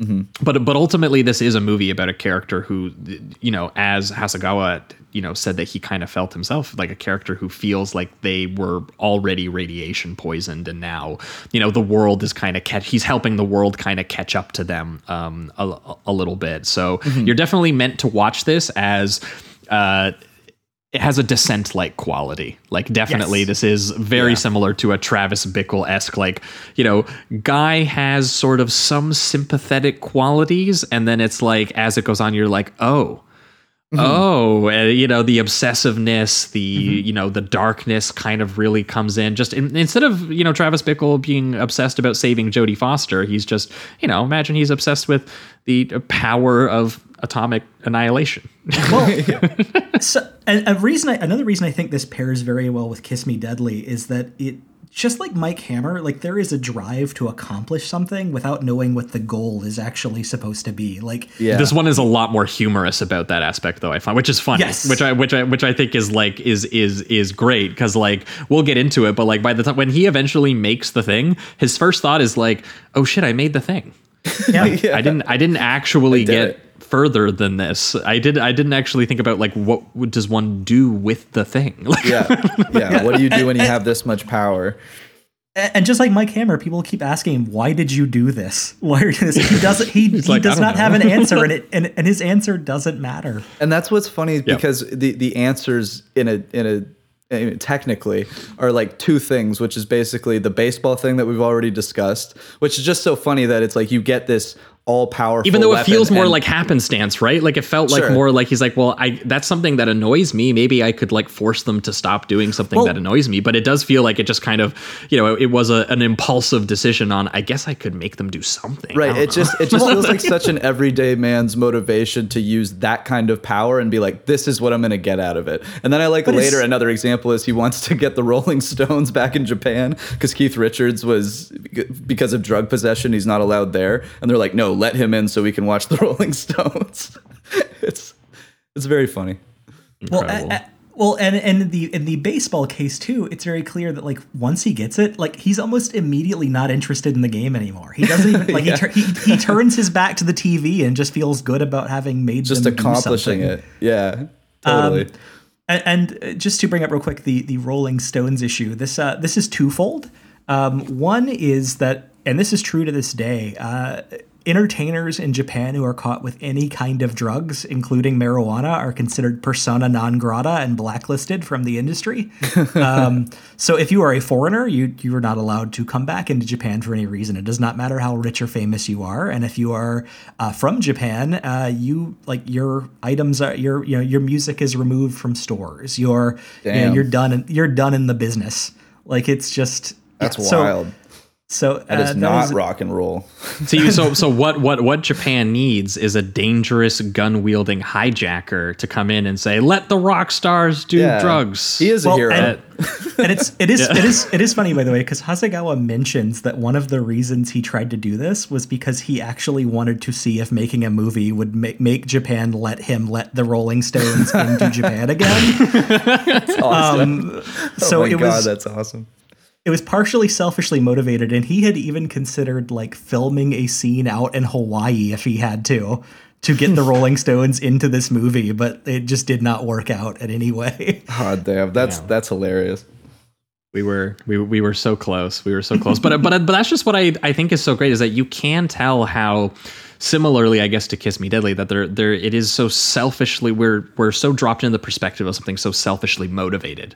But but ultimately, this is a movie about a character who, you know, as Hasegawa, you know, said that he kind of felt himself like a character who feels like they were already radiation poisoned, and now, you know, the world is kind of catch. He's helping the world kind of catch up to them um, a, a little bit. So you're definitely meant to watch this as. Uh, it has a descent like quality. Like definitely Yes. this is very similar to a Travis Bickle esque like, you know, guy has sort of some sympathetic qualities and then it's like as it goes on you're like, "Oh, Oh, uh, you know the obsessiveness, the you know the darkness kind of really comes in. Just in, instead of you know Travis Bickle being obsessed about saving Jodie Foster, he's just you know imagine he's obsessed with the power of atomic annihilation. So, and a reason, I, another reason I think this pairs very well with Kiss Me Deadly is that it, just like Mike Hammer, like there is a drive to accomplish something without knowing what the goal is actually supposed to be. Like, yeah This one is a lot more humorous about that aspect, though. I find, which is funny, Yes. which I which I which I think is like is is is great because like we'll get into it, but like by the time when he eventually makes the thing, his first thought is like, oh shit, I made the thing. yeah, I didn't I didn't actually did get it. further than this. I did I didn't actually think about like what does one do with the thing? Like yeah yeah what do you do when you have this much power and just like Mike Hammer, people keep asking him, "Why did you do this? Why are you this?" He doesn't. He, he like, does don't know. have an answer, and it and, and his answer doesn't matter. And that's what's funny because the the answers in a in a I mean, technically are like two things, which is basically the baseball thing that we've already discussed, which is just so funny that it's like you get this all powerful. even though it feels more like happenstance, right? Like it felt like Sure. more like he's like, well, I that's something that annoys me. Maybe I could like force them to stop doing something Well- that annoys me. But it does feel like it just kind of, you know, it was a, an impulsive decision on. I guess I could make them do something. Right. It know. just it just feels like such an everyday man's motivation to use that kind of power and be like, this is what I'm gonna get out of it. And then I like But later another example is he wants to get the Rolling Stones back in Japan because Keith Richards was because of drug possession, he's not allowed there. And they're like, no, let him in so we can watch the Rolling Stones. it's it's very funny. Well, Incredible. a- a- well, and and in the in the baseball case too, it's very clear that like once he gets it, like he's almost immediately not interested in the game anymore. He doesn't even like Yeah. he, tur- he he turns his back to the TV and just feels good about having made Just them accomplishing something. it. Yeah. Totally. And, and uh, just to bring up real quick the the Rolling Stones issue. This uh, this is twofold. Um, one is that, and this is true to this day. Uh, entertainers in Japan who are caught with any kind of drugs, including marijuana, are considered persona non grata and blacklisted from the industry. um, so if you are a foreigner, you you are not allowed to come back into Japan for any reason. It does not matter how rich or famous you are, and if you are uh, from Japan, uh, you like your items are your you know your music is removed from stores. You're you know, you're done. in- You're done in the business. Like it's just That's yeah, so- wild. So That is uh, not was- rock and roll. So, you, so, so what, what, what Japan needs is a dangerous gun wielding hijacker to come in and say, "Let the rock stars do Yeah. drugs." He is a hero. and- and it's it is it is it is funny by the way because Hasegawa mentions that one of the reasons he tried to do this was because he actually wanted to see if making a movie would make, make Japan let him let the Rolling Stones into Japan again. Um, so oh my it god, was that's awesome. It was partially selfishly motivated, and he had even considered like filming a scene out in Hawaii if he had to to get the hmm. Rolling Stones into this movie, but it just did not work out in any way. God damn, that's Yeah. that's hilarious. we were we, we were so close we were so close but but but that's just what i i think is so great is that you can tell how similarly i guess to kiss me deadly that there there it is so selfishly we're we're so dropped into the perspective of something so selfishly motivated.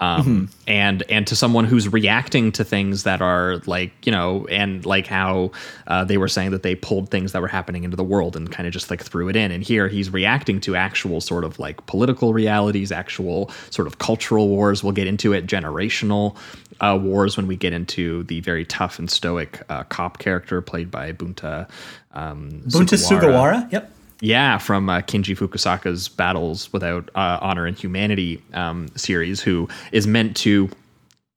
Um and and to someone who's reacting to things that are like you know and like how uh, they were saying that they pulled things that were happening into the world and kind of just like threw it in. And here he's reacting to actual sort of like political realities actual sort of cultural wars. We'll get into it. Generational uh, wars when we get into the very tough and stoic uh, cop character played by bunta um, Bunta Sugawara, yep. yeah, from uh, Kinji Fukasaku's Battles Without uh, Honor and Humanity um, series, who is meant to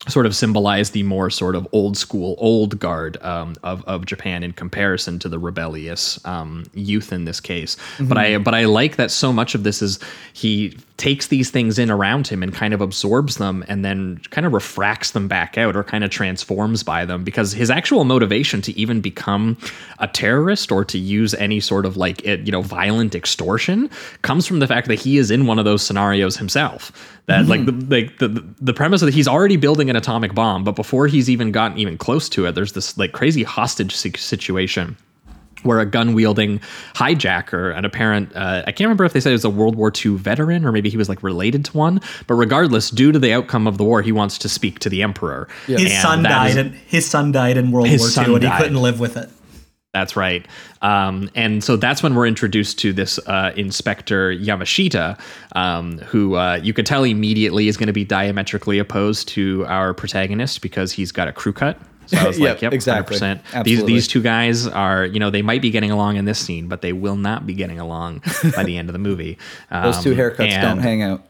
sort of symbolize the more sort of old school, old guard um, of of Japan in comparison to the rebellious um, youth in this case. But I but I like that so much of this is he takes these things in around him and kind of absorbs them and then kind of refracts them back out or kind of transforms by them because his actual motivation to even become a terrorist or to use any sort of like it, you know violent extortion comes from the fact that he is in one of those scenarios himself. That like hmm. the like the the premise that he's already building an atomic bomb but before he's even gotten even close to it there's this like crazy hostage situation where a gun wielding hijacker, an apparent, uh, I can't remember if they said he was a World War II veteran or maybe he was like related to one, but regardless, due to the outcome of the war, he wants to speak to the emperor. His And son died. is- in, his son died in World War II, and he died. couldn't live with it. That's right. Um, and so that's when we're introduced to this uh, Inspector Yamashita, um, who uh, you could tell immediately is going to be diametrically opposed to our protagonist because he's got a crew cut. So I was Yep, like, yep, exactly. 100%. These, Absolutely. these two guys are, you know, they might be getting along in this scene, but they will not be getting along by the end of the movie. Those two Um, haircuts don't hang out.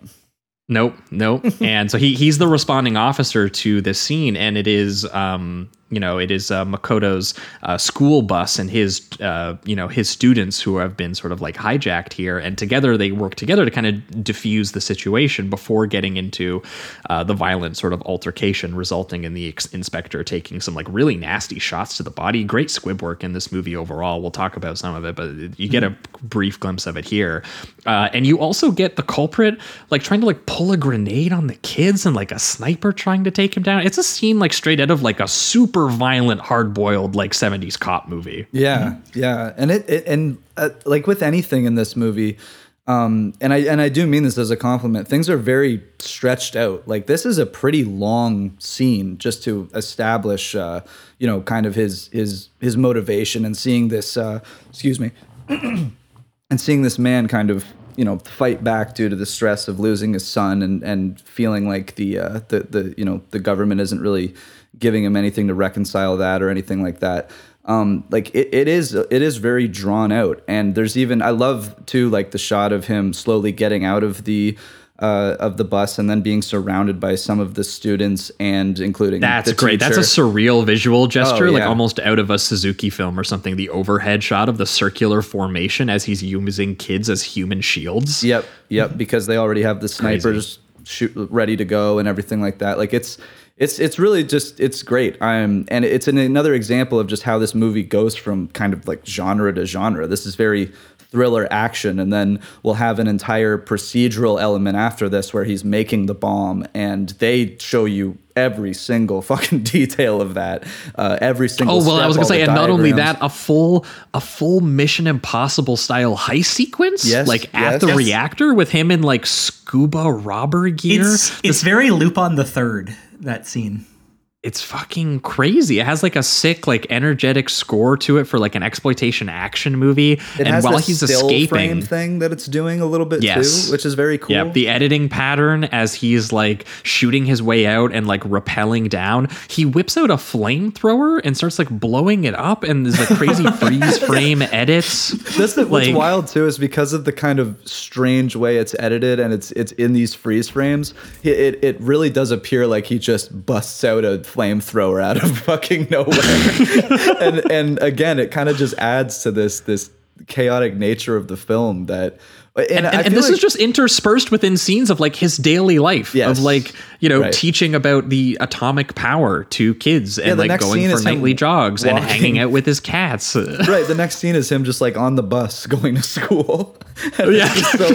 Nope, nope. and so he he's the responding officer to this scene, and it is um you know it is uh, Makoto's uh, school bus and his uh you know his students who have been sort of like hijacked here, and together they work together to kind of diffuse the situation before getting into uh, the violent sort of altercation, resulting in the ex- inspector taking some like really nasty shots to the body. Great squib work in this movie overall. We'll talk about some of it, but you get a brief glimpse of it here, uh, and you also get the culprit like trying to like pull a grenade on the kids and like a sniper trying to take him down. It's a scene like straight out of like a super violent, hard boiled like '70s cop movie. Yeah, yeah, and it, it and uh, like with anything in this movie, um, and I and I do mean this as a compliment. Things are very stretched out. Like this is a pretty long scene just to establish, uh, you know, kind of his his his motivation and seeing this. Uh, excuse me, and seeing this man kind of you know fight back due to the stress of losing his son and and feeling like the uh, the the you know the government isn't really giving him anything to reconcile that or anything like that. Um, like it, it is it is very drawn out and there's even I love too like the shot of him slowly getting out of the uh, of the bus and then being surrounded by some of the students and including That's great. That's a surreal visual gesture, Oh, like almost out of a Suzuki film or something. The overhead shot of the circular formation as he's using kids as human shields. Yep, yep. Because they already have the snipers shoot ready to go and everything like that. Like it's it's it's really just it's great. Um, and it's an, another example of just how this movie goes from kind of like genre to genre. This is very thriller action, and then we'll have an entire procedural element after this where he's making the bomb, and they show you every single fucking detail of that. Uh, every single. Oh well, I was gonna say, the and not only that, a full a full Mission Impossible style heist sequence, Yes, like at yes. the Yes. reactor with him in like scuba robber gear. It's it's very Lupin the Third that scene. It's fucking crazy. It has like a sick, like energetic score to it for like an exploitation action movie. It and has while he's still frame escaping, thing that it's doing a little bit Yes. too, which is very cool. Yep. the editing pattern as he's like shooting his way out and like rappelling down, he whips out a flamethrower and starts like blowing it up, and there's like crazy freeze frame edits. That's the, what's wild too is because of the kind of strange way it's edited and it's it's in these freeze frames. It it, it really does appear like he just busts out a flamethrower out of fucking nowhere. and and again, it kind of just adds to this this chaotic nature of the film that. And, And, I and this like- is just interspersed within scenes of like his daily life Yes. of like you know Right. teaching about the atomic power to kids and the like next going scene for is him nightly jogs and hanging out with his cats. right the next scene is him just like on the bus going to school And Yeah. it's, so,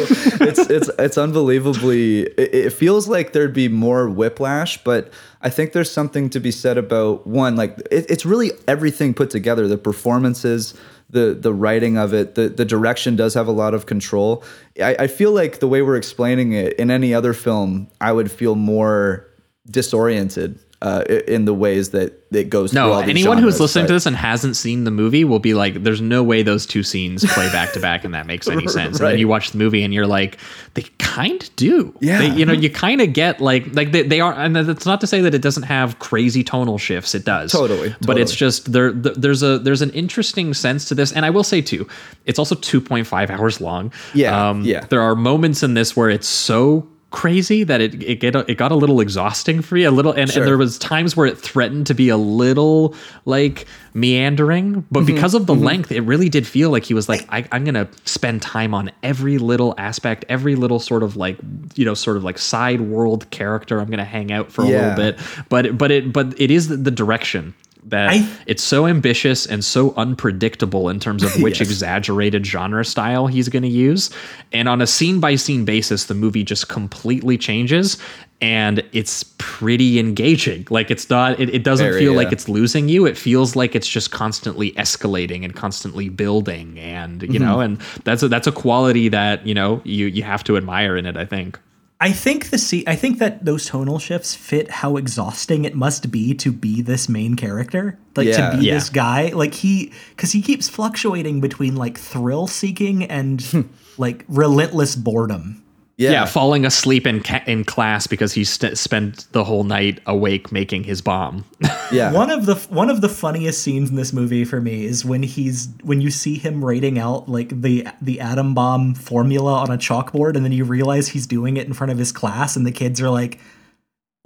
it's it's it's unbelievably it, it feels like there'd be more whiplash but i think there's something to be said about one like it, it's really everything put together the performances the the writing of it the the direction does have a lot of control. I, I feel like the way we're explaining it in any other film i would feel more disoriented uh, in the ways that it goes through No, anyone who's listening to this and hasn't seen the movie will be like, "There's no way those two scenes play back to back, and that makes any sense." And Right. then you watch the movie, and you're like, "They kind of do." Yeah. They- you know, you kind of get like like they, they are, and that's not to say that it doesn't have crazy tonal shifts. It does, Totally, But it's just there. There's a there's an interesting sense to this, and I will say too, it's also 2.5 hours long. Yeah, um, yeah. There are moments in this where it's so crazy that it it get it got a little exhausting for you a little and, Sure. and there was times where it threatened to be a little like meandering but Mm-hmm. because of the length it really did feel like he was like I, i'm gonna spend time on every little aspect every little sort of like you know sort of like side world character i'm gonna hang out for a Yeah. little bit but but it but it is the, the direction that I- it's so ambitious and so unpredictable in terms of which Yes. exaggerated genre style he's going to use. And on a scene by scene basis, the movie just completely changes and it's pretty engaging. Like it's not, it, it doesn't Very, feel yeah. like it's losing you. It feels like it's just constantly escalating and constantly building. And, you know, Mm-hmm. and that's a, that's a quality that, you know, you, you have to admire in it, I think. I think the see I think that those tonal shifts fit how exhausting it must be to be this main character. Like Yeah. to be Yeah. this guy. Like he cuz he keeps fluctuating between like thrill seeking and like relentless boredom. Yeah, falling asleep in ca- in class because he st- spent the whole night awake making his bomb. yeah One of the one of the funniest scenes in this movie for me is when he's when you see him writing out like the the atom bomb formula on a chalkboard and then you realize he's doing it in front of his class and the kids are like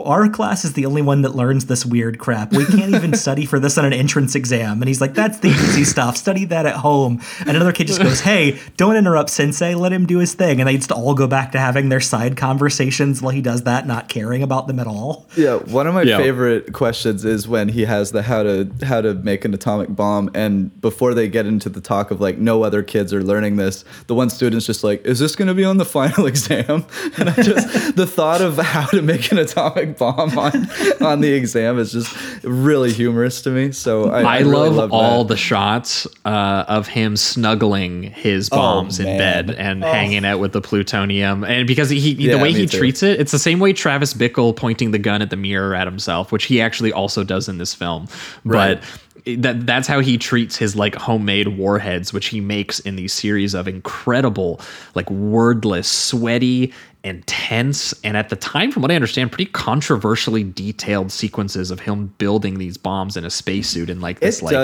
our class is the only one that learns this weird crap. We can't even study for this on an entrance exam. And he's like, that's the easy stuff. Study that at home. And another kid just goes, hey, don't interrupt Sensei. Let him do his thing. And they just all go back to having their side conversations while he does that, not caring about them at all. Yeah, one of my Yeah. favorite questions is when he has the how to how to make an atomic bomb, and before they get into the talk of like no other kids are learning this, the one student's just like, "Is this going to be on the final exam?" And I just the thought of how to make an atomic bomb on on the exam is just really humorous to me. So I, I, I really love, all that. the shots uh, of him snuggling his bombs in bed and hanging out with the plutonium. And because he, Yeah, the way he too. treats it, it's the same way Travis Bickle pointing the gun at the mirror at himself, which he actually also does in this film. Right. But that that's how he treats his like homemade warheads, which he makes in these series of incredible, like wordless, sweaty, intense, and at the time, from what I understand, pretty controversially detailed sequences of him building these bombs in a spacesuit in like this It like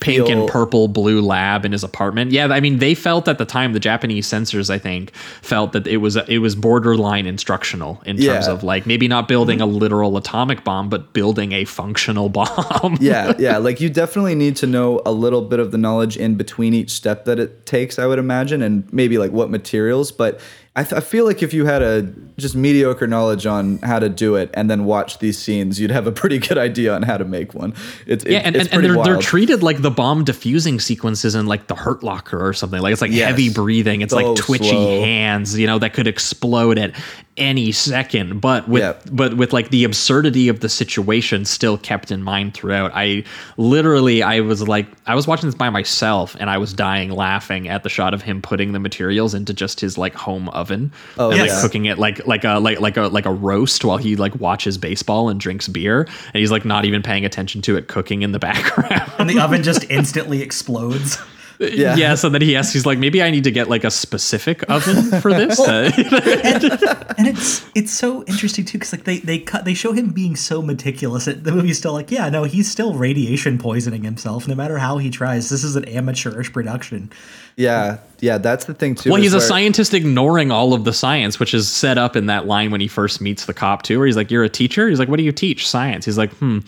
pink feel- and purple blue lab in his apartment. Yeah, I mean they felt at the time the Japanese censors I think felt that it was it was borderline instructional in terms Yeah. Of like maybe not building a literal atomic bomb but building a functional bomb. yeah, yeah. Like you definitely need to know a little bit of the knowledge in between each step that it takes, I would imagine, and maybe like what materials. But I, th- I feel like if you had a just mediocre knowledge on how to do it and then watch these scenes, you'd have a pretty good idea on how to make one. It's Yeah, it- and, it's and, and they're, they're treated like the bomb diffusing sequences in like the Hurt Locker or something. Like it's like Yes. heavy breathing. It's So like twitchy slow. hands, you know, that could explode at any second but with Yeah. but with like the absurdity of the situation still kept in mind throughout i literally i was like i was watching this by myself and i was dying laughing at the shot of him putting the materials into just his like home oven Oh, and like cooking it like like a like like a like a roast while he like watches baseball and drinks beer. And he's like not even paying attention to it cooking in the background. And the oven just instantly explodes. Yeah. yeah so then he asks he's like maybe i need to get like a specific oven for this Uh, and it's it's so interesting too because like they they cut they show him being so meticulous the movie's still like yeah no he's still radiation poisoning himself no matter how he tries this is an amateurish production Yeah, yeah, that's the thing too. Well, is he's a scientist ignoring all of the science, which is set up in that line when he first meets the cop too, where he's like, "You're a teacher." He's like, "What do you teach?" Science. He's like, "Hmm,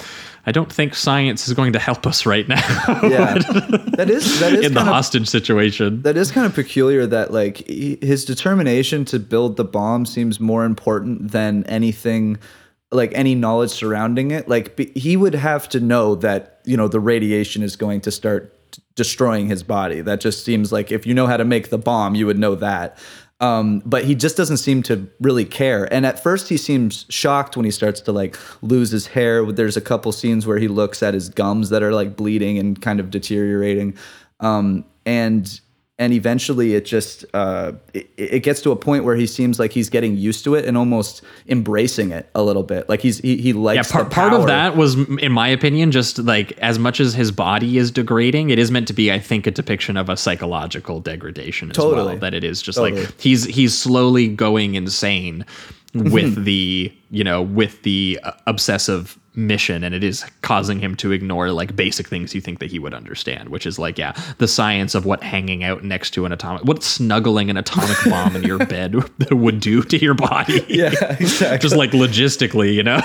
I don't think science is going to help us right now. Yeah, that is that is in the of hostage situation." that is kind of peculiar that like he- his determination to build the bomb seems more important than anything like any knowledge surrounding it. Like be- he would have to know that you know the radiation is going to start destroying his body. That just seems like if you know how to make the bomb you would know that um, but he just doesn't seem to really care. And at first he seems shocked when he starts to like lose his hair. There's a couple scenes where he looks at his gums that are like bleeding and kind of deteriorating. Um, and and eventually it just uh, it, it gets to a point where he seems like he's getting used to it and almost embracing it a little bit like he's he, he Yeah, likes part the part of that was, in my opinion, just like as much as his body is degrading, it is meant to be, I think, a depiction of a psychological degradation as Totally. well. That it is just Totally. like he's he's slowly going insane with the you know with the uh, obsessive mission and it is causing him to ignore like basic things you think that he would understand which is like yeah the science of what hanging out next to an atomic what snuggling an atomic bomb in your bed would do to your body yeah exactly just like logistically you know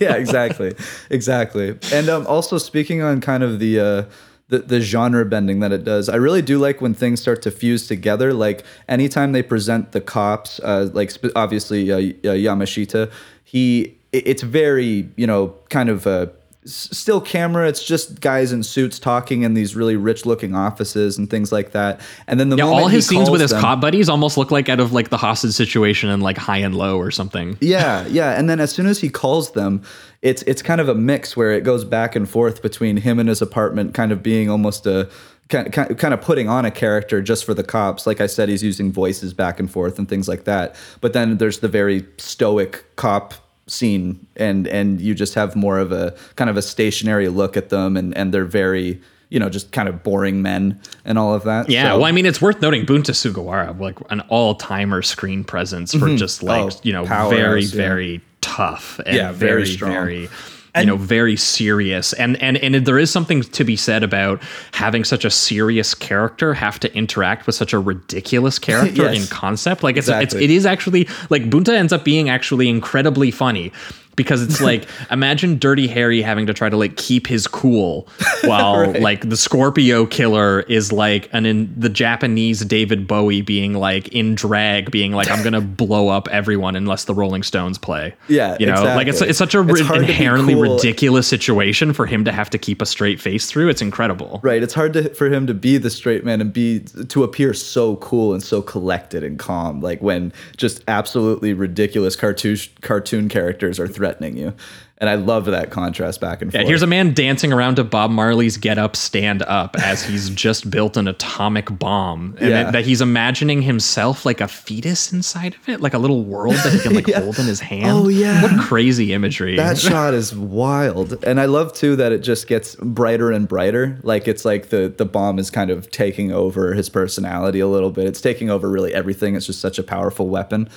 yeah, exactly, exactly. And um, also speaking on kind of the, uh, the the genre bending that it does, I really do like when things start to fuse together. Like anytime they present the cops, uh, like sp- obviously uh, uh, Yamashita, he it's very you know kind of. Uh, s- Still camera. It's just guys in suits talking in these really rich-looking offices and things like that. And then the Yeah, all his scenes with his them- cop buddies almost look like out of like the hostage situation and like high and low or something. Yeah, yeah, and then as soon as he calls them, it's it's kind of a mix where it goes back and forth between him and his apartment, kind of being almost a kind kind of putting on a character just for the cops. Like I said, he's using voices back and forth and things like that. But then there's the very stoic cop scene, and and you just have more of a kind of a stationary look at them, and and they're very you know just kind of boring men and all of that. Yeah, So- well, I mean, it's worth noting Bunta Sugawara, like an all-timer screen presence for mm-hmm. just like Oh, you know powerhouse, very yeah. very tough and Yeah, very very strong. very you know very serious. And and and there is something to be said about having such a serious character have to interact with such a ridiculous character Yes. in concept. Like it's, it's it is actually like bunta ends up being actually incredibly funny because it's like imagine dirty harry having to try to like keep his cool while like the scorpio killer is like an in the japanese david bowie being like in drag being like i'm gonna blow up everyone unless the rolling stones play. Yeah, you know? Like it's it's such a It's ri- hard to be inherently cool. ridiculous situation for him to have to keep a straight face through. It's incredible. Right. It's hard to, for him to be the straight man and be to appear so cool and so collected and calm, like when just absolutely ridiculous cartoon cartoon characters are threatening you. And I love that contrast back and forth. Yeah, here's a man dancing around to Bob Marley's "Get Up, Stand Up" as he's just built an atomic bomb, and Yeah. it- that he's imagining himself like a fetus inside of it, like a little world that he can like Yeah. hold in his oh, hand. Oh, yeah. what crazy imagery! that shot is wild, and I love too that it just gets brighter and brighter. Like it's like the the bomb is kind of taking over his personality a little bit. It's taking over really everything. It's just such a powerful weapon,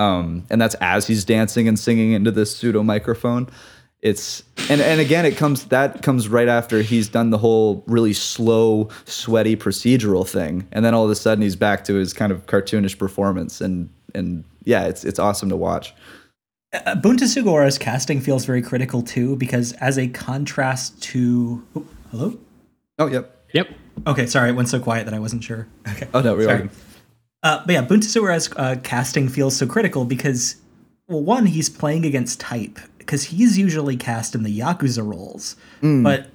um, and that's as he's dancing and singing into this pseudo microphone. It's and and again it comes that comes right after he's done the whole really slow, sweaty procedural thing, and then all of a sudden he's back to his kind of cartoonish performance, and and yeah, it's it's awesome to watch. Uh, Bunta Sugawara's casting feels very critical too because as a contrast to oh, hello Oh yep. yep. okay sorry it went so quiet that I wasn't sure okay Oh no, we Sorry. are. Uh, but yeah, Bunta Sugawara's uh, casting feels so critical because, well, one, he's playing against type because he's usually cast in the yakuza roles, but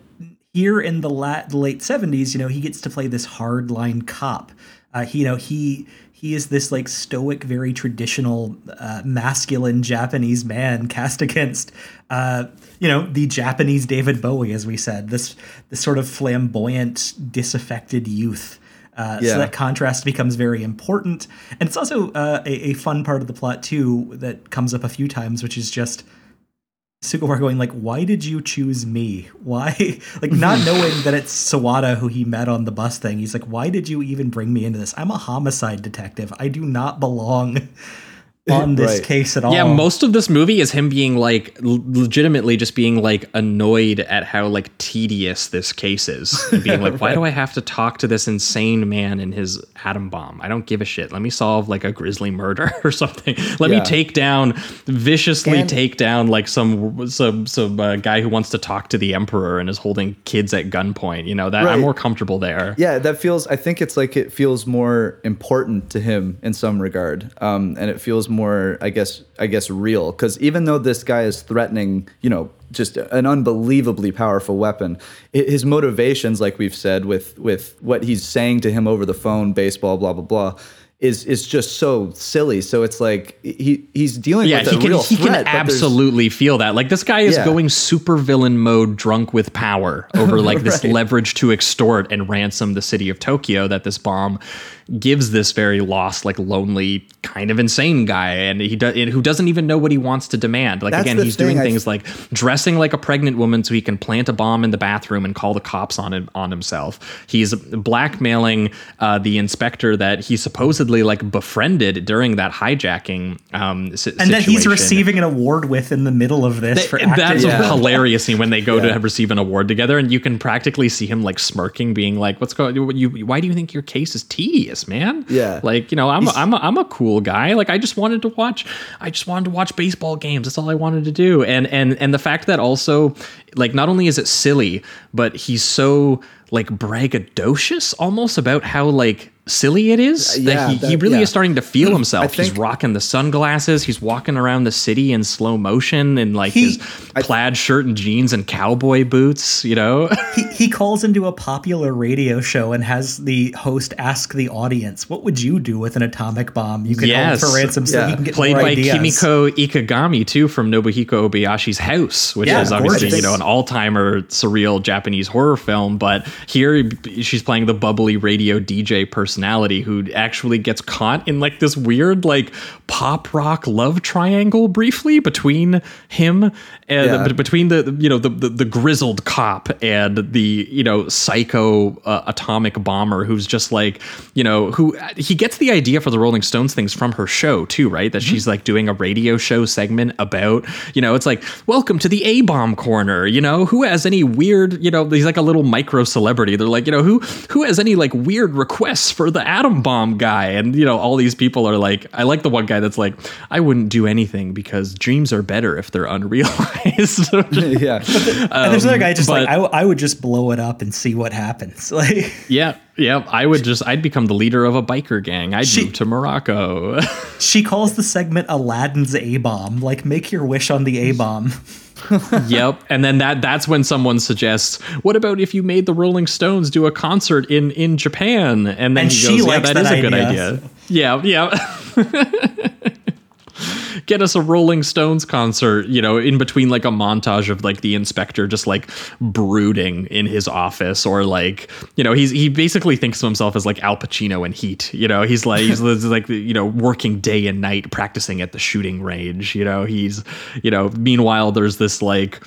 here in the, la- the late seventies, you know, he gets to play this hardline cop. Uh, he, you know, he he is this like stoic, very traditional, uh, masculine Japanese man cast against, uh, you know, the Japanese David Bowie, as we said. This this sort of flamboyant, disaffected youth. Uh, Yeah. So that contrast becomes very important, and it's also uh, a, a fun part of the plot too that comes up a few times, which is just Sugawara going like, "Why did you choose me? Why?" like not knowing that it's Sawada who he met on the bus thing. He's like, "Why did you even bring me into this? I'm a homicide detective. I do not belong on this Right. case at all." Yeah, most of this movie is him being like legitimately just being like annoyed at how like tedious this case is. And being like, why do I have to talk to this insane man in his atom bomb? I don't give a shit. Let me solve like a grisly murder or something. Let Yeah. me take down viciously And- take down like some some some uh, guy who wants to talk to the emperor and is holding kids at gunpoint. You know that Right. I'm more comfortable there. yeah that feels i think it's like it feels more important to him in some regard um, and it feels more i guess i guess real because even though this guy is threatening you know just an unbelievably powerful weapon his motivations like we've said with with what he's saying to him over the phone baseball blah blah blah is is just so silly so it's like he he's dealing Yeah, with he a can real he threat, can absolutely feel that. Like this guy is Yeah. going super villain mode drunk with power over like this leverage to extort and ransom the city of Tokyo that this bomb gives this very lost, like lonely, kind of insane guy and he does who doesn't even know what he wants to demand. Like That's again, he's thing, doing I- things like dressing like a pregnant woman so he can plant a bomb in the bathroom and call the cops on him on himself. He's blackmailing uh, the inspector that he supposedly like befriended during that hijacking um, si- and that he's receiving an award with in the middle of this for acting. That's Yeah. hilarious scene when they go Yeah. to receive an award together, and you can practically see him like smirking, being like, "What's going? You? Why do you think your case is tedious, man? Yeah. like you know, I'm a, I'm a, I'm a cool guy. Like I just wanted to watch, I just wanted to watch baseball games. That's all I wanted to do. And and and the fact that also, like, not only is it silly, but he's so like braggadocious almost about how like silly it is uh, Yeah, that he, he that- really yeah. is starting to feel himself. he's rocking the sunglasses. He's walking around the city in slow motion in like He- his plaid shirt and jeans and cowboy boots. You know, he, he calls into a popular radio show and has the host ask the audience, "What would you do with an atomic bomb? You can Yes. for ransom so Yeah. you can get played by ideas." Kimiko Ikegami too from Nobuhiko Obayashi's House, which is obviously gorgeous. you know an all-timer surreal Japanese horror film. But here she's playing the bubbly radio DJ personality who actually gets caught in like this weird like pop rock love triangle briefly between him and Yeah. b- between the you know the, the the grizzled cop and the you know psycho uh, atomic bomber who's just like you know who he gets the idea for the Rolling Stones things from her show too, right? That she's like doing a radio show segment about you know it's like welcome to the A bomb corner. You know who has any weird you know he's like a little micro celebrity. They're like you know who who has any like weird requests for the atom bomb guy and you know all these people are like I like the one guy that's like I wouldn't do anything because dreams are better if they're unrealized. yeah um, and there's another guy just like, but- I, I would just blow it up and see what happens. Like, Yeah, yeah. I would just I'd become the leader of a biker gang. I'd She- move to Morocco. she calls the segment Aladdin's A bomb. Like, make your wish on the A bomb. yep. And then that that's when someone suggests, "What about if you made the Rolling Stones do a concert in in Japan?" And then And he she goes, "Yeah, likes that is that a good idea." idea." Yeah, yeah. Get us a Rolling Stones concert, you know, in between like a montage of like the inspector just like brooding in his office, or like, you know, he's he basically thinks of himself as like Al Pacino in Heat. You know, he's like he's like you know working day and night practicing at the shooting range. You know, he's you know. Meanwhile, there's this like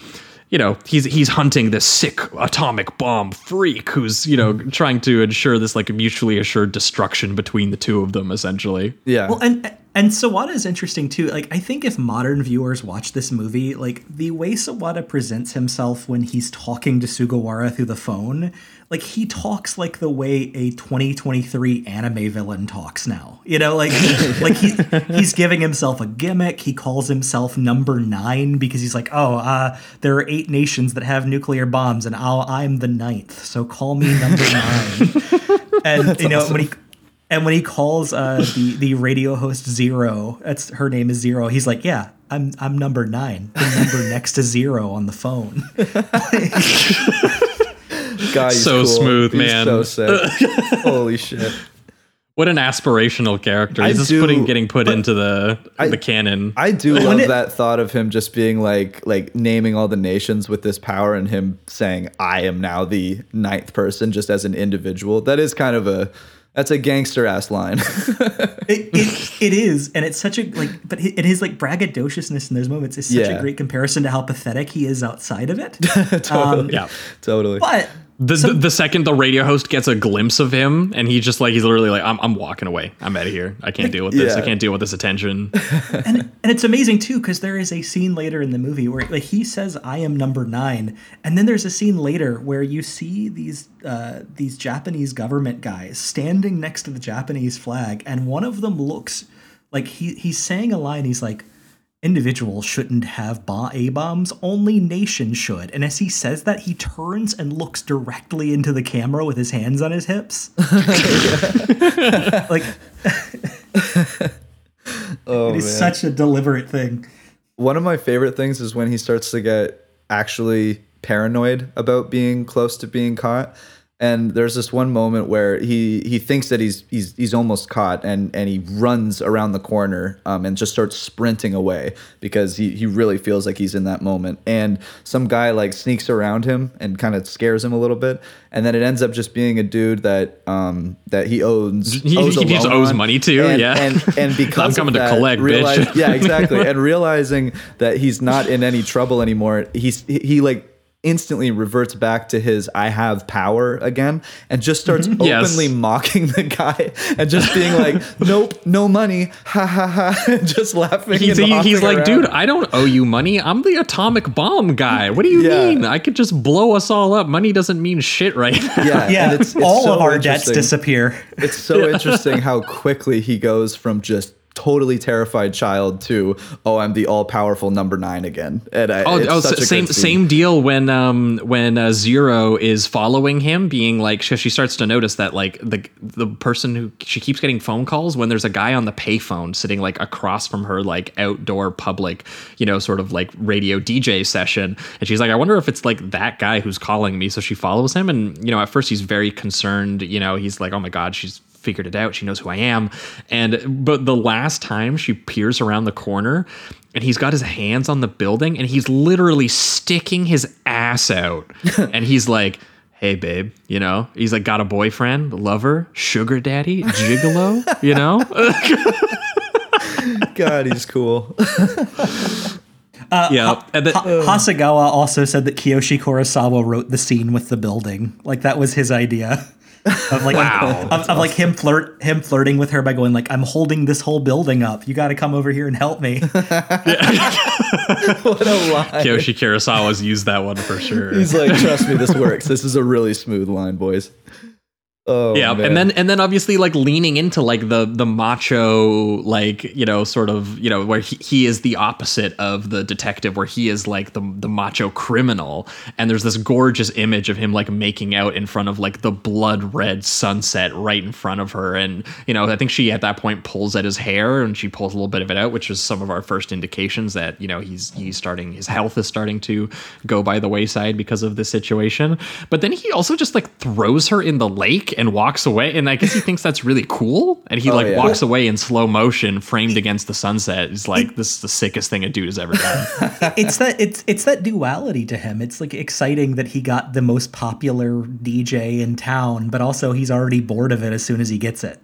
you know he's he's hunting this sick atomic bomb freak who's you know trying to ensure this like mutually assured destruction between the two of them essentially yeah Well, and and Sawada is interesting too. Like, I think if modern viewers watch this movie, like the way Sawada presents himself when he's talking to Sugawara through the phone, like he talks like the way a 2023 anime villain talks now. You know, like like he he's giving himself a gimmick. He calls himself Number Nine because he's like, oh, uh, there are eight nations that have nuclear bombs, and I'll, I'm the ninth, so call me Number Nine. and you know when he and when he calls uh, the the radio host Zero, that's her name is Zero. He's like, "Yeah, I'm I'm number nine, the number next to zero on the phone." God, he's So cool. smooth, He's man. So sick. Holy shit. What an aspirational character. I He's just do- putting getting put into the I- the canon. I do love it- that thought of him just being like like naming all the nations with this power and him saying I am now the ninth person just as an individual. That is kind of a that's a gangster ass line. It, it, it is, and it's such a like, but it is like braggadociousness in those moments is such Yeah. a great comparison to how pathetic he is outside of it. totally. Um, yeah. Totally. But The, the the second the radio host gets a glimpse of him and he just like he's literally like I'm I'm walking away. I'm out of here. I can't deal with this. I can't deal with this attention. and and it's amazing too because there is a scene later in the movie where like he says I am number nine, and then there's a scene later where you see these uh, these Japanese government guys standing next to the Japanese flag, and one of them looks like he he's saying a line. He's like. Individuals shouldn't have ba- A bombs, only nations should. And as he says that, he turns and looks directly into the camera with his hands on his hips. like, oh, it is man. such a deliberate thing. One of my favorite things is when he starts to get actually paranoid about being close to being caught. And there's this one moment where he he thinks that he's he's he's almost caught and and he runs around the corner um, and just starts sprinting away because he he really feels like he's in that moment. And some guy like sneaks around him and kind of scares him a little bit. And then it ends up just being a dude that um that he owns He- owes he just owes on. money to, and, yeah. and and because I'm coming to that, collect, bitch. yeah, exactly. and realizing that he's not in any trouble anymore, he's he, he like instantly reverts back to his I have power again and just starts Yes. openly mocking the guy and just being like, Nope, no money, ha ha ha and just laughing. He's, and he- he's like, around. dude, I don't owe you money. I'm the atomic bomb guy. What do you Yeah. mean? I could just blow us all up. Money doesn't mean shit right now. Yeah, Yeah, and it's, it's all so of our debts disappear. It's so interesting how quickly he goes from just totally terrified child to oh I'm the all powerful number nine again. And I, Oh, it's oh such a good same same deal when um when uh, Zero is following him, being like she, she starts to notice that like the the person who she keeps getting phone calls when there's a guy on the payphone sitting like across from her like outdoor public you know sort of like radio DJ session, and she's like I wonder if it's like that guy who's calling me. So she follows him, and you know at first he's very concerned. You know he's like oh my god she's figured it out. She knows who I am. And but the last time she peers around the corner and he's got his hands on the building and he's literally sticking his ass out. and he's like, "Hey babe, you know?" He's like got a boyfriend, lover, sugar daddy, gigolo, you know? God, he's cool. Uh, yeah. And then, Ha- Hasegawa also said that Kiyoshi Kurosawa wrote the scene with the building. Like that was his idea. Of like Wow. of, of like him flirt him flirting with her by going like I'm holding this whole building up. You got to come over here and help me. what a lie. Kiyoshi Kurosawa's used that one for sure. He's like, trust me, this works. This is a really smooth line, boys. Oh, yeah man. and then and then obviously like leaning into like the the macho like you know sort of you know where he, he is the opposite of the detective where he is like the the macho criminal. And there's this gorgeous image of him like making out in front of like the blood red sunset right in front of her. And you know i think she at that point pulls at his hair and she pulls a little bit of it out which is some of our first indications that you know he's he's starting his health is starting to go by the wayside because of this situation. But then he also just like throws her in the lake and walks away and i guess he thinks that's really cool and he Oh, like yeah. walks away in slow motion framed against the sunset it's like this is the sickest thing a dude has ever done it's that it's it's that duality to him. It's like exciting that he got the most popular DJ in town, but also he's already bored of it as soon as he gets it.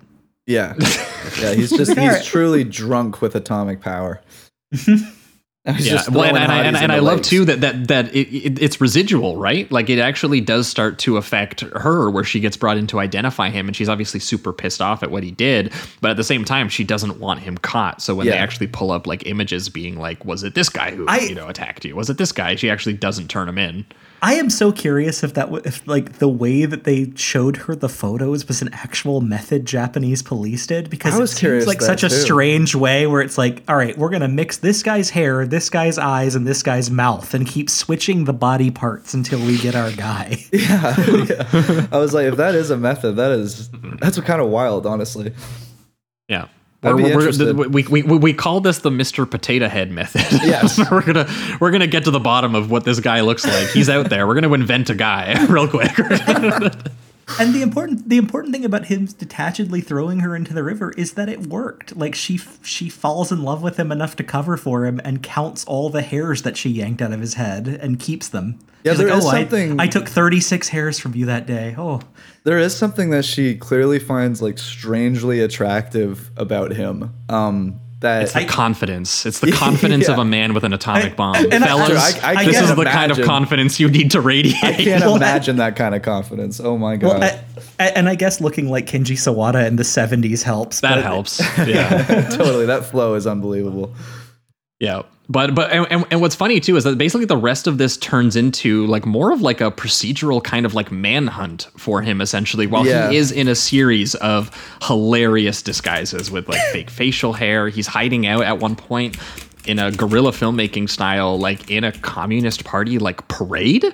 yeah, yeah, he's just he's truly drunk with atomic power. Yeah well, and, and, I, and, and I love too that that that it, it, it's residual right? Like it actually does start to affect her where she gets brought in to identify him and she's obviously super pissed off at what he did but at the same time she doesn't want him caught. So when they actually pull up like images being like was it this guy who I- you know attacked you? Was it this guy? She actually doesn't turn him in I am so curious if that w- if like the way that they showed her the photos was an actual method Japanese police did because I was it curious seems like that such a strange way where it's like all right we're gonna mix this guy's hair this guy's eyes and this guy's mouth and keep switching the body parts until we get our guy Yeah. I was like, if that is a method, that is that's kind of wild, honestly. yeah I'd We're- we're- we, we, we call this the Mr. Potato Head method. Yes. we're gonna we're gonna get to the bottom of what this guy looks like. He's out there. We're gonna invent a guy real quick. and the important the important thing about him detachedly throwing her into the river is that it worked. Like she she falls in love with him enough to cover for him and counts all the hairs that she yanked out of his head and keeps them. Yeah, She's there like, is oh, I- something- I, took 36 hairs from you that day. Oh, There is something that she clearly finds like strangely attractive about him. Um, that It's the confidence. It's the confidence of a man with an atomic I- bomb. and I- Fellas, Sure, I- I this can't is the kind of confidence you need to radiate. I can't Well, imagine that kind of confidence. Oh my god. well, I, I- and I guess looking like Kenji Sawada in the 70s helps. that helps. Yeah. totally, that flow is unbelievable. Yeah. But but and, and, what's funny too is that basically the rest of this turns into like more of like a procedural kind of like manhunt for him essentially while Yeah. he is in a series of hilarious disguises with like fake facial hair. He's hiding out at one point in a guerrilla filmmaking style like in a communist party like parade.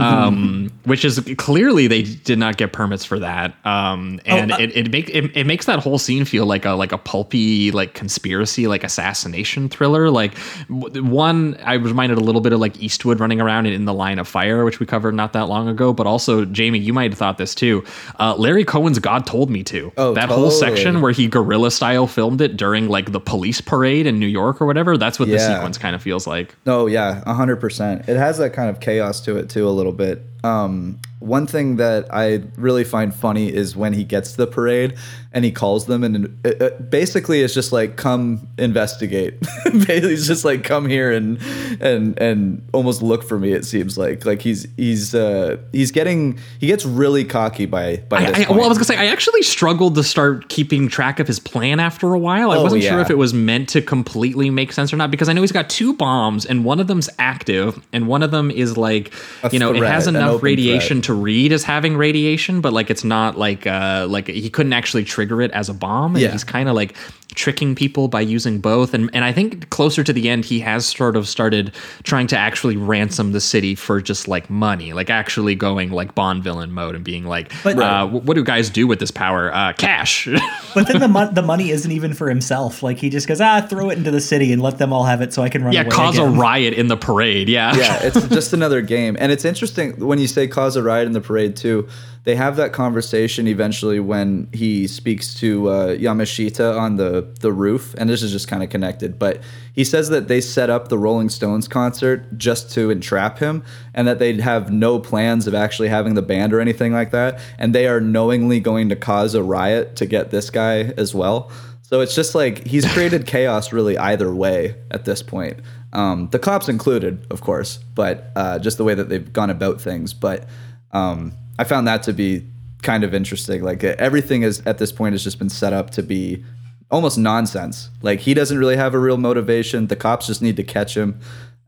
Um, which is clearly they did not get permits for that. Um, and uh- it, it make it, it makes that whole scene feel like a like a pulpy like conspiracy like assassination thriller. Like one, I was reminded a little bit of like Eastwood running around in the line of fire, which we covered not that long ago. But also, Jamie, you might have thought this too. Uh, Larry Cohen's God told me to. Oh, that whole section where he guerrilla style filmed it during like the police parade in New York or whatever. That's what the sequence kind of feels like. Oh yeah, hundred percent. It has that kind of chaos to it too, a little bit. Um, one thing that I really find funny is when he gets to the parade and he calls them, and it, it basically it's just like, "Come investigate." He's just like, "Come here and and and almost look for me." It seems like like he's he's uh, he's getting he gets really cocky by by this I, I, well, I was gonna say I actually struggled to start keeping track of his plan after a while. I Oh, wasn't sure if it was meant to completely make sense or not because I know he's got two bombs and one of them's active and one of them is like A you know it has enough radiation threat. to read as having radiation, but like it's not like uh like he couldn't actually trigger it as a bomb. And Yeah. he's kind of like tricking people by using both. And and I think closer to the end he has sort of started trying to actually ransom the city for just like money, like actually going like Bond villain mode and being like, But- uh, wh- what do guys do with this power? Uh, cash. But then the mon- the money isn't even for himself. Like he just goes, ah, throw it into the city and let them all have it, so I can run yeah, away. cause again. a riot in the parade. Yeah. yeah, it's just another game. And it's interesting when you say cause a riot in the parade too. They have that conversation eventually when he speaks to uh, Yamashita on the the roof, and this is just kind of connected. But he says that they set up the Rolling Stones concert just to entrap him, and that they'd have no plans of actually having the band or anything like that, and they are knowingly going to cause a riot to get this guy as well. So it's just like he's created chaos really either way at this point. Um, the cops included, of course, but uh, just the way that they've gone about things. But um, I found that to be kind of interesting. Like everything is at this point has just been set up to be almost nonsense. Like he doesn't really have a real motivation. The cops just need to catch him.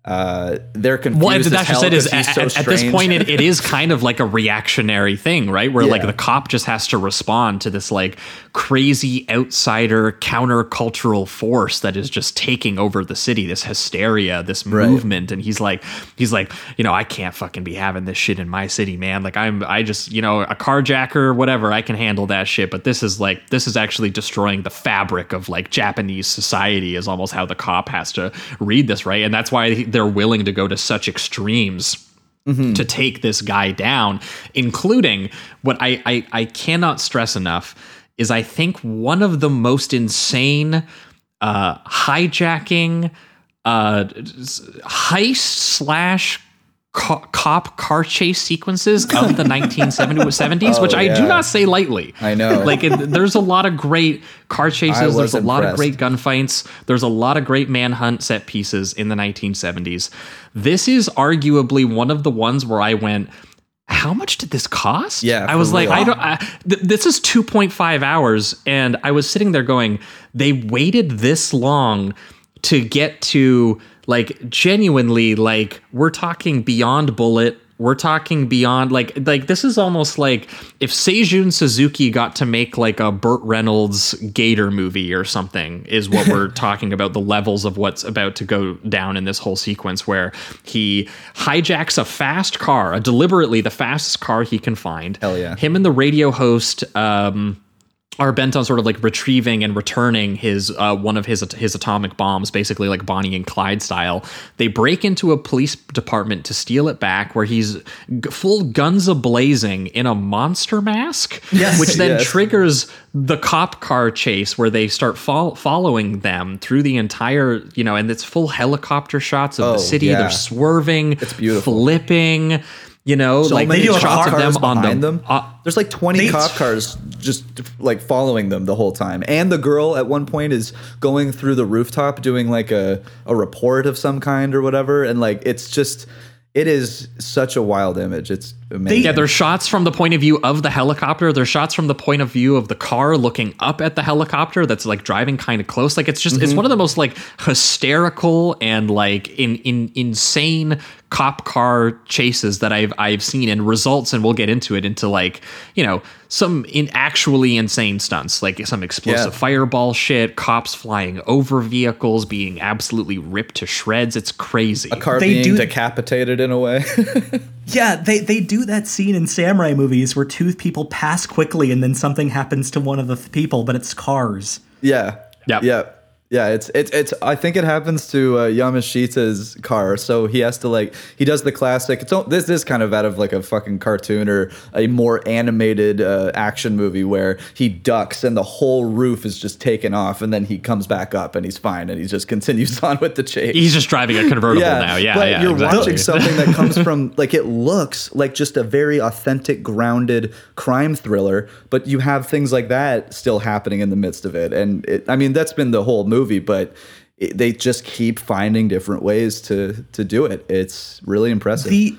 Uh, they're confused. Well, as that's hell just it. Is at, so at- at this point, it, it is kind of like a reactionary thing, right? Where like the cop just has to respond to this like crazy outsider countercultural force that is just taking over the city. This hysteria, this movement, and he's like, he's like, you know, I can't fucking be having this shit in my city, man. Like I'm, I just, you know, a carjacker, whatever, I can handle that shit. But this is like, this is actually destroying the fabric of like Japanese society. Is almost how the cop has to read this, right? And that's why they're willing to go to such extremes to take this guy down, including what I, I I cannot stress enough is I think one of the most insane uh, hijacking, uh, heist slash co- cop car chase sequences of the 1970s, which oh, I do not say lightly. I know. Like, it, there's a lot of great car chases. There's a lot of great gunfights. There's a lot of great manhunt set pieces in the 1970s. This is arguably one of the ones where I went, how much did this cost? Yeah, I was like, real. I don't. I, th- this is 2.5 hours, and I was sitting there going, they waited this long to get to like genuinely like we're talking beyond Bullitt. We're talking beyond like like this is almost like if Seijun Suzuki got to make like a Burt Reynolds Gator movie or something is what we're talking about the levels of what's about to go down in this whole sequence where he hijacks a fast car, a deliberately the fastest car he can find. Hell yeah. Him and the radio host um are bent on sort of like retrieving and returning his uh, one of his his atomic bombs, basically like Bonnie and Clyde style. They break into a police department to steal it back, where he's g- full guns a blazing in a monster mask, Yes. which then Yes. triggers the cop car chase, where they start fol- following them through the entire, you know, and it's full helicopter shots of Oh, the city. yeah. They're swerving, it's beautiful. flipping. You know, So like many do a shots cop of them on behind the them. uh, There's like 20 They- cop cars just like following them the whole time. And the girl at one point is going through the rooftop doing like a, a report of some kind or whatever. And like it's just, it is such a wild image. It's amazing. Yeah, there's shots from the point of view of the helicopter. There's shots from the point of view of the car looking up at the helicopter that's like driving kind of close. Like it's just it's mm-hmm. one of the most like hysterical and like in in insane cop car chases that I've I've seen and results and we'll get into it into like, you know, some in actually insane stunts, like some explosive Yeah. fireball shit, cops flying over vehicles, being absolutely ripped to shreds. It's crazy. a car They being do- decapitated in a way. Yeah, they, they do that scene in samurai movies where two people pass quickly and then something happens to one of the th- people, but it's cars. Yeah. Yep. Yeah. Yeah, it's it's it's. I think it happens to uh, Yamashita's car. So he has to like he does the classic. It's all- this is kind of out of like a fucking cartoon or a more animated uh, action movie where he ducks and the whole roof is just taken off, and then he comes back up and he's fine and he just continues on with the chase. He's just driving a convertible now. Yeah, but yeah. you're exactly. watching something that comes from like it looks like just a very authentic, grounded crime thriller, but you have things like that still happening in the midst of it, and it, I mean that's been the whole movie, but it, they just keep finding different ways to to do it. It's really impressive. The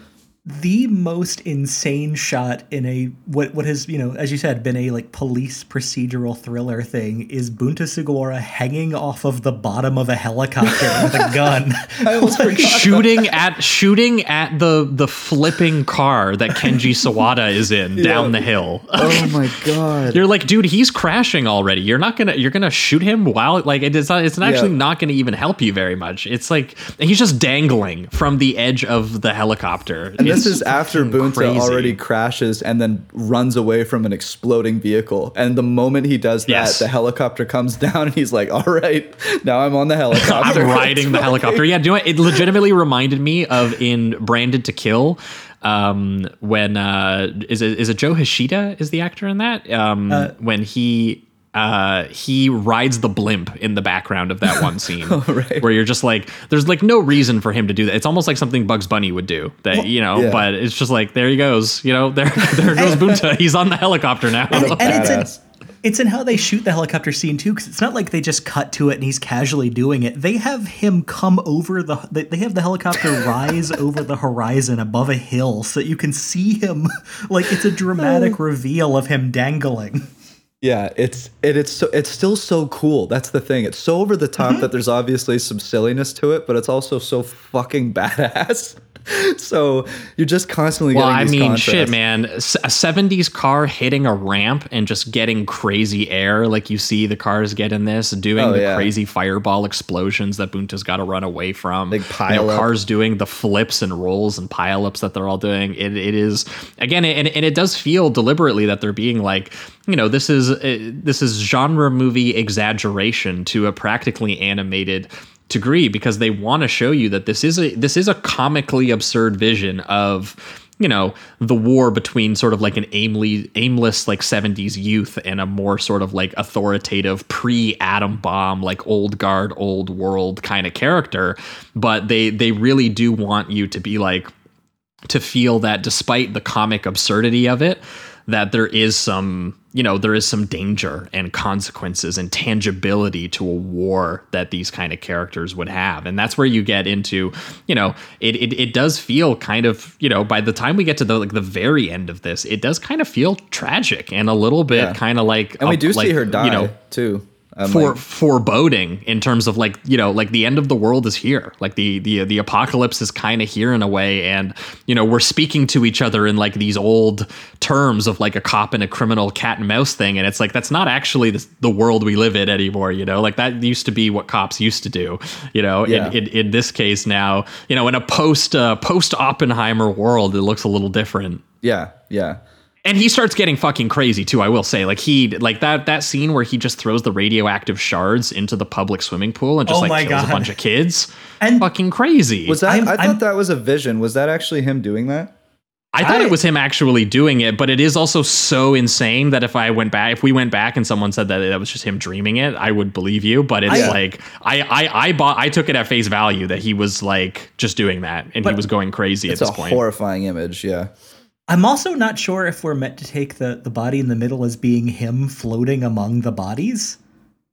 the most insane shot in a what what has you know as you said been a like police procedural thriller thing is Bunta Sugawara hanging off of the bottom of a helicopter with a gun. I almost forgot. shooting at shooting at the the flipping car that Kenji Sawada is in down the hill. oh my god! You're like, dude, he's crashing already. You're not gonna you're gonna shoot him while like it is not, it's actually Yeah. not gonna even help you very much. It's like he's just dangling from the edge of the helicopter. This is after Bunta crazy. already crashes and then runs away from an exploding vehicle. And the moment he does that, Yes. the helicopter comes down and he's like, all right, now I'm on the helicopter. I'm riding the helicopter. Yeah, do you know what? It legitimately reminded me of in Branded to Kill. Um, when uh, is it is it Joe Shishido is the actor in that? Um, when he uh he rides the blimp in the background of that one scene right. where you're just like there's like no reason for him to do that. It's almost like something bugs bunny would do that you know yeah. but it's just like there he goes you know there there goes bunta he's on the helicopter now. And it's in, it's in how they shoot the helicopter scene too because it's not like they just cut to it and he's casually doing it. They have him come over the they they have the helicopter rise over the horizon above a hill so that you can see him. Like it's a dramatic reveal of him dangling Yeah, it's it, it's so it's still so cool. That's the thing. It's so over the top Mm-hmm. that there's obviously some silliness to it, but it's also so fucking badass. so you're just constantly Well, I mean, contrasts. shit, man. A 70s car hitting a ramp and just getting crazy air, like you see the cars get in this, doing Oh, the yeah. crazy fireball explosions that Bunta's got to run away from. Big You know, pile cars doing the flips and rolls and pileups that they're all doing. It, it is again, and, and it does feel deliberately that they're being like, you know, this is uh, this is genre movie exaggeration to a practically animated degree because they want to show you that this is a this is a comically absurd vision of you know the war between sort of like an aimly aimless like 70s youth and a more sort of like authoritative pre atom bomb like old guard old world kind of character. But they they really do want you to be like to feel that despite the comic absurdity of it that there is some you know there is some danger and consequences and tangibility to a war that these kind of characters would have and that's where you get into you know it it, it does feel kind of you know by the time we get to the like the very end of this it does kind of feel tragic and a little bit Yeah. kind of like and we do like, see her die you know too. Um, for like- foreboding in terms of like you know like the end of the world is here like the the the apocalypse is kind of here in a way and you know we're speaking to each other in like these old terms of like a cop and a criminal cat and mouse thing and it's like that's not actually the, the world we live in anymore you know like that used to be what cops used to do you know Yeah. in, in in this case now you know in a post uh, post oppenheimer world it looks a little different yeah, yeah. And he starts getting fucking crazy too. I will say, like he like that that scene where he just throws the radioactive shards into the public swimming pool and just Oh like kills God. a bunch of kids. And- fucking crazy. Was that? I'm- i thought I'm- that was a vision. Was that actually him doing that? I thought I- it was him actually doing it, but it is also so insane that if I went back, if we went back and someone said that that was just him dreaming it, I would believe you. But it's I- like I, I I bought I took it at face value that he was like just doing that and he was going crazy It's at a this point. horrifying image. Yeah. I'm also not sure if we're meant to take the, the body in the middle as being him floating among the bodies.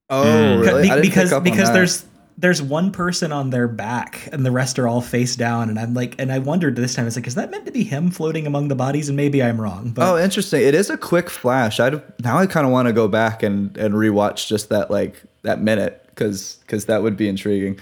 Oh, Mm. really? Be- I didn't because pick up on because that. there's there's one person on their back and the rest are all face down and I'm like and I wondered this time it's like is that meant to be him floating among the bodies and maybe I'm wrong but Oh, interesting. It is a quick flash. I now I kind of want to go back and and rewatch just that like that minute because because that would be intriguing.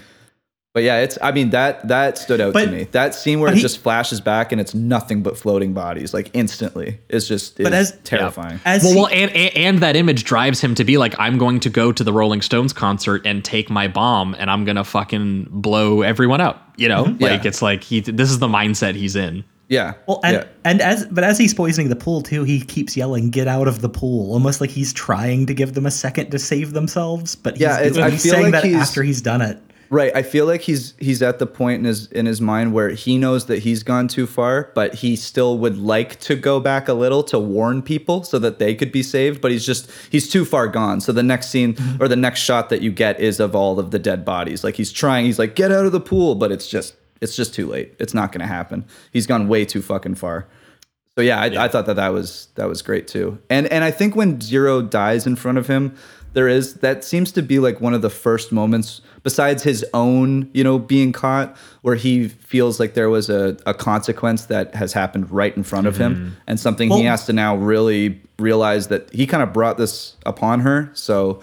But yeah, it's. I mean that that stood out But- to me. That scene where but it he- just flashes back and it's nothing but floating bodies, like instantly, It's just is But as- terrifying. as Well, he- well, and, and and that image drives him to be like, I'm going to go to the Rolling Stones concert and take my bomb, and I'm gonna fucking blow everyone up. You know, mm-hmm. like Yeah. it's like he. This is the mindset he's in. Yeah. well and yeah. and as but as he's poisoning the pool too he keeps yelling get out of the pool almost like he's trying to give them a second to save themselves but he's, Yeah, it's- doing- I he's feel saying like that he's- after he's done it Right. I feel like he's he's at the point in his in his mind where he knows that he's gone too far, but he still would like to go back a little to warn people so that they could be saved. But he's just he's too far gone. So the next scene or the next shot that you get is of all of the dead bodies. Like he's trying, he's like, get out of the pool, but it's just it's just too late. It's not gonna happen. He's gone way too fucking far. So yeah, I, I thought that that was that was great too. And and I think when Zero dies in front of him, there is that seems to be like one of the first moments besides his own, you know, being caught where he feels like there was a, a consequence that has happened right in front of him mm-hmm. and something he has to now really realize that he kind of brought this upon her. So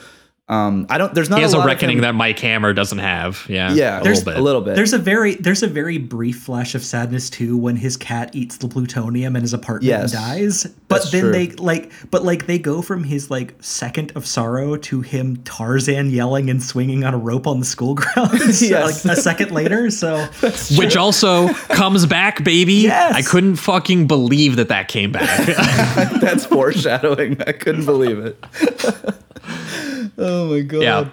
um I don't there's not He has a lot of reckoning that Mike Hammer doesn't have. Yeah, yeah, a there's little bit. a little bit. There's a very there's a very brief flash of sadness too when his cat eats the plutonium in his apartment Yes. and dies. But then true. they like but like they go from his like second of sorrow to him Tarzan yelling and swinging on a rope on the school grounds Yes. like a second later. So Which also comes back, baby. Yes. I couldn't fucking believe that that came back. that's foreshadowing. I couldn't believe it. Oh my god. yeah.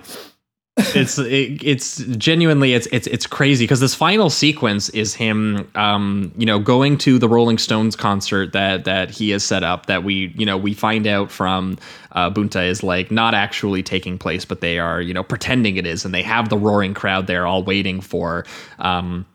it's it, it's genuinely it's it's it's crazy because this final sequence is him um you know going to the Rolling Stones concert that that he has set up that we you know we find out from uh, Bunta is like not actually taking place but they are you know pretending it is and they have the roaring crowd there all waiting for um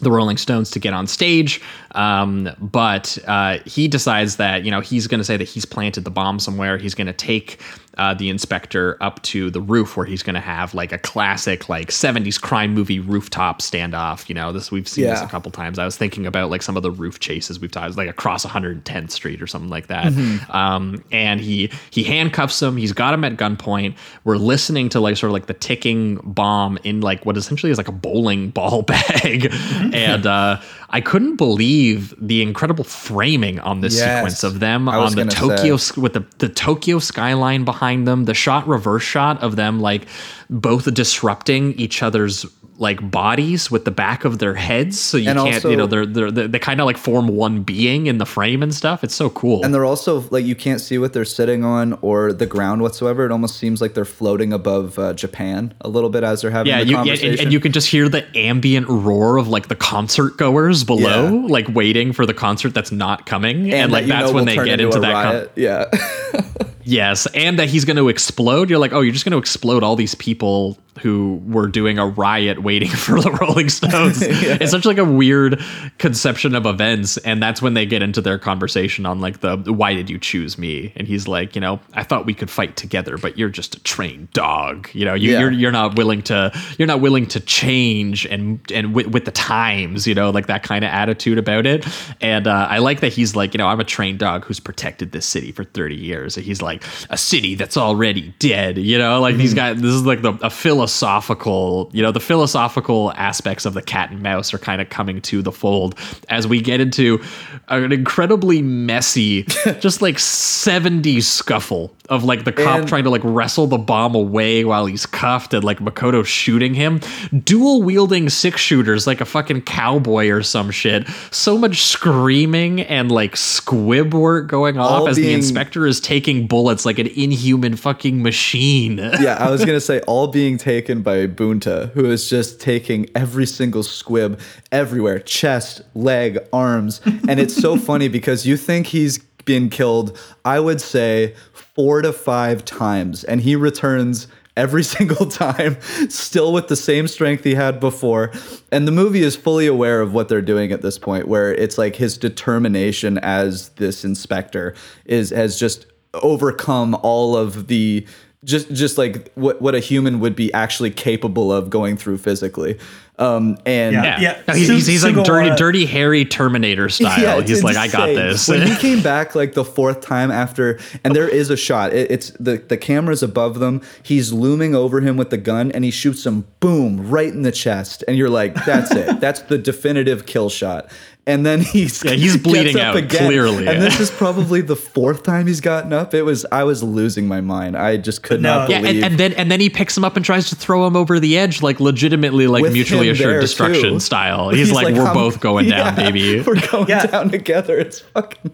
the Rolling Stones to get on stage. Um, but uh, he decides that, you know, he's going to say that he's planted the bomb somewhere. He's going to take uh, the inspector up to the roof where he's going to have like a classic, like 70s crime movie rooftop standoff. You know, this we've seen this a couple times. I was thinking about like some of the roof chases we've talked like across 110th Street or something like that. Um, and he he handcuffs him. He's got him at gunpoint. We're listening to like sort of like the ticking bomb in like what essentially is like a bowling ball bag. and uh, I couldn't believe the incredible framing on this Yes. sequence of them on the Tokyo say. with the, the Tokyo skyline behind them, the shot reverse shot of them like both disrupting each other's like bodies with the back of their heads, so you And can't, also- you know, they're they're they, they kind of like form one being in the frame and stuff. It's so cool. And they're also like you can't see what they're sitting on or the ground whatsoever. It almost seems like they're floating above uh, Japan a little bit as they're having yeah, the you, yeah, conversation. and, and you can just hear the ambient roar of like the concert goers below, Yeah. like waiting for the concert that's not coming, and, that like that's when they get into a that. yeah. Yes, and that he's going to explode. You're like, oh, you're just going to explode all these people who were doing a riot waiting for the Rolling Stones. It's such like a weird conception of events, and that's when they get into their conversation on like the why did you choose me? And he's like, you know, I thought we could fight together, but you're just a trained dog. You know, you, Yeah. you're you're not willing to you're not willing to change and and with, with the times. You know, like that kind of attitude about it. And uh, I like that he's like, you know, I'm a trained dog who's protected this city for 30 years. And he's like a city that's already dead. You know, like these mm-hmm. guys. This is like the a philosophical. You know, the philosophical aspects of the cat and mouse are kind of coming to the fold as we get into an incredibly messy, just like 70s scuffle of like the cop And- trying to like wrestle the bomb away while he's cuffed and like Makoto shooting him. Dual wielding six shooters like a fucking cowboy or some shit. So much screaming and like squib work going off as the inspector is taking bullets like an inhuman fucking machine. yeah, I was gonna say all being taken by Bunta, who is just taking every single squib everywhere, chest, leg, arms, and it's so funny because you think he's been killed. I would say four to five times, and he returns every single time, still with the same strength he had before. And the movie is fully aware of what they're doing at this point, where it's like his determination as this inspector is has just overcome all of the just just like what what a human would be actually capable of going through physically. Um, and Yeah. Yeah, No, he's, he's, he's like dirty, dirty, Harry Terminator style. Yeah, it's he's like, I got this. when he came back like the fourth time after, and there is a shot. It, it's the the camera's above them. He's looming over him with the gun, and he shoots him, boom, right in the chest. And you're like, that's it. That's the definitive kill shot. And then he's Yeah, he's gets bleeding up out, clearly. And this is probably the fourth time he's gotten up. It was I was losing my mind. I just could No. not yeah, believe. and, and then and then he picks him up and tries to throw him over the edge, like legitimately, like with mutually assured destruction too. style. He's, like, we're I'm- both going down, baby. We're going Yeah. down together. It's fucking.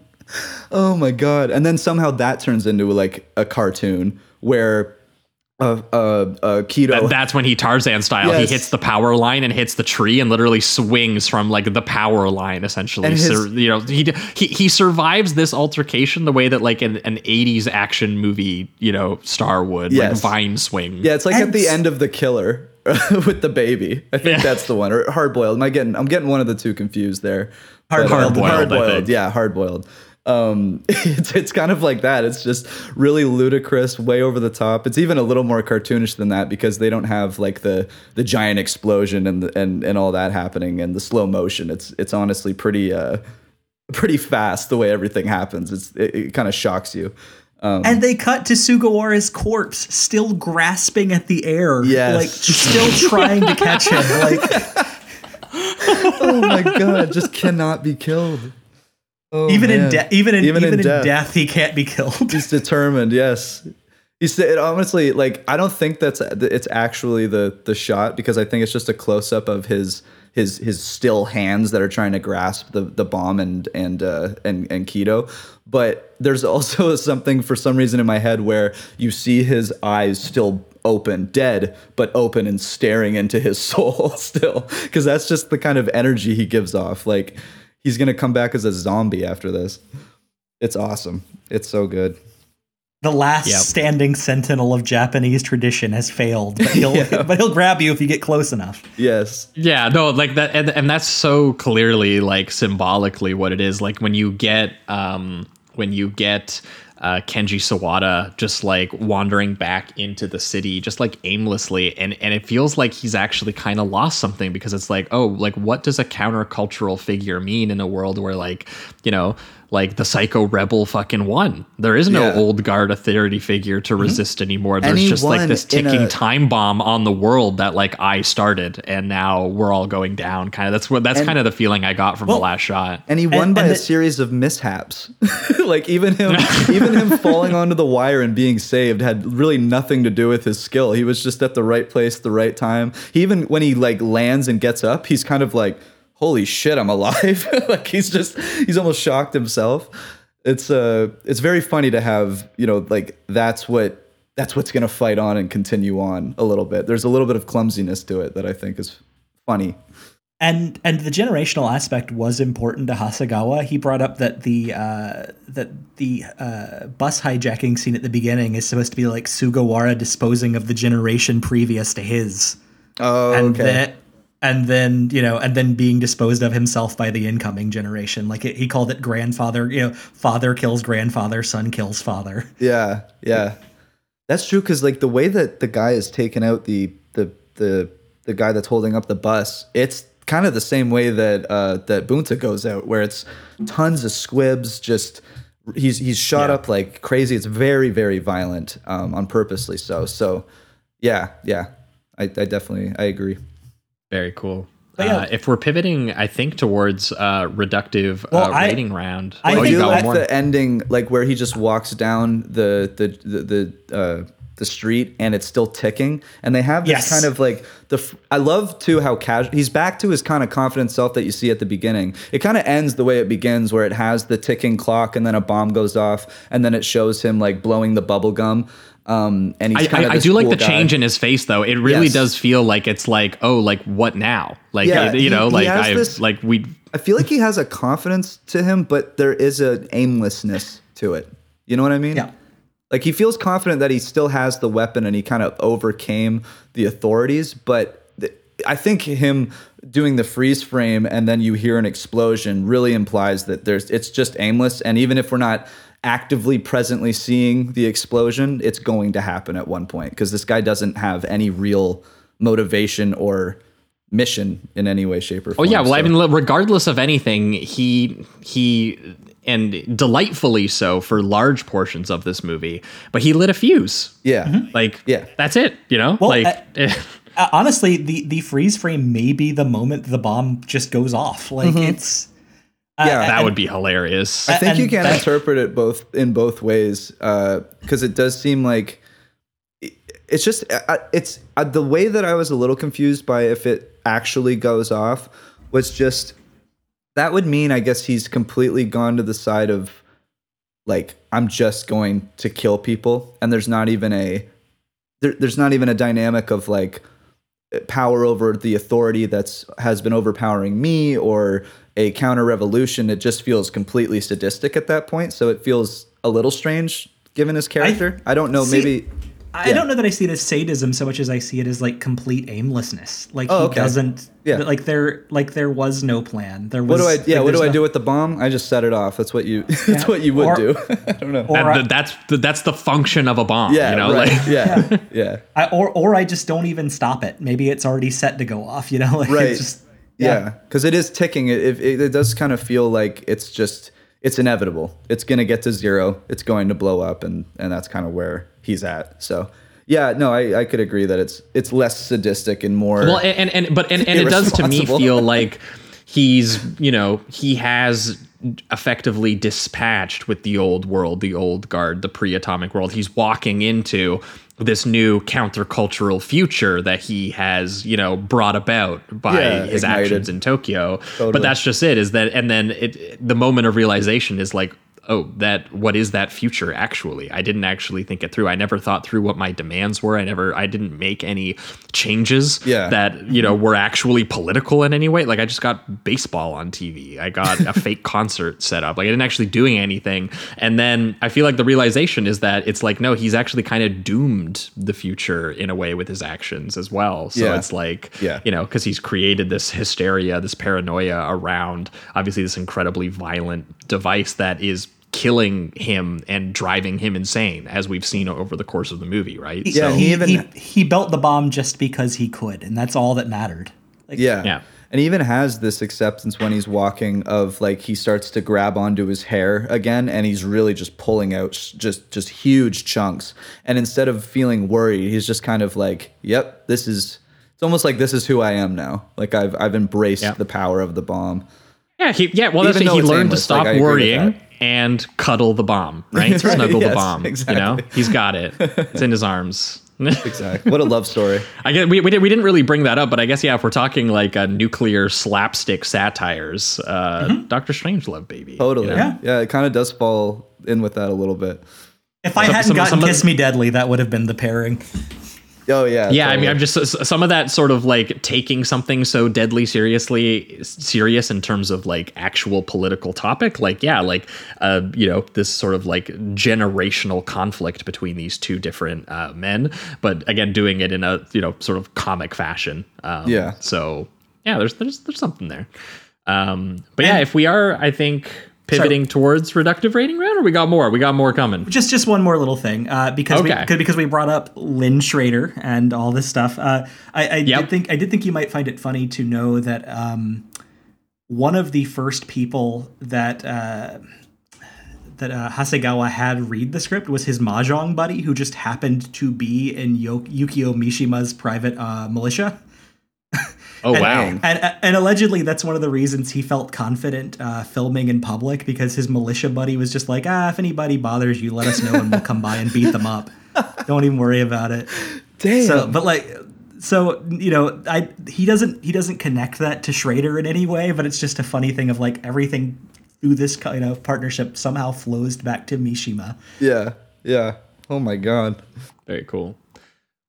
Oh my god! And then somehow that turns into like a cartoon where, uh, uh, uh Kido. And that's when he Tarzan style. Yes. He hits the power line and hits the tree and literally swings from like the power line essentially. And his- so, you know, he, he he survives this altercation the way that like an, an 80s action movie, you know, star would, Yes. like vine swing. yeah, it's like at the end of the killer with the baby. I think Yeah. that's the one. Or hard boiled. Am I getting? I'm getting one of the two confused there. Hard- But, uh, Hard-boiled, Hard-boiled. Yeah, hard boiled. Um, it's it's kind of like that. It's just really ludicrous, way over the top. It's even a little more cartoonish than that because they don't have like the the giant explosion and the, and and all that happening and the slow motion. It's it's honestly pretty uh pretty fast the way everything happens. It's it, it kind of shocks you. And they cut to Sugawara's corpse, still grasping at the air, Yes. like still trying to catch him. Like Oh my god, just cannot be killed. Oh, even in death, even in even, in, death. death. he can't be killed. He's determined. Yes. He said, honestly, like I don't think that's it's actually the the shot because I think it's just a close up of his his his still hands that are trying to grasp the the bomb and and uh, and and Kido. But there's also something for some reason in my head where you see his eyes still open, dead, but open and staring into his soul still, because that's just the kind of energy he gives off. Like he's gonna come back as a zombie after this. It's awesome. It's so good. The last Yep. standing sentinel of Japanese tradition has failed, but he'll but he'll grab you if you get close enough. Yes. Yeah, no, like that, and, and that's so clearly like symbolically what it is. Like when you get, um, when you get uh, Kenji Sawada just like wandering back into the city, just like aimlessly, and and it feels like he's actually kind of lost something because it's like, oh, like what does a countercultural figure mean in a world where like, you know. Like the psycho rebel fucking won. There is no Yeah. old guard authority figure to mm-hmm. resist anymore. There's And he just like this ticking a- time bomb on the world that like I started and now we're all going down kind of that's what that's And- kind of the feeling I got from Well- the last shot. And he won And- by and a the- series of mishaps. like even him even him falling onto the wire and being saved had really nothing to do with his skill. He was just at the right place at the right time. He even when he like lands and gets up, he's kind of like, "Holy shit, I'm alive." like he's just he's almost shocked himself. It's uh it's very funny to have, you know, like that's what that's what's going to fight on and continue on a little bit. There's a little bit of clumsiness to it that I think is funny. And and the generational aspect was important to Hasegawa. He brought up that the uh, that the uh, bus hijacking scene at the beginning is supposed to be like Sugawara disposing of the generation previous to his, Oh, and okay. then and then you know and then being disposed of himself by the incoming generation. Like it, he called it grandfather. You know, father kills grandfather, son kills father. Yeah, yeah, that's true. Because like the way that the guy is taking out the the the the guy that's holding up the bus, it's kind of the same way that uh, that Bunta goes out, where it's tons of squibs. Just he's he's shot up like crazy. It's very very violent, um, on purposely so. So yeah, yeah, I, I definitely I agree. Very cool. Yeah. Uh, if we're pivoting, I think towards uh, reductive Well, uh, I- rating round. I oh, think you do got like more. the ending, like where he just walks down the the the the, uh, the street and it's still ticking, and they have this Yes. kind of like the. I love too how casual he's back to his kind of confident self that you see at the beginning. It kind of ends the way it begins, where it has the ticking clock, and then a bomb goes off, and then it shows him like blowing the bubble gum. Um, and he's I, kind I, of I do like the guy. change in his face though. It really Yes. does feel like it's like, oh, like what now? Like Yeah, you know, he- he like I this- like we I feel like he has a confidence to him, but there is an aimlessness to it. You know what I mean? Yeah. Like he feels confident that he still has the weapon and he kind of overcame the authorities, but th- I think him doing the freeze frame and then you hear an explosion really implies that there's it's just aimless and even if we're not actively presently seeing the explosion, it's going to happen at one point because this guy doesn't have any real motivation or mission in any way shape or form. Oh yeah, well I mean regardless of anything, he he and delightfully so for large portions of this movie, but he lit a fuse. yeah. Like Yeah. that's it, you know? Well, like uh, Uh, honestly, the the freeze frame may be the moment the bomb just goes off. Like it's uh, Yeah. that would be hilarious. I think you can that- interpret it both in both ways because it does seem like it- it's just uh, it's uh, the way that I was a little confused by if it actually goes off was just that would mean I guess he's completely gone to the side of like I'm just going to kill people and there's not even a there, there's not even a dynamic of like power over the authority that's has been overpowering me or a counter revolution it just feels completely sadistic at that point so it feels a little strange given his character i, don't know See, maybe I Yeah. don't know that I see it as sadism so much as I see it as like complete aimlessness. Like Oh, he okay. doesn't. Yeah. Like there, like there was no plan. There was. what do i yeah like, what do there's i do with the bomb i just set it off that's what you that's what you would Or- do i don't know Or That- I, that's the, that's the function of a bomb. yeah you know, right. like yeah yeah I, or or I just don't even stop it. Maybe it's already set to go off. You know, like right it's just yeah. Because it is ticking. It, it, it, does kind of feel like it's just it's inevitable. It's going to get to zero. It's going to blow up and and that's kind of where he's at. So yeah no i i could agree that it's it's less sadistic and more Well, and and, and but and, and it does to me feel like he's you know he has effectively dispatched with the old world, the old guard, the pre-atomic world. He's walking into this new countercultural future that he has you know brought about by Yeah, his ignited. actions in Tokyo. Totally. But that's just it. Is that and then it the moment of realization is like. Oh, that what is that future actually? I didn't actually think it through. I never thought through what my demands were. I never I didn't make any changes Yeah. that you know were actually political in any way like i just got baseball on tv i got a fake concert set up like i didn't actually doing anything and then i feel like the realization is that it's like no he's actually kind of doomed the future in a way with his actions as well so Yeah. it's like Yeah. you know because he's created this hysteria this paranoia around obviously this incredibly violent device that is killing him and driving him insane as we've seen over the course of the movie right Yeah, he, he he, even- he built the bomb just because he could, and that's all that mattered. Like, Yeah. Yeah. And he even has this acceptance when he's walking of like he starts to grab onto his hair again and he's really just pulling out sh- just just huge chunks. And instead of feeling worried, he's just kind of like, "Yep, this is it's almost like this is who I am now. Like I've I've embraced Yeah. the power of the bomb." Yeah, he, yeah. Well, that's Even it. He learned aimless, to stop I agree with worrying that. And cuddle the bomb, right? Right, Snuggle yes, the bomb. You know, he's got it. It's in his arms. Exactly. What a love story. I guess we, we, did, we didn't really bring that up, but I guess yeah, if we're talking like uh, nuclear slapstick satires, uh, Doctor Strangelove, baby. Mm-hmm. Totally. you know? Yeah. Yeah, it kind of does fall in with that a little bit. If I Some- hadn't some- gotten some Kiss the- Me Deadly, that would have been the pairing. Oh yeah. Yeah, I mean, I'm just some of that sort of like taking something so deadly seriously, serious in terms of like actual political topic. Like, yeah, like uh, you know, this sort of like generational conflict between these two different uh, men, but again, doing it in a you know sort of comic fashion. Um, Yeah. So yeah, there's there's there's something there. Um, but yeah, if we are, I think pivoting towards reductive rating round, or we got more, we got more coming. Just just one more little thing, uh, because Okay. we, 'cause- because we brought up Lynn Schrader and all this stuff. Uh, I, I Yep. did think I did think you might find it funny to know that um, one of the first people that. Uh, that uh, Hasegawa had read the script was his mahjong buddy, who just happened to be in Yo- Yukio Mishima's private uh, militia. Oh And- wow. And, and allegedly, that's one of the reasons he felt confident uh, filming in public because his militia buddy was just like, ah, if anybody bothers you, let us know and we'll come by and beat them up. Don't even worry about it. Damn. So, but like, so you know, I he doesn't he doesn't connect that to Schrader in any way, but it's just a funny thing of like everything through this kind of partnership somehow flows back to Mishima. yeah. Yeah. Oh my god. Very cool.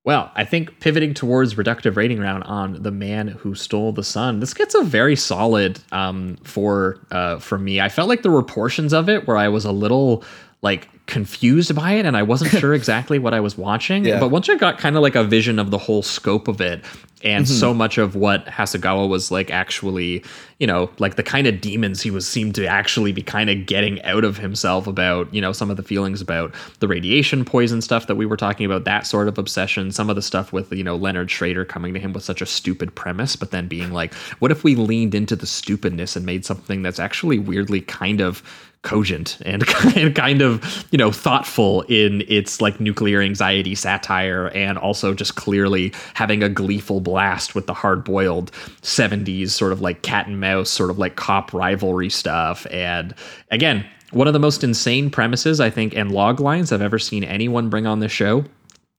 Well, I think pivoting towards reductive rating round on the man who stole the sun, this gets a very solid um, for uh, for me. I felt like there were portions of it where I was a little like confused by it and I wasn't sure exactly what I was watching. Yeah. But once I got kind of like a vision of the whole scope of it and Mm-hmm. so much of what Hasegawa was like actually, you know, like the kind of demons he was seemed to actually be kind of getting out of himself about, you know, some of the feelings about the radiation poison stuff that we were talking about, that sort of obsession, some of the stuff with, you know, Leonard Schrader coming to him with such a stupid premise, but then being like, what if we leaned into the stupidness and made something that's actually weirdly kind of cogent and kind of you know thoughtful in its like nuclear anxiety satire and also just clearly having a gleeful blast with the hard-boiled 70s sort of like cat and mouse sort of like cop rivalry stuff. And again one of the most insane premises i think and log lines i've ever seen anyone bring on this show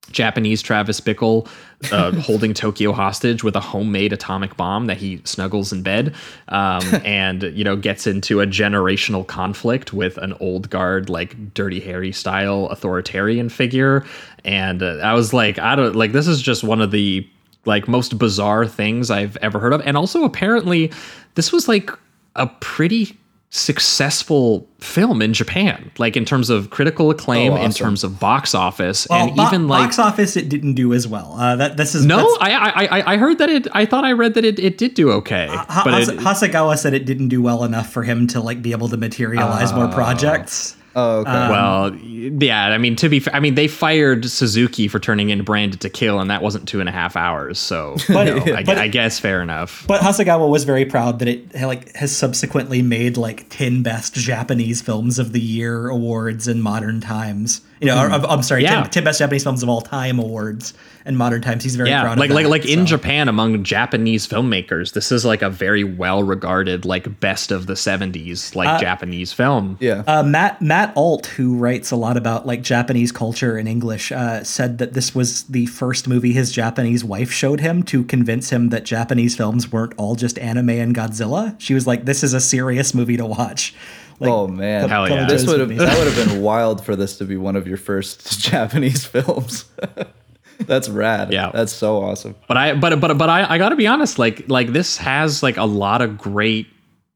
Japanese Travis Bickle uh, holding Tokyo hostage with a homemade atomic bomb that he snuggles in bed, um, and you know gets into a generational conflict with an old guard like Dirty Harry style authoritarian figure, and uh, I was like, I don't like this is just one of the like most bizarre things I've ever heard of, and also apparently this was like a pretty successful film in Japan, like in terms of critical acclaim, Oh, in terms of box office, Well, and bo- even like box office, it didn't do as well. Uh, that this is no, I, I I I heard that it. I thought I read that it, it did do okay, Ha- but it, Hasegawa said it didn't do well enough for him to like be able to materialize more projects. Oh, okay. Um, well, yeah. I mean, to be, fa- I mean, they fired Suzuki for turning in Branded to Kill, and that wasn't two and a half hours. So, But- you know, I, but- I guess fair enough. But Hasegawa was very proud that it like has subsequently made like ten best Japanese films of the year awards in modern times. You know, or, hmm. I'm sorry, Yeah. 10, 10 best Japanese films of all time awards in modern times. He's very yeah, proud. like of like that, like in so. Japan among Japanese filmmakers, this is like a very well regarded like best of the '70s like Japanese film. yeah. Uh, Matt Matt Alt, who writes a lot about like Japanese culture in English, uh, said that this was the first movie his Japanese wife showed him to convince him that Japanese films weren't all just anime and Godzilla. She was like, "This is a serious movie to watch." Like, oh man. Hell yeah. This would have that would have been wild for this to be one of your first Japanese films. That's rad. Yeah. That's so awesome. But I but but but I I got to be honest like like this has like a lot of great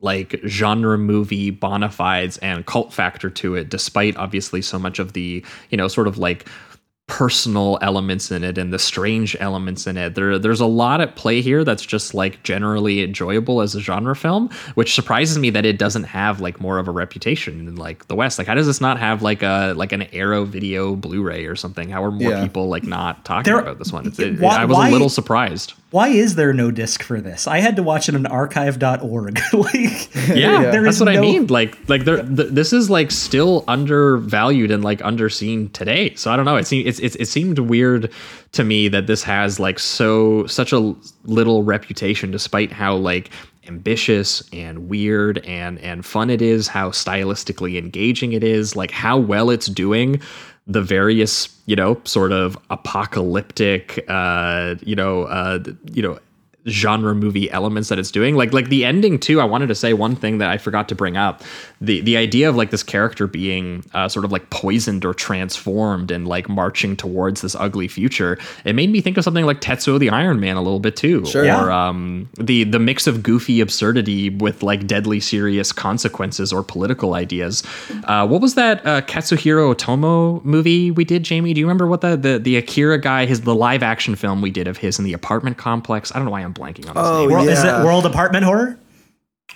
like genre movie bona fides and cult factor to it despite obviously so much of the you know sort of like personal elements in it and the strange elements in it there there's a lot at play here that's just like generally enjoyable as a genre film which surprises me that it doesn't have like more of a reputation in like the west like how does this not have like a like an arrow video blu-ray or something how are more Yeah. people like not talking There- about this one it's, it, Why- i was why- a little surprised Why is there no disc for this? I had to watch it on archive.org. like, yeah, there that's is what I mean. Like, like there, th- this is like still undervalued and like underseen today. So I don't know. It seemed it's, it's it seemed weird to me that this has like so such a little reputation, despite how like ambitious and weird and and fun it is, how stylistically engaging it is, like how well it's doing the various you know sort of apocalyptic uh you know uh you know genre movie elements that it's doing. Like like the ending too i wanted to say one thing that i forgot to bring up. The the idea of like this character being uh, sort of like poisoned or transformed and like marching towards this ugly future it made me think of something like tetsuo the iron man a little bit too. Sure. or Yeah. um the the mix of goofy absurdity with like deadly serious consequences or political ideas. Uh what was that uh katsuhiro otomo movie we did jamie? Do you remember what the the, the akira guy his the live action film we did of his in the apartment complex? I don't know why i'm blanking on his Oh, name World, Is it World Apartment Horror?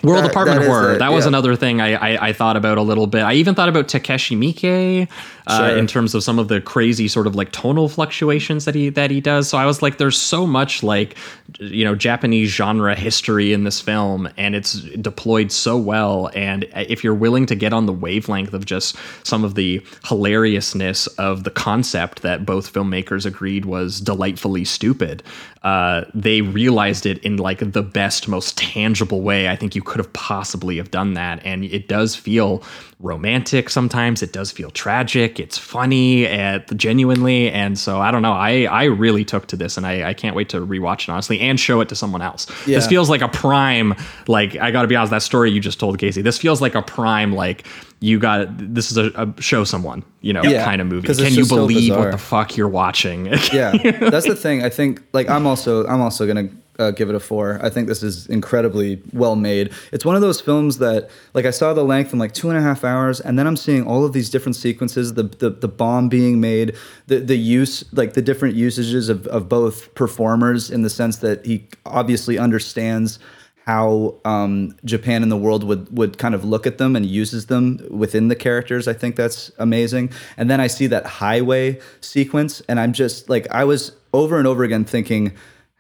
World That- Apartment that is Horror. it, that was yeah. another thing I, I, I thought about a little bit. I even thought about Takashi Miike uh, Sure. in terms of some of the crazy sort of like tonal fluctuations that he that he does. So I was like, there's so much like you know Japanese genre history in this film, and it's deployed so well. And if you're willing to get on the wavelength of just some of the hilariousness of the concept that both filmmakers agreed was delightfully stupid, uh, they realized it in like the best, most tangible way I think you could have possibly have done that. And it does feel romantic sometimes. It does feel tragic. It's funny and genuinely. And so I don't know. I I really took to this, and I, I can't wait to rewatch it honestly and show it to someone else. This feels like a prime. Like I got to be honest, that story you just told Casey. This feels like a prime. Like you got this is a, a show someone you know Yeah, kind of movie Can you just so believe what the fuck you're watching? yeah that's the thing i think like i'm also i'm also gonna uh, give it a four i think this is incredibly well made it's one of those films that like i saw the length in like two and a half hours and then i'm seeing all of these different sequences the the, the bomb being made the the use like the different usages of, of both performers in the sense that he obviously understands how um, Japan and the world would would kind of look at them and uses them within the characters. I think that's amazing. And then I see that highway sequence, and I'm just like I was over and over again thinking,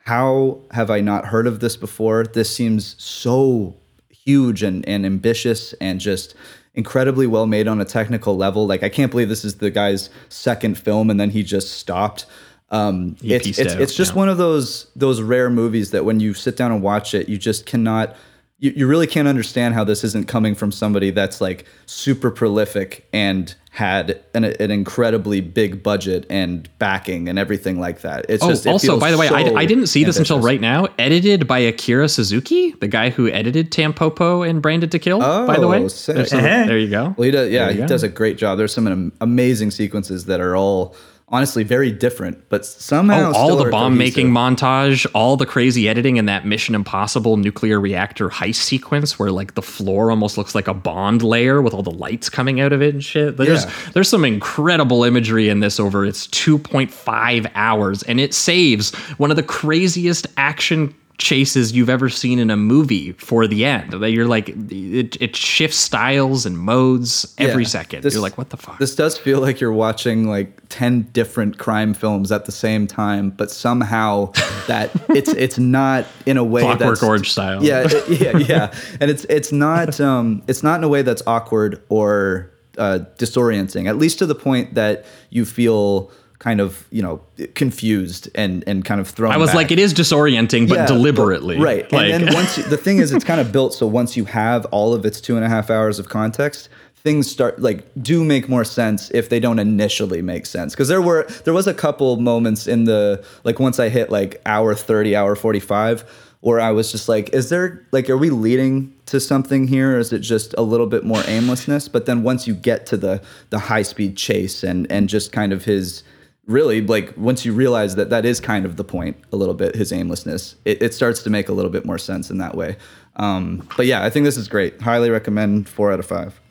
how have I not heard of this before? This seems so huge and, and ambitious and just incredibly well made on a technical level. Like I can't believe this is the guy's second film and then he just stopped. Um, it's it's, out, it's just yeah. one of those those rare movies that when you sit down and watch it, you just cannot you, you really can't understand how this isn't coming from somebody that's like super prolific and had an, an incredibly big budget and backing and everything like that. It's Oh, just it oh, also, by the way, I, so I didn't see this until right now. Edited by Akira Suzuki, the guy who edited Tampopo and Branded to Kill. Oh, by the oh, way, Oh, sick. There's some- uh-huh. there you go. Well, he does. Yeah, he go. does a great job. There's some um, amazing sequences that are all honestly very different, but somehow Oh, all the bomb making montage, all the crazy editing in that Mission Impossible nuclear reactor heist sequence where like the floor almost looks like a bond lair with all the lights coming out of it and shit. There's Yeah. there's some incredible imagery in this over its 2.5 hours and it saves one of the craziest action chases you've ever seen in a movie for the end. That you're like it, it shifts styles and modes every Yeah. second. This- you're like what the fuck? This does feel like you're watching like ten different crime films at the same time, but somehow that it's it's not in a way Clockwork that's Orange style. Yeah, it- yeah, yeah, and it's it's not um it's not in a way that's awkward or uh, disorienting. At least to the point that you feel kind of you know confused and and kind of thrown. I was back. like, it is disorienting, but Yeah, deliberately. right. Like, and then once you, the thing is, it's kind of built so once you have all of its two and a half hours of context, things start like do make more sense if they don't initially make sense. Because there were there was a couple moments in the like once I hit like hour thirty, hour forty five. Where I was just like, is there like, are we leading to something here, or is it just a little bit more aimlessness? But then once you get to the the high speed chase and and just kind of his really like once you realize that that is kind of the point a little bit his aimlessness it, it starts to make a little bit more sense in that way um, but yeah i think this is great highly recommend four out of five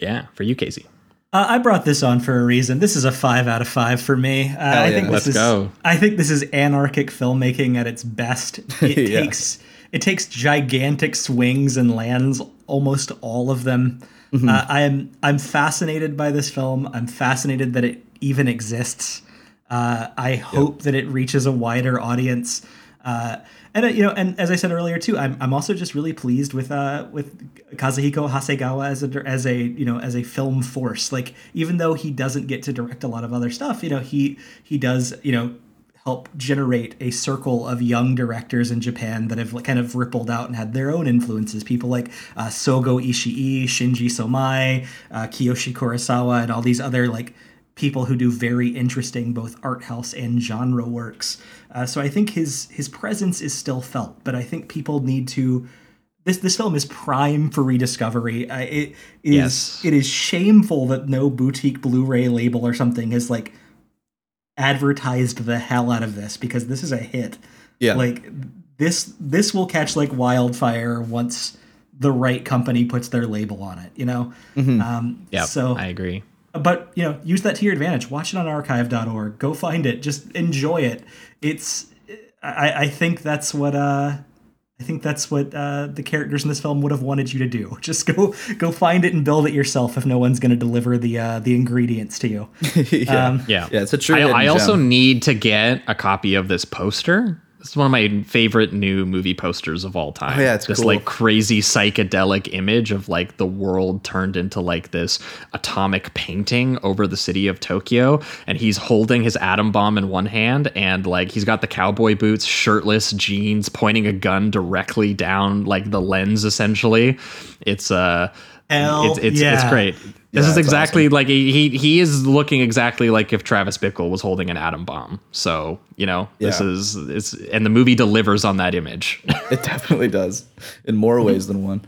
yeah, for you, Casey. Uh, I brought this on for a reason. This is a five out of five for me. Uh, I think this Let's is, go. I think this is anarchic filmmaking at its best. It Yeah. takes it takes gigantic swings and lands almost all of them. Mm-hmm. Uh, I am I'm fascinated by this film. I'm fascinated that it even exists. Uh, I hope that it reaches a wider audience. Uh, and uh, you know, and as I said earlier too, I'm, I'm also just really pleased with uh, with Kazuhiko Hasegawa as a as a you know as a film force. Like even though he doesn't get to direct a lot of other stuff, you know he he does you know help generate a circle of young directors in Japan that have kind of rippled out and had their own influences. People like uh, Sogo Ishii, Shinji Somai, uh, Kiyoshi Kurosawa, and all these other like people who do very interesting both art house and genre works. Uh, so I think his his presence is still felt, but I think people need to. This this film is prime for rediscovery. Uh, it is Yes. it is shameful that no boutique Blu-ray label or something has like advertised the hell out of this because this is a hit. Yeah. Like this this will catch like wildfire once the right company puts their label on it, you know? Um Yeah, so I agree. But you know, use that to your advantage. Watch it on archive.org. Go find it. Just enjoy it. It's I, I think that's what uh I think that's what uh, the characters in this film would have wanted you to do. Just go go find it and build it yourself if no one's going to deliver the uh, the ingredients to you. yeah. Um, Yeah, Yeah, it's a true I, I also need to get a copy of this poster. Is one of my favorite new movie posters of all time. Oh, yeah, it's this cool. like crazy psychedelic image of like the world turned into like this atomic painting over the city of Tokyo, and he's holding his atom bomb in one hand, and like he's got the cowboy boots, shirtless, jeans, pointing a gun directly down like the lens. Essentially, it's uh, Hell it's it's, it's great. This Yeah, is that's exactly like he he- he is looking exactly like if Travis Bickle was holding an atom bomb. So you know this Yeah. is it's and the movie delivers on that image. It definitely does in more ways than one.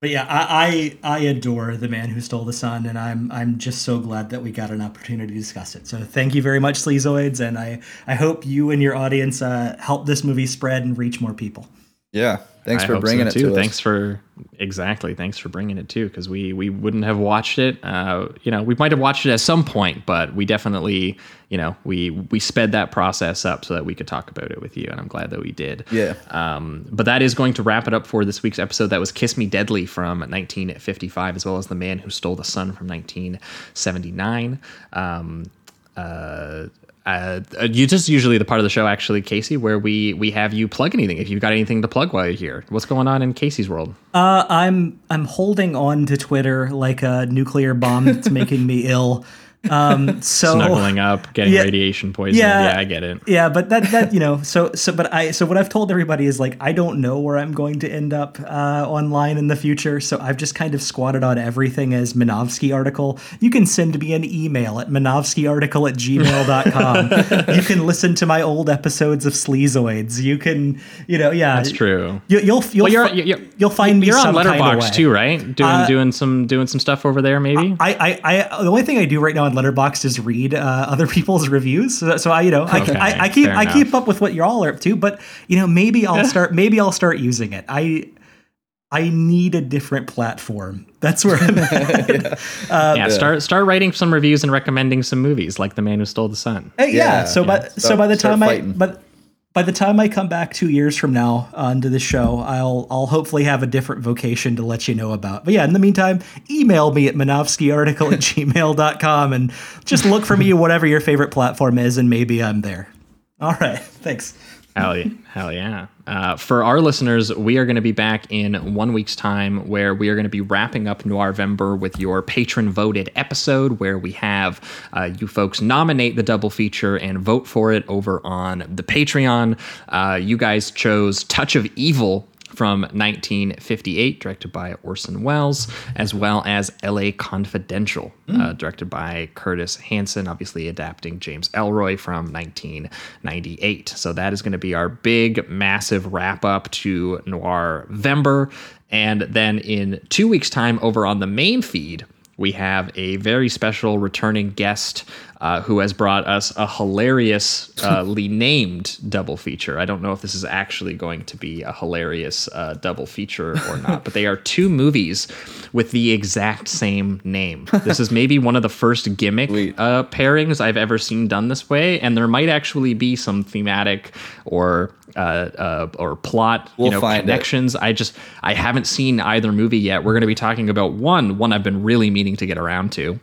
But yeah, I, I I adore the man who stole the sun, and I'm I'm just so glad that we got an opportunity to discuss it. So thank you very much, Sleazoids, and I I hope you and your audience uh, help this movie spread and reach more people. Yeah. Thanks I for bringing so, it too. to Thanks us. for exactly. Thanks for bringing it too, because we we wouldn't have watched it. Uh, you know, we might have watched it at some point, but we definitely, you know, we we sped that process up so that we could talk about it with you, and I'm glad that we did. Yeah. Um, but that is going to wrap it up for this week's episode. That was "Kiss Me Deadly" from 1955, as well as "The Man Who Stole the Sun" from 1979. Um, uh, uh, you just usually the part of the show actually casey where we we have you plug anything if you've got anything to plug while you're here what's going on in casey's world Uh, I'm I'm holding on to Twitter like a nuclear bomb that's making me ill. Um, so snuggling up getting Yeah. radiation poisoning Yeah. yeah i get it Yeah, but that that you know, so so but I so what I've told everybody is like I don't know where I'm going to end up uh, online in the future, so I've just kind of squatted on everything as Minovsky article. You can send me an email at minovskyarticle at gmail.com. you can listen to my old episodes of Sleazoids. You can, you know, yeah, that's true You, you'll you'll well, you're, fi- you're, you'll find me you're on some kind of Letterboxd too right doing Uh, doing some doing some stuff over there maybe I, I, I, the only thing I do right now on Letterboxd is read uh, other people's reviews. So, so I, you know, I, Okay, I, I keep, fair I keep enough. up with what y'all are up to. But you know, maybe I'll start, maybe I'll start using it. I, I need a different platform. That's where I'm at. yeah, start start writing some reviews and recommending some movies like the man who stole the sun Uh, yeah, Yeah, So by so by the start time I but by the time I come back two years from now uh, onto the show, I'll I'll hopefully have a different vocation to let you know about. But yeah, in the meantime, email me at minovskyarticle at gmail.com and just look for me whatever your favorite platform is, and maybe I'm there. All right. Thanks. Hell yeah. Hell yeah. Uh, for our listeners, we are going to be back in one week's time where we are going to be wrapping up Noirvember with your patron voted episode where we have uh, you folks nominate the double feature and vote for it over on the Patreon. Uh, you guys chose Touch of Evil from 1958, directed by Orson Welles, as well as L.A. Confidential, uh, directed by Curtis Hanson, obviously adapting James Ellroy from 1998. So that is going to be our big, massive wrap up to Noirvember. And then in two weeks' time, over on the main feed, we have a very special returning guest uh, who has brought us a hilariously named double feature. I don't know if this is actually going to be a hilarious uh, double feature or not, but they are two movies with the exact same name. This is maybe one of the first gimmick uh, pairings I've ever seen done this way, and there might actually be some thematic or uh, uh, or plot We'll you know find it. connections. I just I haven't seen either movie yet. We're going to be talking about one one I've been really meaning to get around to.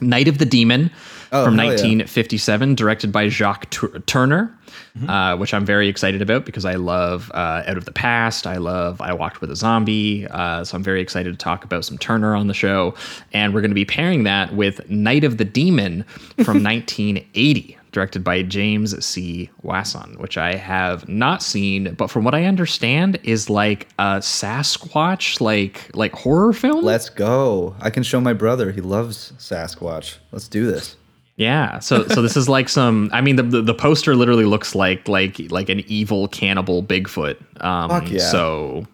Night of the Demon Oh, from hell yeah. 1957, directed by Jacques Tur- Tourneur, Mm-hmm. uh, which I'm very excited about because I love uh, Out of the Past. I love I Walked with a Zombie. Uh, so I'm very excited to talk about some Tourneur on the show. And we're going to be pairing that with Night of the Demon from 1980 directed by James C. Wasson, which I have not seen, but from what I understand, is like a Sasquatch, like like horror film. Let's go. I can show my brother. He loves Sasquatch. Let's do this. Yeah. So so this is like some. I mean, the, the the poster literally looks like like like an evil cannibal Bigfoot. Um, Fuck yeah. So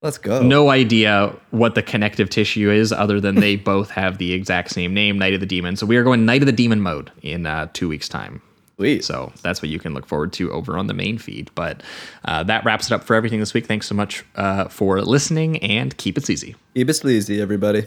Let's go. no idea what the connective tissue is, other than they both have the exact same name, Night of the Demon. So we are going Night of the Demon mode in uh, two weeks' time. Sweet. So that's what you can look forward to over on the main feed. But uh, that wraps it up for everything this week. Thanks so much uh, for listening and keep it easy. Keep it sleazy, everybody.